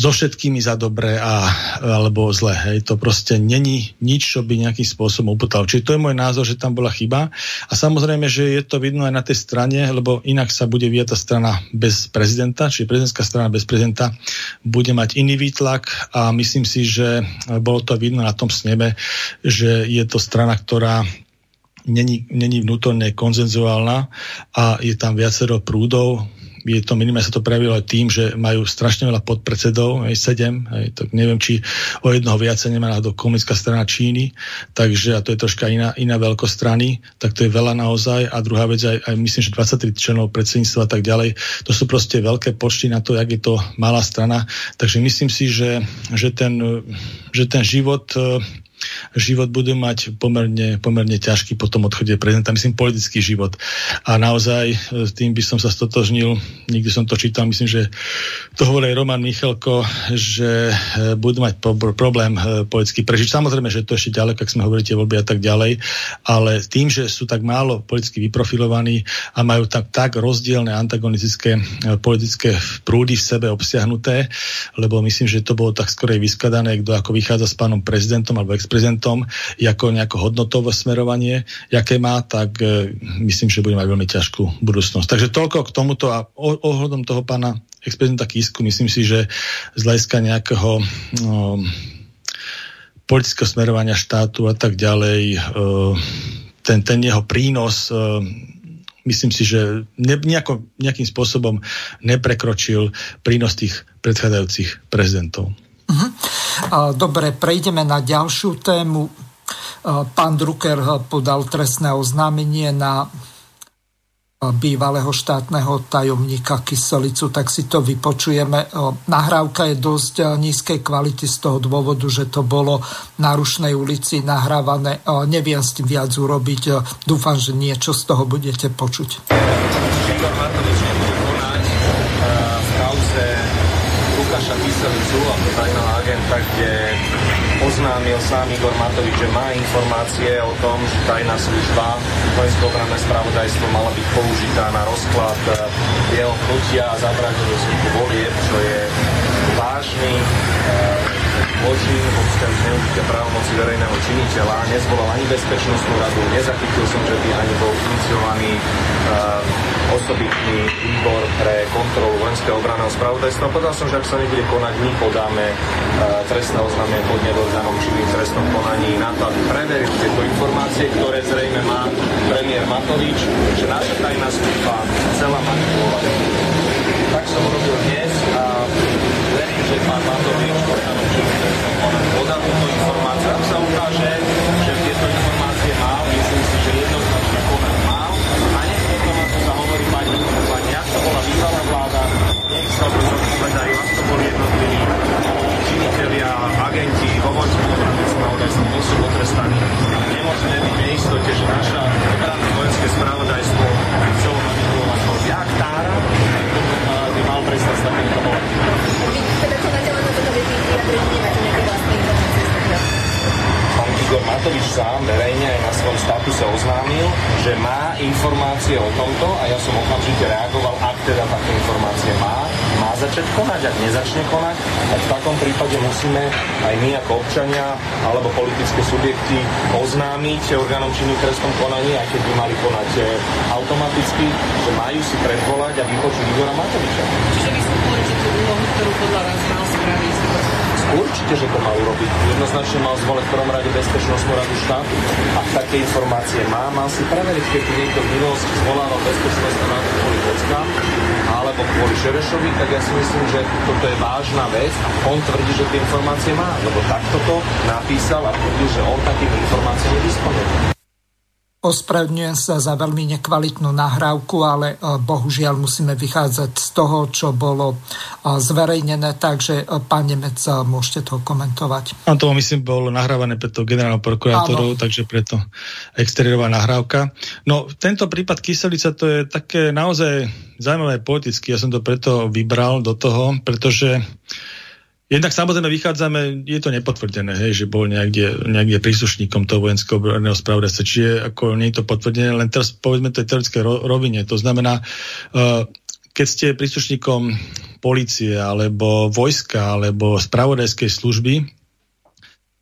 so všetkými za dobré a, alebo zle. Hej. To proste není nič, čo by nejakým spôsobom upútal. Čiže to je môj názor, že tam bola chyba. A samozrejme, že je to vidno aj na tej strane, lebo inak sa bude vyjať tá strana bez prezidenta, čiže prezidentská strana bez prezidenta bude mať iný výtlak a myslím si, že bolo to vidno na tom sneme, že je to strana, ktorá není, není vnútorne konzenzuálna a je tam viacero prúdov, je to minimálne sa to prejavilo aj tým, že majú strašne veľa podpredsedov, aj sedem, aj, tak neviem, či o jednoho viacej nemá do komunická strana Číny, takže a to je troška iná, iná veľkosť strany, tak to je veľa naozaj. A druhá vec, aj, aj myslím, že 23 členov predsedníctva a tak ďalej, to sú proste veľké počty na to, jak je to malá strana. Takže myslím si, že, že, ten, že ten život život budú mať pomerne, pomerne ťažký po tom odchode prezidenta, myslím politický život. A naozaj e, tým by som sa stotožnil, nikdy som to čítal, myslím, že to hovorí Roman Michalko, že e, budú mať problém e, politicky prežiť. Samozrejme, že to ešte ďaleko, ak sme hovorili tie voľby a tak ďalej, ale tým, že sú tak málo politicky vyprofilovaní a majú tak, tak rozdielne antagonistické politické prúdy v sebe obsiahnuté, lebo myslím, že to bolo tak skorej vyskladané, kto ako vychádza s pánom prezidentom alebo ex prezidentom ako nejaké hodnotové smerovanie, jaké má, tak e, myslím, že bude mať veľmi ťažkú budúcnosť. Takže toľko k tomuto a ohľadom toho pána ex-prezidenta myslím si, že z hľadiska nejakého no, politického smerovania štátu a tak ďalej, e, ten, ten jeho prínos e, myslím si, že ne, nejako, nejakým spôsobom neprekročil prínos tých predchádzajúcich prezidentov. Uh-huh. Dobre, prejdeme na ďalšiu tému. Pán Drucker podal trestné oznámenie na bývalého štátneho tajomníka Kyselicu, tak si to vypočujeme. Nahrávka je dosť nízkej kvality z toho dôvodu, že to bolo na Rušnej ulici nahrávané. Neviem s tým viac urobiť. Dúfam, že niečo z toho budete počuť. Kyselicu ako agenta, kde oznámil sám Igor Matovič, že má informácie o tom, že tajná služba, vojenské obranné spravodajstvo mala byť použitá na rozklad eh, jeho hnutia a zabránenie vzniku volieb, čo je vážny e, zločin vzťahu zneužitia právomoci verejného činiteľa. Nezvolal ani bezpečnostnú radu, nezachytil som, že by ani bol iniciovaný uh, osobitný výbor pre kontrolu vojenského obraného spravodajstva. Povedal som, že ak sa nebude konať, my podáme uh, trestné oznámenie pod orgánom činným trestnom konaní na to, aby preveril tieto informácie, ktoré zrejme má premiér Matovič, že naša tajná služba chcela manipulovať. Tak som urobil dnes a verím, že pán Matovič orgánom činným trestnom konaní podá túto informáciu. Ak sa ukáže, že tieto informácie má, myslím si, že jednoznačne konať má. A nech potom, ako sa hovorí pani, pani, jak to bola bývalá vláda, nech sa to zodpovedajú, ak to boli jednotliví činiteľia, agenti, vo vojsku, spravodajstvo, nie sú potrestaní. Nemôžeme byť v neistote, že naša obranné vojenské spravodajstvo chcelo manipulovať to, jak tára, by mal prestať s takýmto Teda to na to vyjadrenie nemáte nejaké vlastné Igor Matovič sám verejne aj na svojom statuse oznámil, že má informácie o tomto a ja som okamžite reagoval, ak teda také informácie má, má začať konať, ak nezačne konať, tak v takom prípade musíme aj my ako občania alebo politické subjekty oznámiť orgánom činným trestnom konaní, aj keď by mali konať e, automaticky, že majú si predvolať a vypočuť Igora Matoviča. Čiže vy tú úlohu, ktorú podľa vás Určite, že to mal urobiť. Jednoznačne mal zvoliť v prvom rade Bezpečnostnú radu štátu. Ak také informácie má, mal si preveriť, keď niekto v minulosti zvolával Bezpečnostnú radu kvôli vockám alebo kvôli Šerešovi, tak ja si myslím, že toto je vážna vec a on tvrdí, že tie informácie má, lebo takto to napísal a tvrdí, že on takým informáciám disponuje. Ospravedlňujem sa za veľmi nekvalitnú nahrávku, ale e, bohužiaľ musíme vychádzať z toho, čo bolo e, zverejnené, takže e, pán Nemec, môžete to komentovať. Áno, to myslím bolo nahrávané pre to generálnou prokurátorou, takže preto exteriérová nahrávka. No, tento prípad Kyselica to je také naozaj zaujímavé politicky, ja som to preto vybral do toho, pretože Jednak samozrejme vychádzame, je to nepotvrdené, hej, že bol niekde, niekde príslušníkom toho vojenského obranného spravodajstva, čiže ako nie je to potvrdené, len teraz povedzme to teoretické rovine. To znamená, uh, keď ste príslušníkom policie alebo vojska alebo spravodajskej služby,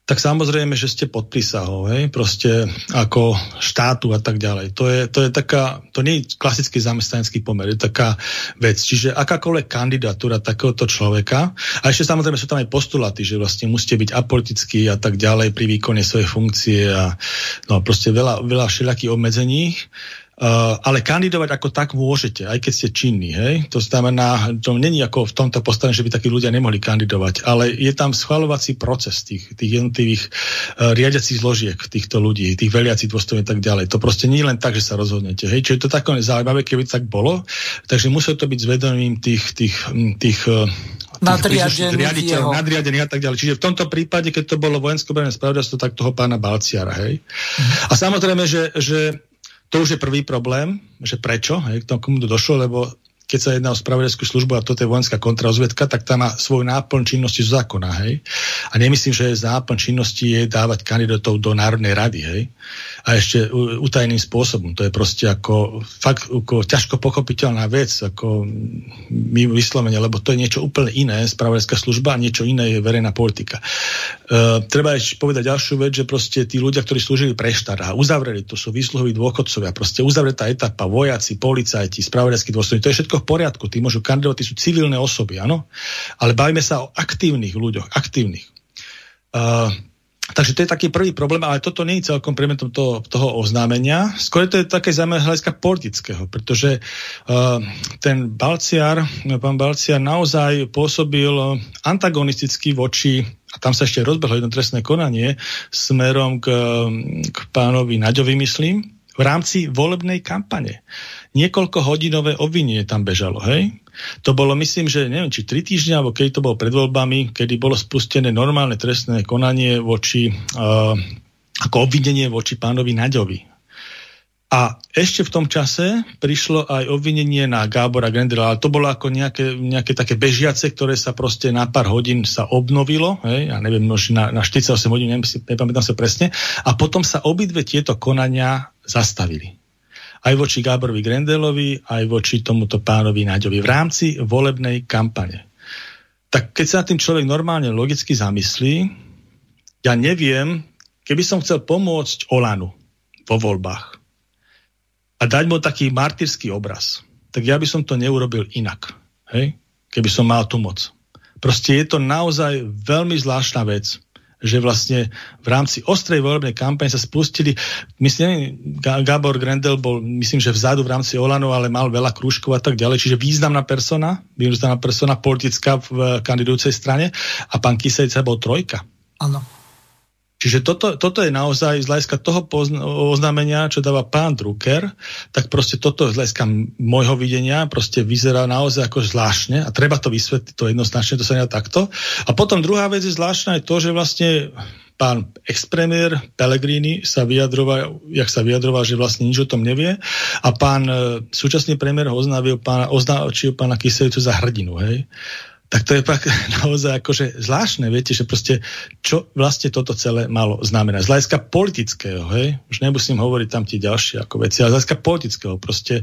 tak samozrejme, že ste pod prísahou, hej, proste ako štátu a tak ďalej. To je, to je taká, to nie je klasický zamestnanecký pomer, je taká vec. Čiže akákoľvek kandidatúra takéhoto človeka, a ešte samozrejme sú tam aj postulaty, že vlastne musíte byť apolitický a tak ďalej pri výkone svojej funkcie a no proste veľa, veľa všelijakých obmedzení Uh, ale kandidovať ako tak môžete, aj keď ste činní, hej? To znamená, to není ako v tomto postavení, že by takí ľudia nemohli kandidovať, ale je tam schvalovací proces tých, tých jednotlivých uh, riadiacich zložiek týchto ľudí, tých veliacich dôstojných a tak ďalej. To proste nie je len tak, že sa rozhodnete, hej? Čiže je to také zaujímavé, keby tak bolo, takže muselo to byť zvedomím tých, tých, tých uh, nadriadených, nadriadených a tak ďalej. Čiže v tomto prípade, keď to bolo vojensko spravodajstvo, tak toho pána Balciara, hej. Uh-huh. A samozrejme, že, že to už je prvý problém, že prečo, hej, k tomu došlo, lebo keď sa jedná o spravodajskú službu a toto je vojenská kontraozvedka, tak tá má svoj náplň činnosti z zákona, hej. A nemyslím, že náplň činnosti je dávať kandidátov do Národnej rady, hej a ešte utajeným spôsobom. To je proste ako fakt ako ťažko pochopiteľná vec, ako my vyslovene, lebo to je niečo úplne iné, spravodajská služba a niečo iné je verejná politika. Uh, treba ešte povedať ďalšiu vec, že proste tí ľudia, ktorí slúžili pre štát a uzavreli, to sú výsluhoví dôchodcovia, proste uzavretá etapa, vojaci, policajti, spravodajskí dôstojní, to je všetko v poriadku, tí môžu kandidovať, tí sú civilné osoby, áno, ale bavíme sa o aktívnych ľuďoch, aktívnych. Uh, Takže to je taký prvý problém, ale toto nie je celkom predmetom toho, toho oznámenia. Skôr to je také zaujímavé hľadiska politického, pretože uh, ten Balciar, pán Balciar naozaj pôsobil antagonisticky voči, a tam sa ešte rozbehlo jedno trestné konanie, smerom k, k pánovi Naďovi, myslím, v rámci volebnej kampane. Niekoľko hodinové obvinenie tam bežalo, hej? To bolo, myslím, že neviem, či tri týždňa, alebo keď to bolo pred voľbami, kedy bolo spustené normálne trestné konanie voči, uh, ako obvinenie voči pánovi Naďovi. A ešte v tom čase prišlo aj obvinenie na Gábora Grendela, ale to bolo ako nejaké, nejaké také bežiace, ktoré sa proste na pár hodín sa obnovilo, hej, ja neviem, na, na 48 hodín, neviem, nepamätám sa presne, a potom sa obidve tieto konania zastavili aj voči Gáborovi Grendelovi, aj voči tomuto pánovi Náďovi v rámci volebnej kampane. Tak keď sa tým človek normálne logicky zamyslí, ja neviem, keby som chcel pomôcť Olanu vo voľbách a dať mu taký martýrsky obraz, tak ja by som to neurobil inak, hej? keby som mal tú moc. Proste je to naozaj veľmi zvláštna vec že vlastne v rámci ostrej volebnej kampane sa spustili, myslím, Gabor Grendel bol, myslím, že vzadu v rámci Olano, ale mal veľa krúžkov a tak ďalej, čiže významná persona, významná persona politická v kandidujúcej strane a pán Kisejca bol trojka. Áno. Čiže toto, toto je naozaj z hľadiska toho oznámenia, čo dáva pán Drucker, tak proste toto z hľadiska môjho videnia proste vyzerá naozaj ako zvláštne a treba to vysvetliť, to jednoznačne, to sa nedá takto. A potom druhá vec je zvláštna je to, že vlastne pán expremiér Pellegrini sa vyjadroval, jak sa vyjadroval, že vlastne nič o tom nevie a pán e, súčasný premiér ho oznávil pána, označil pána Kyselicu za hrdinu, hej tak to je pak <laughs> naozaj akože zvláštne, viete, že proste čo vlastne toto celé malo znamenať. Z hľadiska politického, hej, už nemusím hovoriť tam tie ďalšie ako veci, ale z hľadiska politického proste.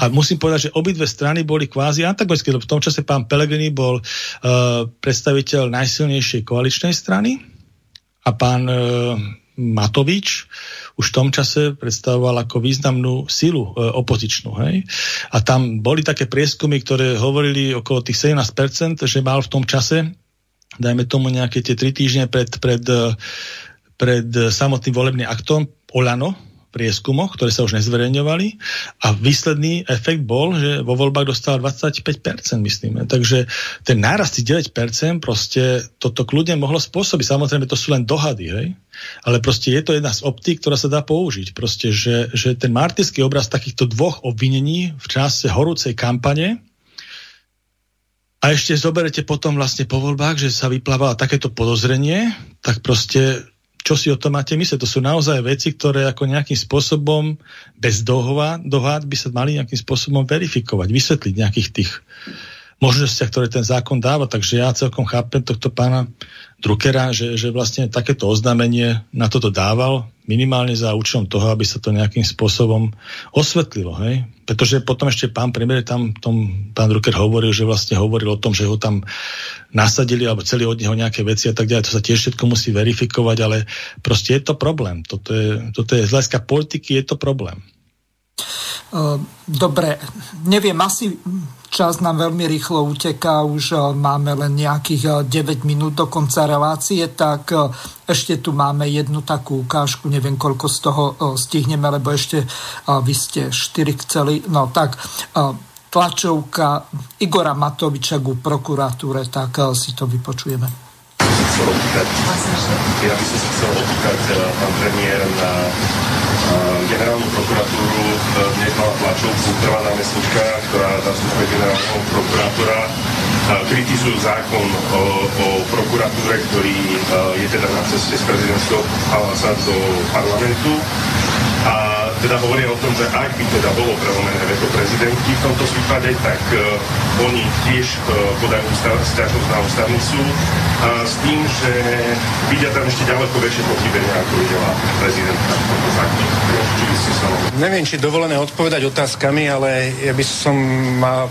A musím povedať, že obidve strany boli kvázi antagonické, lebo v tom čase pán Pelegrini bol uh, predstaviteľ najsilnejšej koaličnej strany a pán uh, Matovič už v tom čase predstavoval ako významnú silu e, opozičnú. Hej? A tam boli také prieskumy, ktoré hovorili okolo tých 17%, že mal v tom čase, dajme tomu nejaké tie tri týždne pred, pred, e, pred samotným volebným aktom Olano, prieskumoch, ktoré sa už nezverejňovali a výsledný efekt bol, že vo voľbách dostal 25%, myslíme. Takže ten nárast 9% proste toto kľudne mohlo spôsobiť. Samozrejme, to sú len dohady, hej? ale proste je to jedna z optík, ktorá sa dá použiť. Proste, že, že ten martýrsky obraz takýchto dvoch obvinení v čase horúcej kampane a ešte zoberete potom vlastne po voľbách, že sa vyplávalo takéto podozrenie, tak proste čo si o tom máte myslieť. To sú naozaj veci, ktoré ako nejakým spôsobom bez dohova, dohád by sa mali nejakým spôsobom verifikovať, vysvetliť nejakých tých možnostiach, ktoré ten zákon dáva. Takže ja celkom chápem tohto pána Druckera, že, že vlastne takéto oznámenie na toto dával minimálne za účelom toho, aby sa to nejakým spôsobom osvetlilo. Hej? Pretože potom ešte pán premiér tam, tom, pán Drucker hovoril, že vlastne hovoril o tom, že ho tam nasadili alebo celý od neho nejaké veci a tak ďalej. To sa tiež všetko musí verifikovať, ale proste je to problém. Toto je, toto je z hľadiska politiky je to problém. Dobre, neviem, asi čas nám veľmi rýchlo uteká, už máme len nejakých 9 minút do konca relácie, tak ešte tu máme jednu takú ukážku, neviem koľko z toho stihneme, lebo ešte vy ste 4 chceli, no tak tlačovka Igora Matoviča ku prokuratúre, tak si to vypočujeme chcel opýtať, ja by som sa chcel opýtať, eh, pán premiér, na eh, generálnu prokuratúru. Eh, dnes mala tlačovku prvá námestnička, ktorá zastupuje generálneho prokurátora. Kritizujú zákon o, o prokuratúre, ktorý je teda na ceste z prezidentského paláca do parlamentu. A teda hovoria o tom, že ak by teda bolo prelomené veto prezidentky v tomto prípade, tak uh, oni tiež uh, podajú stiažnosť na ústavný súd a s tým, že vidia tam ešte ďaleko väčšie pochybenia, ako videla prezidentka v tomto zákone. Neviem, či dovolené odpovedať otázkami, ale ja by som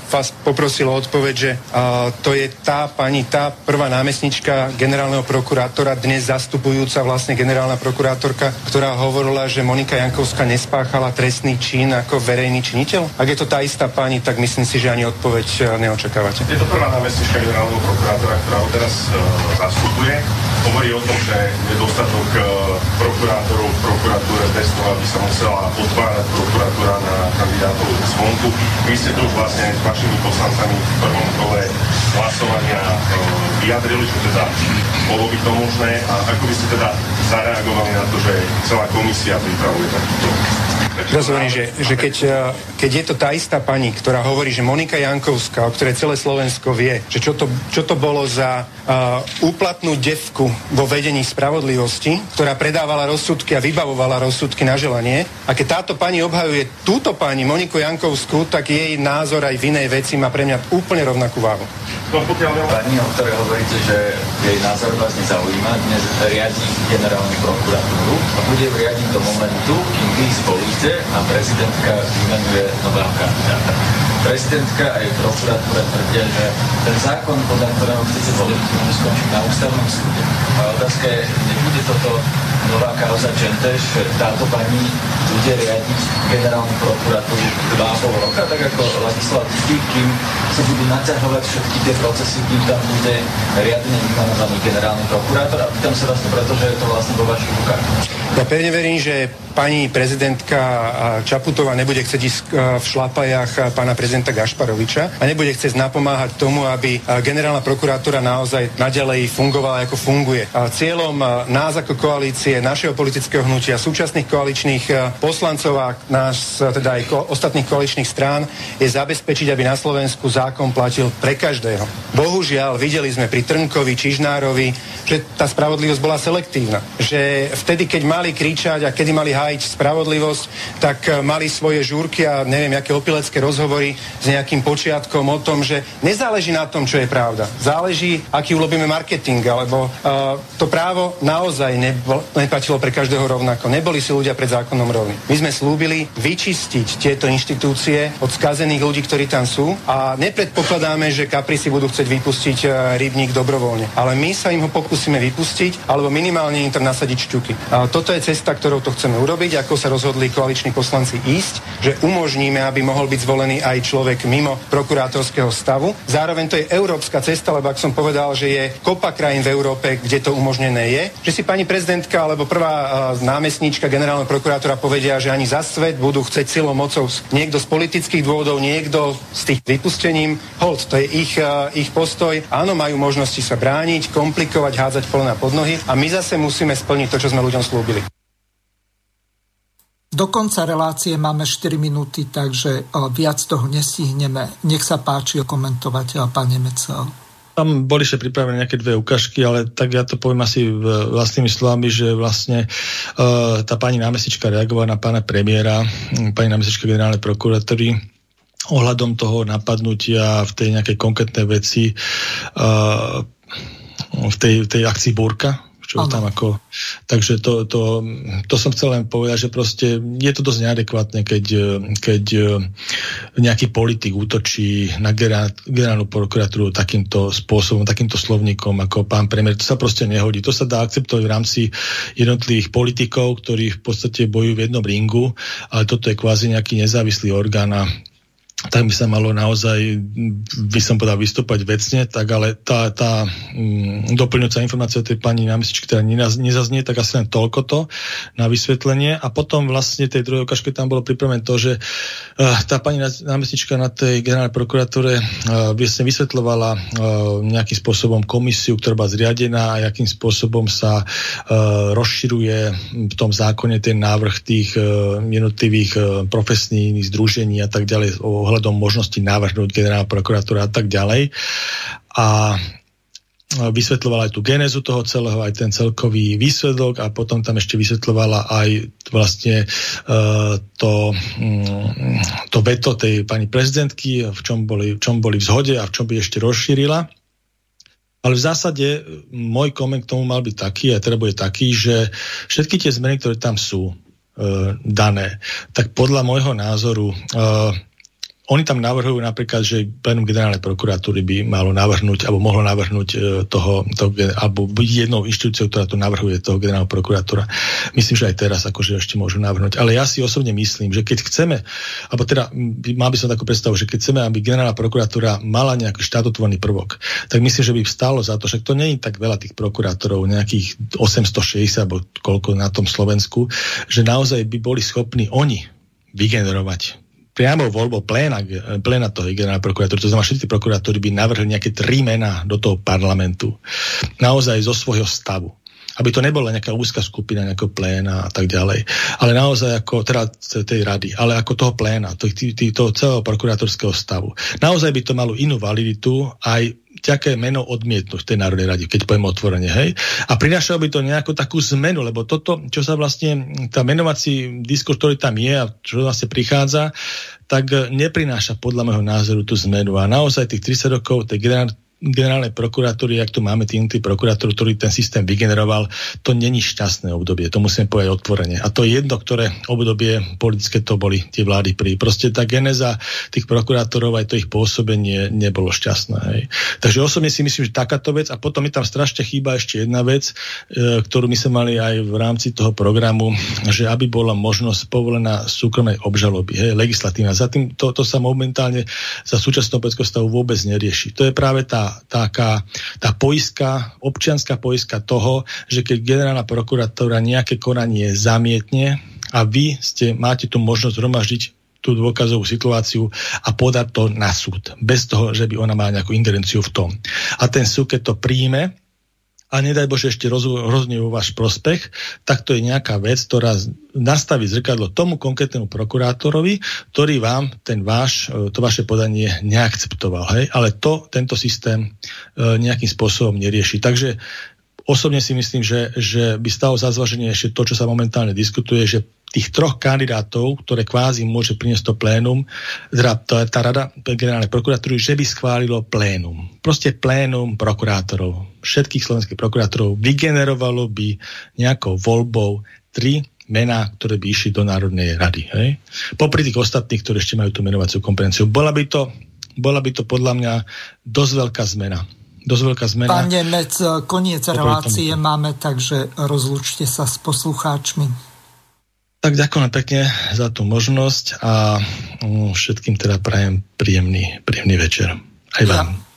vás poprosil o odpoveď, že uh, to je tá pani, tá prvá námestnička generálneho prokurátora, dnes zastupujúca vlastne generálna prokurátorka, ktorá hovorila, že Monika Jankovská nespá spáchala trestný čin ako verejný činiteľ? Ak je to tá istá pani, tak myslím si, že ani odpoveď e, neočakávate. Je to prvá námestnička generálneho prokurátora, ktorá ho teraz uh, zastupuje. Hovorí o tom, že nedostatok uh, prokurátorov v prokuratúre bez toho, aby sa musela otvárať prokuratúra na kandidátov zvonku. Vy ste tu vlastne s vašimi poslancami v prvom kole hlasovania uh, vyjadrili, že teda bolo by to možné a ako by ste teda zareagovali na to, že celá komisia pripravuje takýto Rozumiem, že, že keď, eh, keď je to tá istá pani, ktorá hovorí, že Monika Jankovská, o ktorej celé Slovensko vie, že čo to, čo to bolo za uh, úplatnú devku vo vedení spravodlivosti, ktorá predávala rozsudky a vybavovala rozsudky na želanie. A keď táto pani obhajuje túto pani, Moniku Jankovskú, tak jej názor aj v inej veci má pre mňa úplne rovnakú váhu. Pani, o ktorej hovoríte, že jej názor vás nezaujíma, dnes riadi generálnu prokuratúru a bude riadiť do momentu, kým vy zvolíte a prezidentka vymenuje nového kandidáta. Prezidentka aj prokuratúra tvrdia, že ten zákon, podľa ktorého chcete voliť, môže skončiť na ústavnom súde. A otázka je, nebude toto nová kauza Čenteš, táto pani bude riadiť generálnu prokuratúru dva a pol roka, tak ako Ladislav Tichý, kým sa budú naťahovať všetky tie procesy, kým tam bude riadne vymenovaný generálny prokurátor. A pýtam sa vás to preto, je to vlastne vo vašich rukách. Ja pevne verím, že pani prezidentka Čaputová nebude chcieť ísť v šlapajach pána prezidenta Gašparoviča a nebude chcieť napomáhať tomu, aby generálna prokurátora naozaj nadalej fungovala ako funguje. Cieľom nás ako koalície, našeho politického hnutia, súčasných koaličných poslancov a nás, teda aj ko- ostatných koaličných strán, je zabezpečiť, aby na Slovensku zákon platil pre každého. Bohužiaľ, videli sme pri Trnkovi, Čižnárovi, že tá spravodlivosť bola selektívna. Že vtedy, keď mali kričať a kedy mali hájiť spravodlivosť, tak mali svoje žúrky a neviem, aké opilecké rozhovory s nejakým počiatkom o tom, že nezáleží na tom, čo je pravda. Záleží, aký urobíme marketing, alebo uh, to právo naozaj nebol, neplatilo pre každého rovnako. Neboli si ľudia pred zákonom rovní. My sme slúbili vyčistiť tieto inštitúcie od skazených ľudí, ktorí tam sú a nepredpokladáme, že kapri si budú chcieť vypustiť uh, rybník dobrovoľne. Ale my sa im ho pokúsime vypustiť, alebo minimálne im tam nasadiť šťuky. A toto je cesta, ktorou to chceme urobiť, ako sa rozhodli koaliční poslanci ísť, že umožníme, aby mohol byť zvolený aj človek mimo prokurátorského stavu. Zároveň to je európska cesta, lebo ak som povedal, že je kopa krajín v Európe, kde to umožnené je, že si pani prezidentka alebo prvá uh, námestníčka generálneho prokurátora povedia, že ani za svet budú chcieť silou mocou niekto z politických dôvodov, niekto z tých vypustením. Hold, to je ich, uh, ich postoj. Áno, majú možnosti sa brániť, komplikovať, hádzať polena pod nohy a my zase musíme splniť to, čo sme ľuďom slúbili. Do konca relácie máme 4 minúty, takže viac toho nestihneme. Nech sa páči komentovať, pán Nemec. Tam boli ešte pripravené nejaké dve ukážky, ale tak ja to poviem asi vlastnými slovami, že vlastne uh, tá pani námestnička reagovala na pána premiéra, pani námestnička generálnej prokuratúry, ohľadom toho napadnutia v tej nejakej konkrétnej veci uh, v tej, tej akcii Búrka, čo ano. tam ako... Takže to, to, to som chcel len povedať, že proste je to dosť neadekvátne, keď, keď nejaký politik útočí na generálnu prokuratúru takýmto spôsobom, takýmto slovníkom ako pán premiér. To sa proste nehodí. To sa dá akceptovať v rámci jednotlivých politikov, ktorí v podstate bojujú v jednom ringu, ale toto je kvázi nejaký nezávislý orgán a tak by sa malo naozaj, by som povedal, vystúpať vecne, tak ale tá, tá mm, doplňujúca informácia tej pani námestničky, ktorá nezaznie, tak asi len toľko to na vysvetlenie. A potom vlastne tej druhej ukážke tam bolo pripravené to, že uh, tá pani námestnička na tej generálnej prokuratúre uh, vlastne vysvetľovala uh, nejakým spôsobom komisiu, ktorá bola zriadená a akým spôsobom sa uh, rozširuje v tom zákone ten návrh tých jednotlivých uh, profesných združení a tak ďalej ohľadom možnosti navrhnúť generálna prokuratúra a tak ďalej. A vysvetľovala aj tú genézu toho celého, aj ten celkový výsledok a potom tam ešte vysvetľovala aj vlastne uh, to, um, to veto tej pani prezidentky, v čom, boli, v čom boli v zhode a v čom by ešte rozšírila. Ale v zásade môj koment k tomu mal byť taký, a teda bude taký, že všetky tie zmeny, ktoré tam sú uh, dané, tak podľa môjho názoru uh, oni tam navrhujú napríklad, že plénum generálnej prokuratúry by malo navrhnúť, alebo mohlo navrhnúť e, toho, toho alebo byť jednou inštitúciou, ktorá to navrhuje, toho generálneho prokurátora. Myslím, že aj teraz akože ešte môžu navrhnúť. Ale ja si osobne myslím, že keď chceme, alebo teda mal by som takú predstavu, že keď chceme, aby generálna prokuratúra mala nejaký štátotvorný prvok, tak myslím, že by stálo za to, však to nie je tak veľa tých prokurátorov, nejakých 860 alebo koľko na tom Slovensku, že naozaj by boli schopní oni vygenerovať priamo voľbou pléna, pléna toho generálneho prokurátora, to znamená, všetci prokurátori by navrhli nejaké tri mená do toho parlamentu. Naozaj zo svojho stavu aby to nebola nejaká úzka skupina, nejakého pléna a tak ďalej. Ale naozaj ako, teda tej rady, ale ako toho pléna, to, toho celého prokurátorského stavu. Naozaj by to malo inú validitu aj ťaké meno odmietnúť v tej Národnej rade, keď poviem otvorene, hej. A prinášalo by to nejakú takú zmenu, lebo toto, čo sa vlastne, tá menovací diskurs, ktorý tam je a čo vlastne prichádza, tak neprináša podľa môjho názoru tú zmenu. A naozaj tých 30 rokov tej generálnej prokuratúry, ak tu máme tým tí prokurátor, ktorý ten systém vygeneroval, to není šťastné obdobie, to musím povedať otvorene. A to je jedno, ktoré obdobie politické to boli tie vlády pri. Proste tá geneza tých prokurátorov, aj to ich pôsobenie nebolo šťastné. Hej. Takže osobne si myslím, že takáto vec a potom mi tam strašne chýba ešte jedna vec, e, ktorú my sme mali aj v rámci toho programu, že aby bola možnosť povolená súkromnej obžaloby, hej, legislatívna. Za tým to, to sa momentálne za súčasného stavu vôbec nerieši. To je práve tá taká tá poiska, občianská poiska toho, že keď generálna prokuratúra nejaké konanie zamietne a vy ste, máte tu možnosť zhromaždiť tú dôkazovú situáciu a podať to na súd. Bez toho, že by ona mala nejakú ingerenciu v tom. A ten súd, keď to príjme, a nedaj Bože ešte rozhodne vo váš prospech, tak to je nejaká vec, ktorá nastaví zrkadlo tomu konkrétnemu prokurátorovi, ktorý vám ten váš, e, to vaše podanie neakceptoval. Hej? Ale to tento systém e, nejakým spôsobom nerieši. Takže osobne si myslím, že, že by stalo za zvaženie ešte to, čo sa momentálne diskutuje, že tých troch kandidátov, ktoré kvázi môže priniesť to plénum, teda tá, rada generálnej prokuratúry, že by schválilo plénum. Proste plénum prokurátorov. Všetkých slovenských prokurátorov vygenerovalo by nejakou voľbou tri mená, ktoré by išli do Národnej rady. Hej? Popri tých ostatných, ktorí ešte majú tú menovaciu kompetenciu. Bola by to, bola by to podľa mňa dosť veľká zmena dosť veľká zmena. Pán Nemec, koniec relácie máme, takže rozlúčte sa s poslucháčmi. Tak ďakujem pekne za tú možnosť a mm, všetkým teda prajem príjemný, príjemný večer. Aj vám. Ja.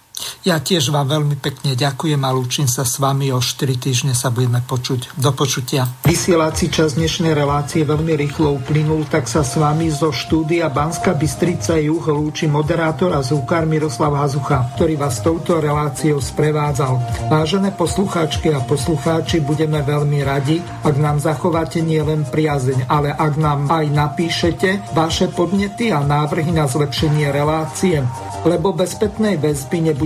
Ja tiež vám veľmi pekne ďakujem a lúčim sa s vami. O 4 týždne sa budeme počuť. Do počutia. Vysielací čas dnešnej relácie veľmi rýchlo uplynul, tak sa s vami zo štúdia Banska Bystrica Juh lúči moderátor a zúkar Miroslav Hazucha, ktorý vás touto reláciou sprevádzal. Vážené poslucháčky a poslucháči, budeme veľmi radi, ak nám zachováte nielen priazeň, ale ak nám aj napíšete vaše podnety a návrhy na zlepšenie relácie, lebo bez spätnej väzby nebude